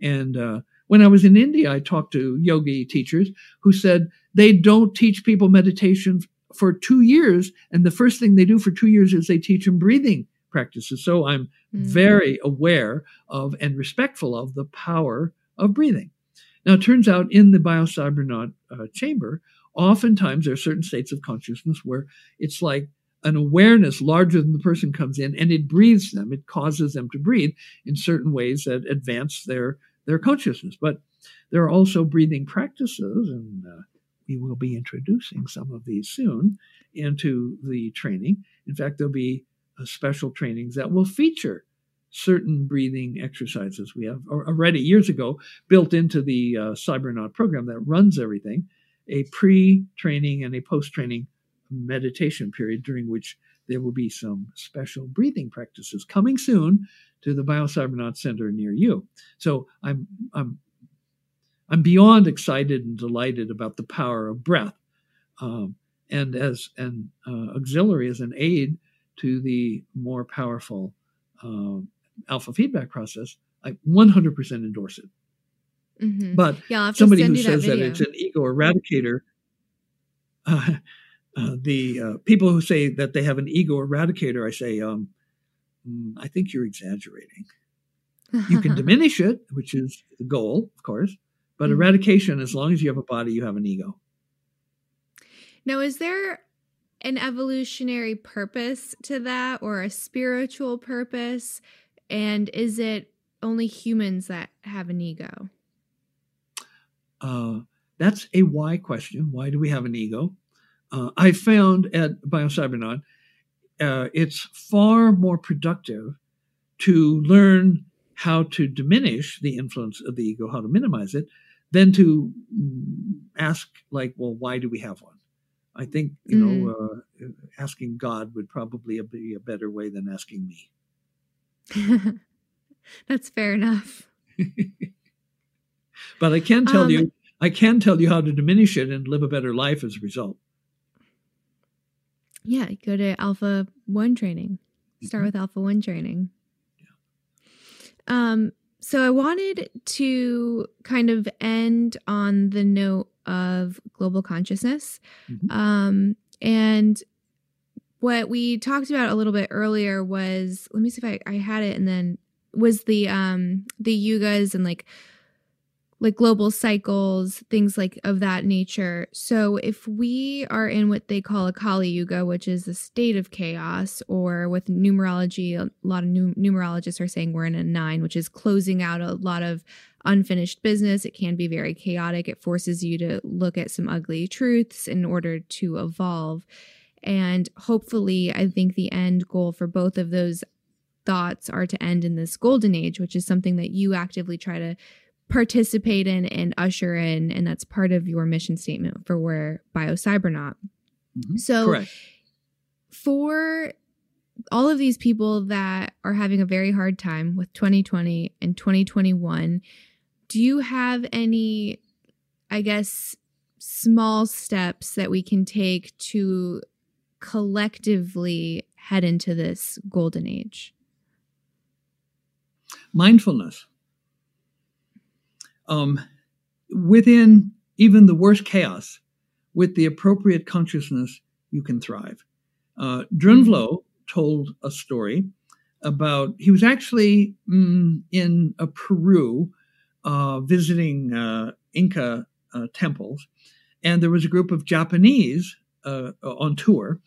And uh, when I was in India, I talked to yogi teachers who said they don't teach people meditation for two years. And the first thing they do for two years is they teach them breathing practices. So I'm mm-hmm. very aware of and respectful of the power of breathing. Now, it turns out in the biocybernaut uh, chamber, oftentimes there are certain states of consciousness where it's like an awareness larger than the person comes in and it breathes them. It causes them to breathe in certain ways that advance their, their consciousness. But there are also breathing practices, and uh, we will be introducing some of these soon into the training. In fact, there'll be uh, special trainings that will feature certain breathing exercises we have already years ago built into the uh, Cybernaut program that runs everything, a pre-training and a post-training meditation period during which there will be some special breathing practices coming soon to the BioCybernaut Center near you. So I'm I'm I'm beyond excited and delighted about the power of breath. Um, and as an uh, auxiliary, as an aid to the more powerful uh, alpha feedback process, I 100% endorse it. Mm-hmm. But yeah, somebody who says that, that, it's an ego eradicator, uh, uh, the uh, people who say that they have an ego eradicator, I say, um, mm, I think you're exaggerating. You can diminish it, which is the goal, of course, but mm-hmm. eradication, as long as you have a body, you have an ego. Now, is there an evolutionary purpose to that or a spiritual purpose? And is it only humans that have an ego? Uh, that's a why question. Why do we have an ego? Uh, I found at BioCybernaut, uh, it's far more productive to learn how to diminish the influence of the ego, how to minimize it, than to ask, like, well, why do we have one? I think you mm. know uh, asking God would probably be a better way than asking me. That's fair enough. but I can tell um, you, I can tell you how to diminish it and live a better life as a result. Yeah, go to Alpha One training. Start mm-hmm. with Alpha One training. Yeah. Um, so I wanted to kind of end on the note of global consciousness. Mm-hmm. Um, and what we talked about a little bit earlier was let me see if I, I had it and then was the um the yugas and like like global cycles, things like of that nature. So if we are in what they call a Kali Yuga, which is a state of chaos, or with numerology, a lot of numerologists are saying we're in a nine, which is closing out a lot of unfinished business. It can be very chaotic. It forces you to look at some ugly truths in order to evolve. And hopefully, I think the end goal for both of those thoughts are to end in this golden age, which is something that you actively try to participate in and usher in. And that's part of your mission statement for where BioCybernaut. Mm-hmm. So, Correct. for all of these people that are having a very hard time with 2020 and 2021, do you have any, I guess, small steps that we can take to collectively head into this golden age? Mindfulness. Um, within even the worst chaos, with the appropriate consciousness, you can thrive. Uh, Drunvalo told a story about he was actually mm, in uh, Peru uh, visiting uh, Inca uh, temples, and there was a group of Japanese uh, on tour.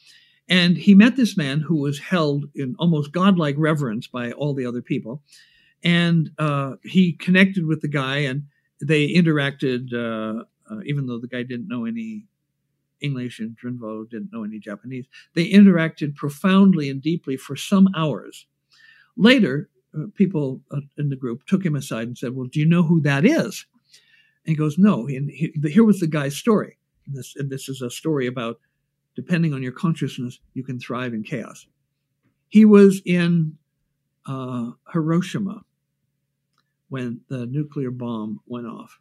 And he met this man who was held in almost godlike reverence by all the other people. And uh, he connected with the guy, and they interacted, even though the guy didn't know any English and Drunvalo didn't know any Japanese. They interacted profoundly and deeply for some hours. Later, uh, people uh, in the group took him aside and said, Well, do you know who that is? And he goes, No. And he, here was the guy's story. And this, and this is a story about depending on your consciousness, you can thrive in chaos. He was in uh, Hiroshima when the nuclear bomb went off.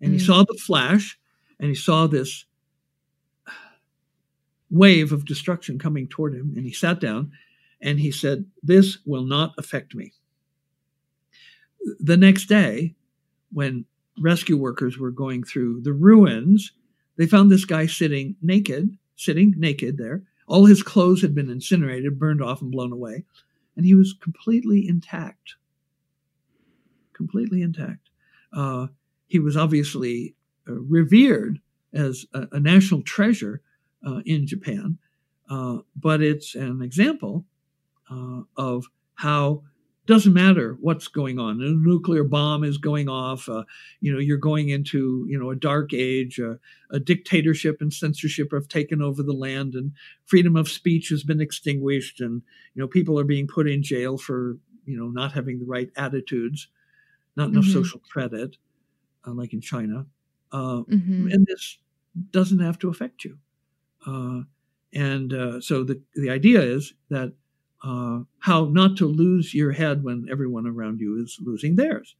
And mm. he saw the flash and he saw this wave of destruction coming toward him. And he sat down and he said, This will not affect me. The next day, when rescue workers were going through the ruins, they found this guy sitting naked, sitting naked there. All his clothes had been incinerated, burned off, and blown away. And he was completely intact. Completely intact. Uh, he was obviously uh, revered as a, a national treasure uh, in Japan, uh, but it's an example of how doesn't matter what's going on. A nuclear bomb is going off. Uh, you know, you're going into you know a dark age. Uh, a dictatorship and censorship have taken over the land, and freedom of speech has been extinguished. And you know, people are being put in jail for you know not having the right attitudes, not enough mm-hmm. social credit, uh, like in China. Uh, mm-hmm. And this doesn't have to affect you. Uh, and uh, so the the idea is that uh, how not to lose your head when everyone around you is losing theirs,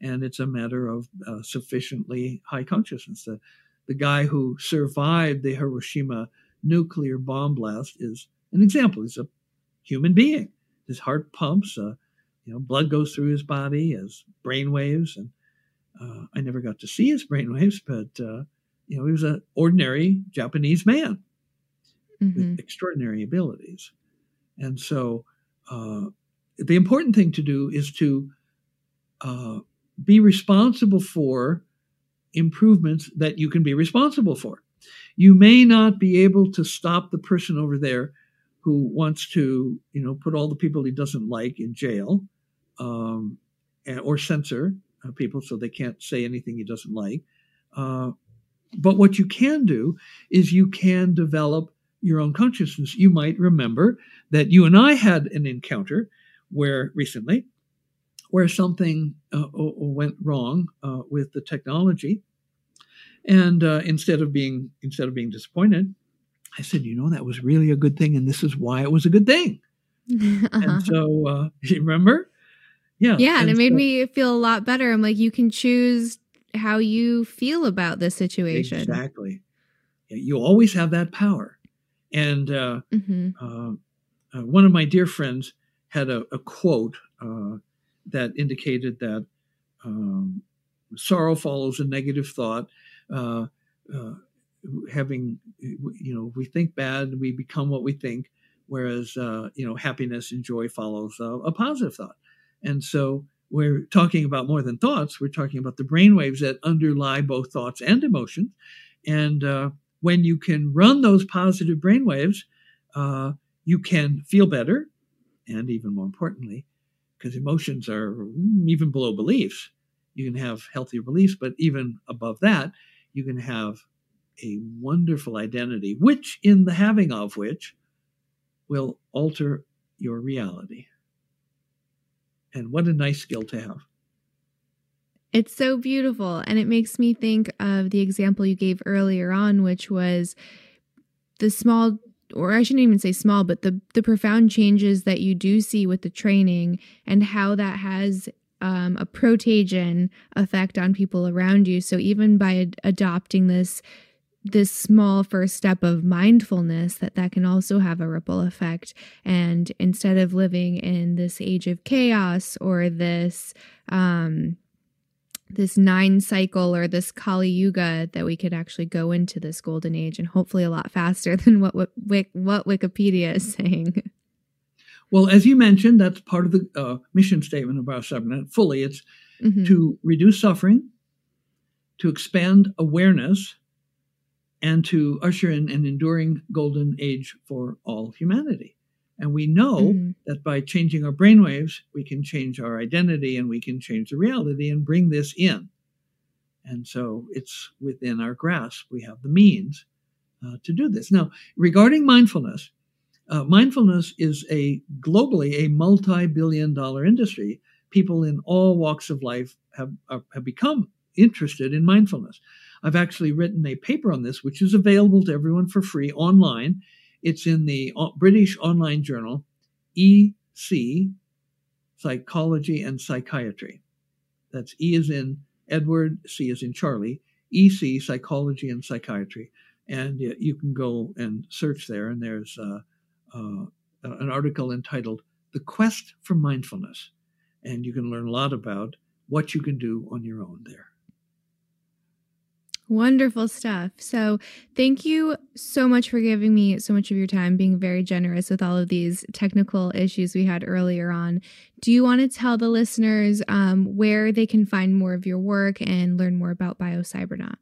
and it's a matter of uh, sufficiently high consciousness. The the guy who survived the Hiroshima nuclear bomb blast is an example. He's a human being. His heart pumps. Uh, you know, blood goes through his body as brain waves, and uh, I never got to see his brain waves, but you know, he was an ordinary Japanese man mm-hmm. with extraordinary abilities. And so uh, the important thing to do is to uh, be responsible for improvements that you can be responsible for. You may not be able to stop the person over there who wants to, you know, put all the people he doesn't like in jail, um, or censor uh, people so they can't say anything he doesn't like. Uh, but what you can do is you can develop your own consciousness. You might remember that you and I had an encounter where recently, where something uh, went wrong uh, with the technology, and uh, instead of being instead of being disappointed, I said, you know, that was really a good thing, and this is why it was a good thing. uh-huh. And so, uh, you remember? Yeah. Yeah. And, and it made so, me feel a lot better. I'm like, you can choose how you feel about this situation. Exactly. You always have that power. And uh, mm-hmm. uh, uh, one of my dear friends had a, a quote uh, that indicated that um, sorrow follows a negative thought. Uh, uh, having, you know, we think bad, we become what we think, whereas, you know, happiness and joy follows a positive thought. And so we're talking about more than thoughts. We're talking about the brain waves that underlie both thoughts and emotions. And uh, when you can run those positive brain waves, uh, you can feel better. And even more importantly, because emotions are even below beliefs, you can have healthier beliefs, but even above that, you can have a wonderful identity, which, in the having of which, will alter your reality. And what a nice skill to have. It's so beautiful. And it makes me think of the example you gave earlier on, which was the small, or I shouldn't even say small, but the, the profound changes that you do see with the training and how that has um, a protagon effect on people around you. So even by ad- adopting this this small first step of mindfulness that that can also have a ripple effect. And instead of living in this age of chaos or this um this nine cycle or this kali yuga that we could actually go into this golden age and hopefully a lot faster than what what, what wikipedia is saying. Well as you mentioned that's part of the uh, mission statement of BioCybernaut fully it's mm-hmm. to reduce suffering to expand awareness and to usher in an enduring golden age for all humanity. And we know mm-hmm. that by changing our brainwaves, we can change our identity and we can change the reality and bring this in. And so it's within our grasp. We have the means uh, to do this. Now, regarding mindfulness, uh, mindfulness is a globally a multi-billion dollar industry. People in all walks of life have, have become interested in mindfulness. I've actually written a paper on this, which is available to everyone for free online. It's in the uh, British online journal, EC, Psychology and Psychiatry. That's E is in Edward, C is in Charlie, EC, Psychology and Psychiatry. And you can go and search there, and there's uh, uh, an article entitled The Quest for Mindfulness. And you can learn a lot about what you can do on your own there. Wonderful stuff. So, thank you so much for giving me so much of your time, being very generous with all of these technical issues we had earlier on. Do you want to tell the listeners um, where they can find more of your work and learn more about BioCybernaut?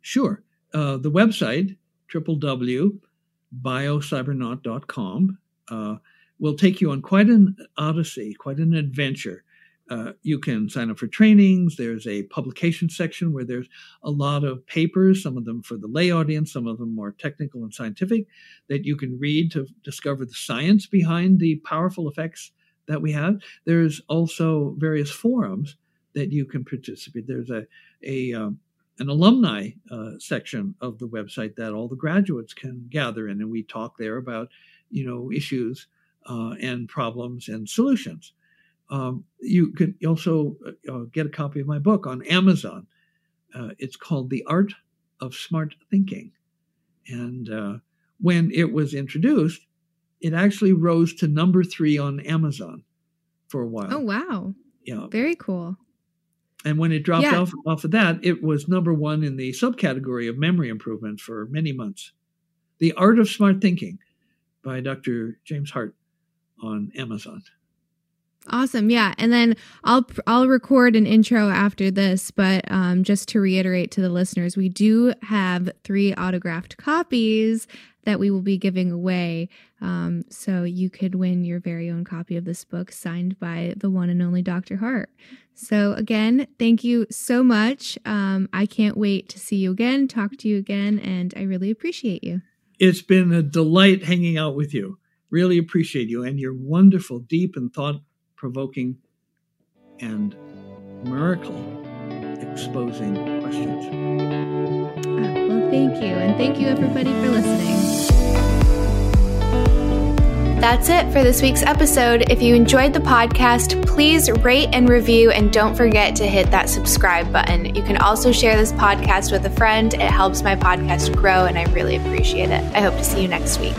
Sure. Uh, the website, www.biocybernaut.com, uh, will take you on quite an odyssey, quite an adventure uh, you can sign up for trainings. There's a publication section where there's a lot of papers, some of them for the lay audience, some of them more technical and scientific, that you can read to discover the science behind the powerful effects that we have. There's also various forums that you can participate. There's a, a um, an alumni uh, section of the website that all the graduates can gather in, and we talk there about you know issues uh, and problems and solutions. Um, you can also uh, uh, get a copy of my book on Amazon. Uh, it's called The Art of Smart Thinking. And uh, when it was introduced, it actually rose to number three on Amazon for a while. Oh, wow. Yeah. Very cool. And when it dropped yeah. off, off of that, it was number one in the subcategory of memory improvement for many months. The Art of Smart Thinking by Dr. James Hardt on Amazon. Awesome. Yeah. And then I'll I'll record an intro after this, but um, just to reiterate to the listeners, we do have three autographed copies that we will be giving away. Um, so you could win your very own copy of this book signed by the one and only Dr. Hardt. So again, thank you so much. Um, I can't wait to see you again, talk to you again, and I really appreciate you. It's been a delight hanging out with you. Really appreciate you and your wonderful, deep, and thought provoking, and miracle exposing questions. Well, Thank you. And thank you, everybody, for listening. That's it for this week's episode. If you enjoyed the podcast, please rate and review and don't forget to hit that subscribe button. You can also share this podcast with a friend. It helps my podcast grow and I really appreciate it. I hope to see you next week.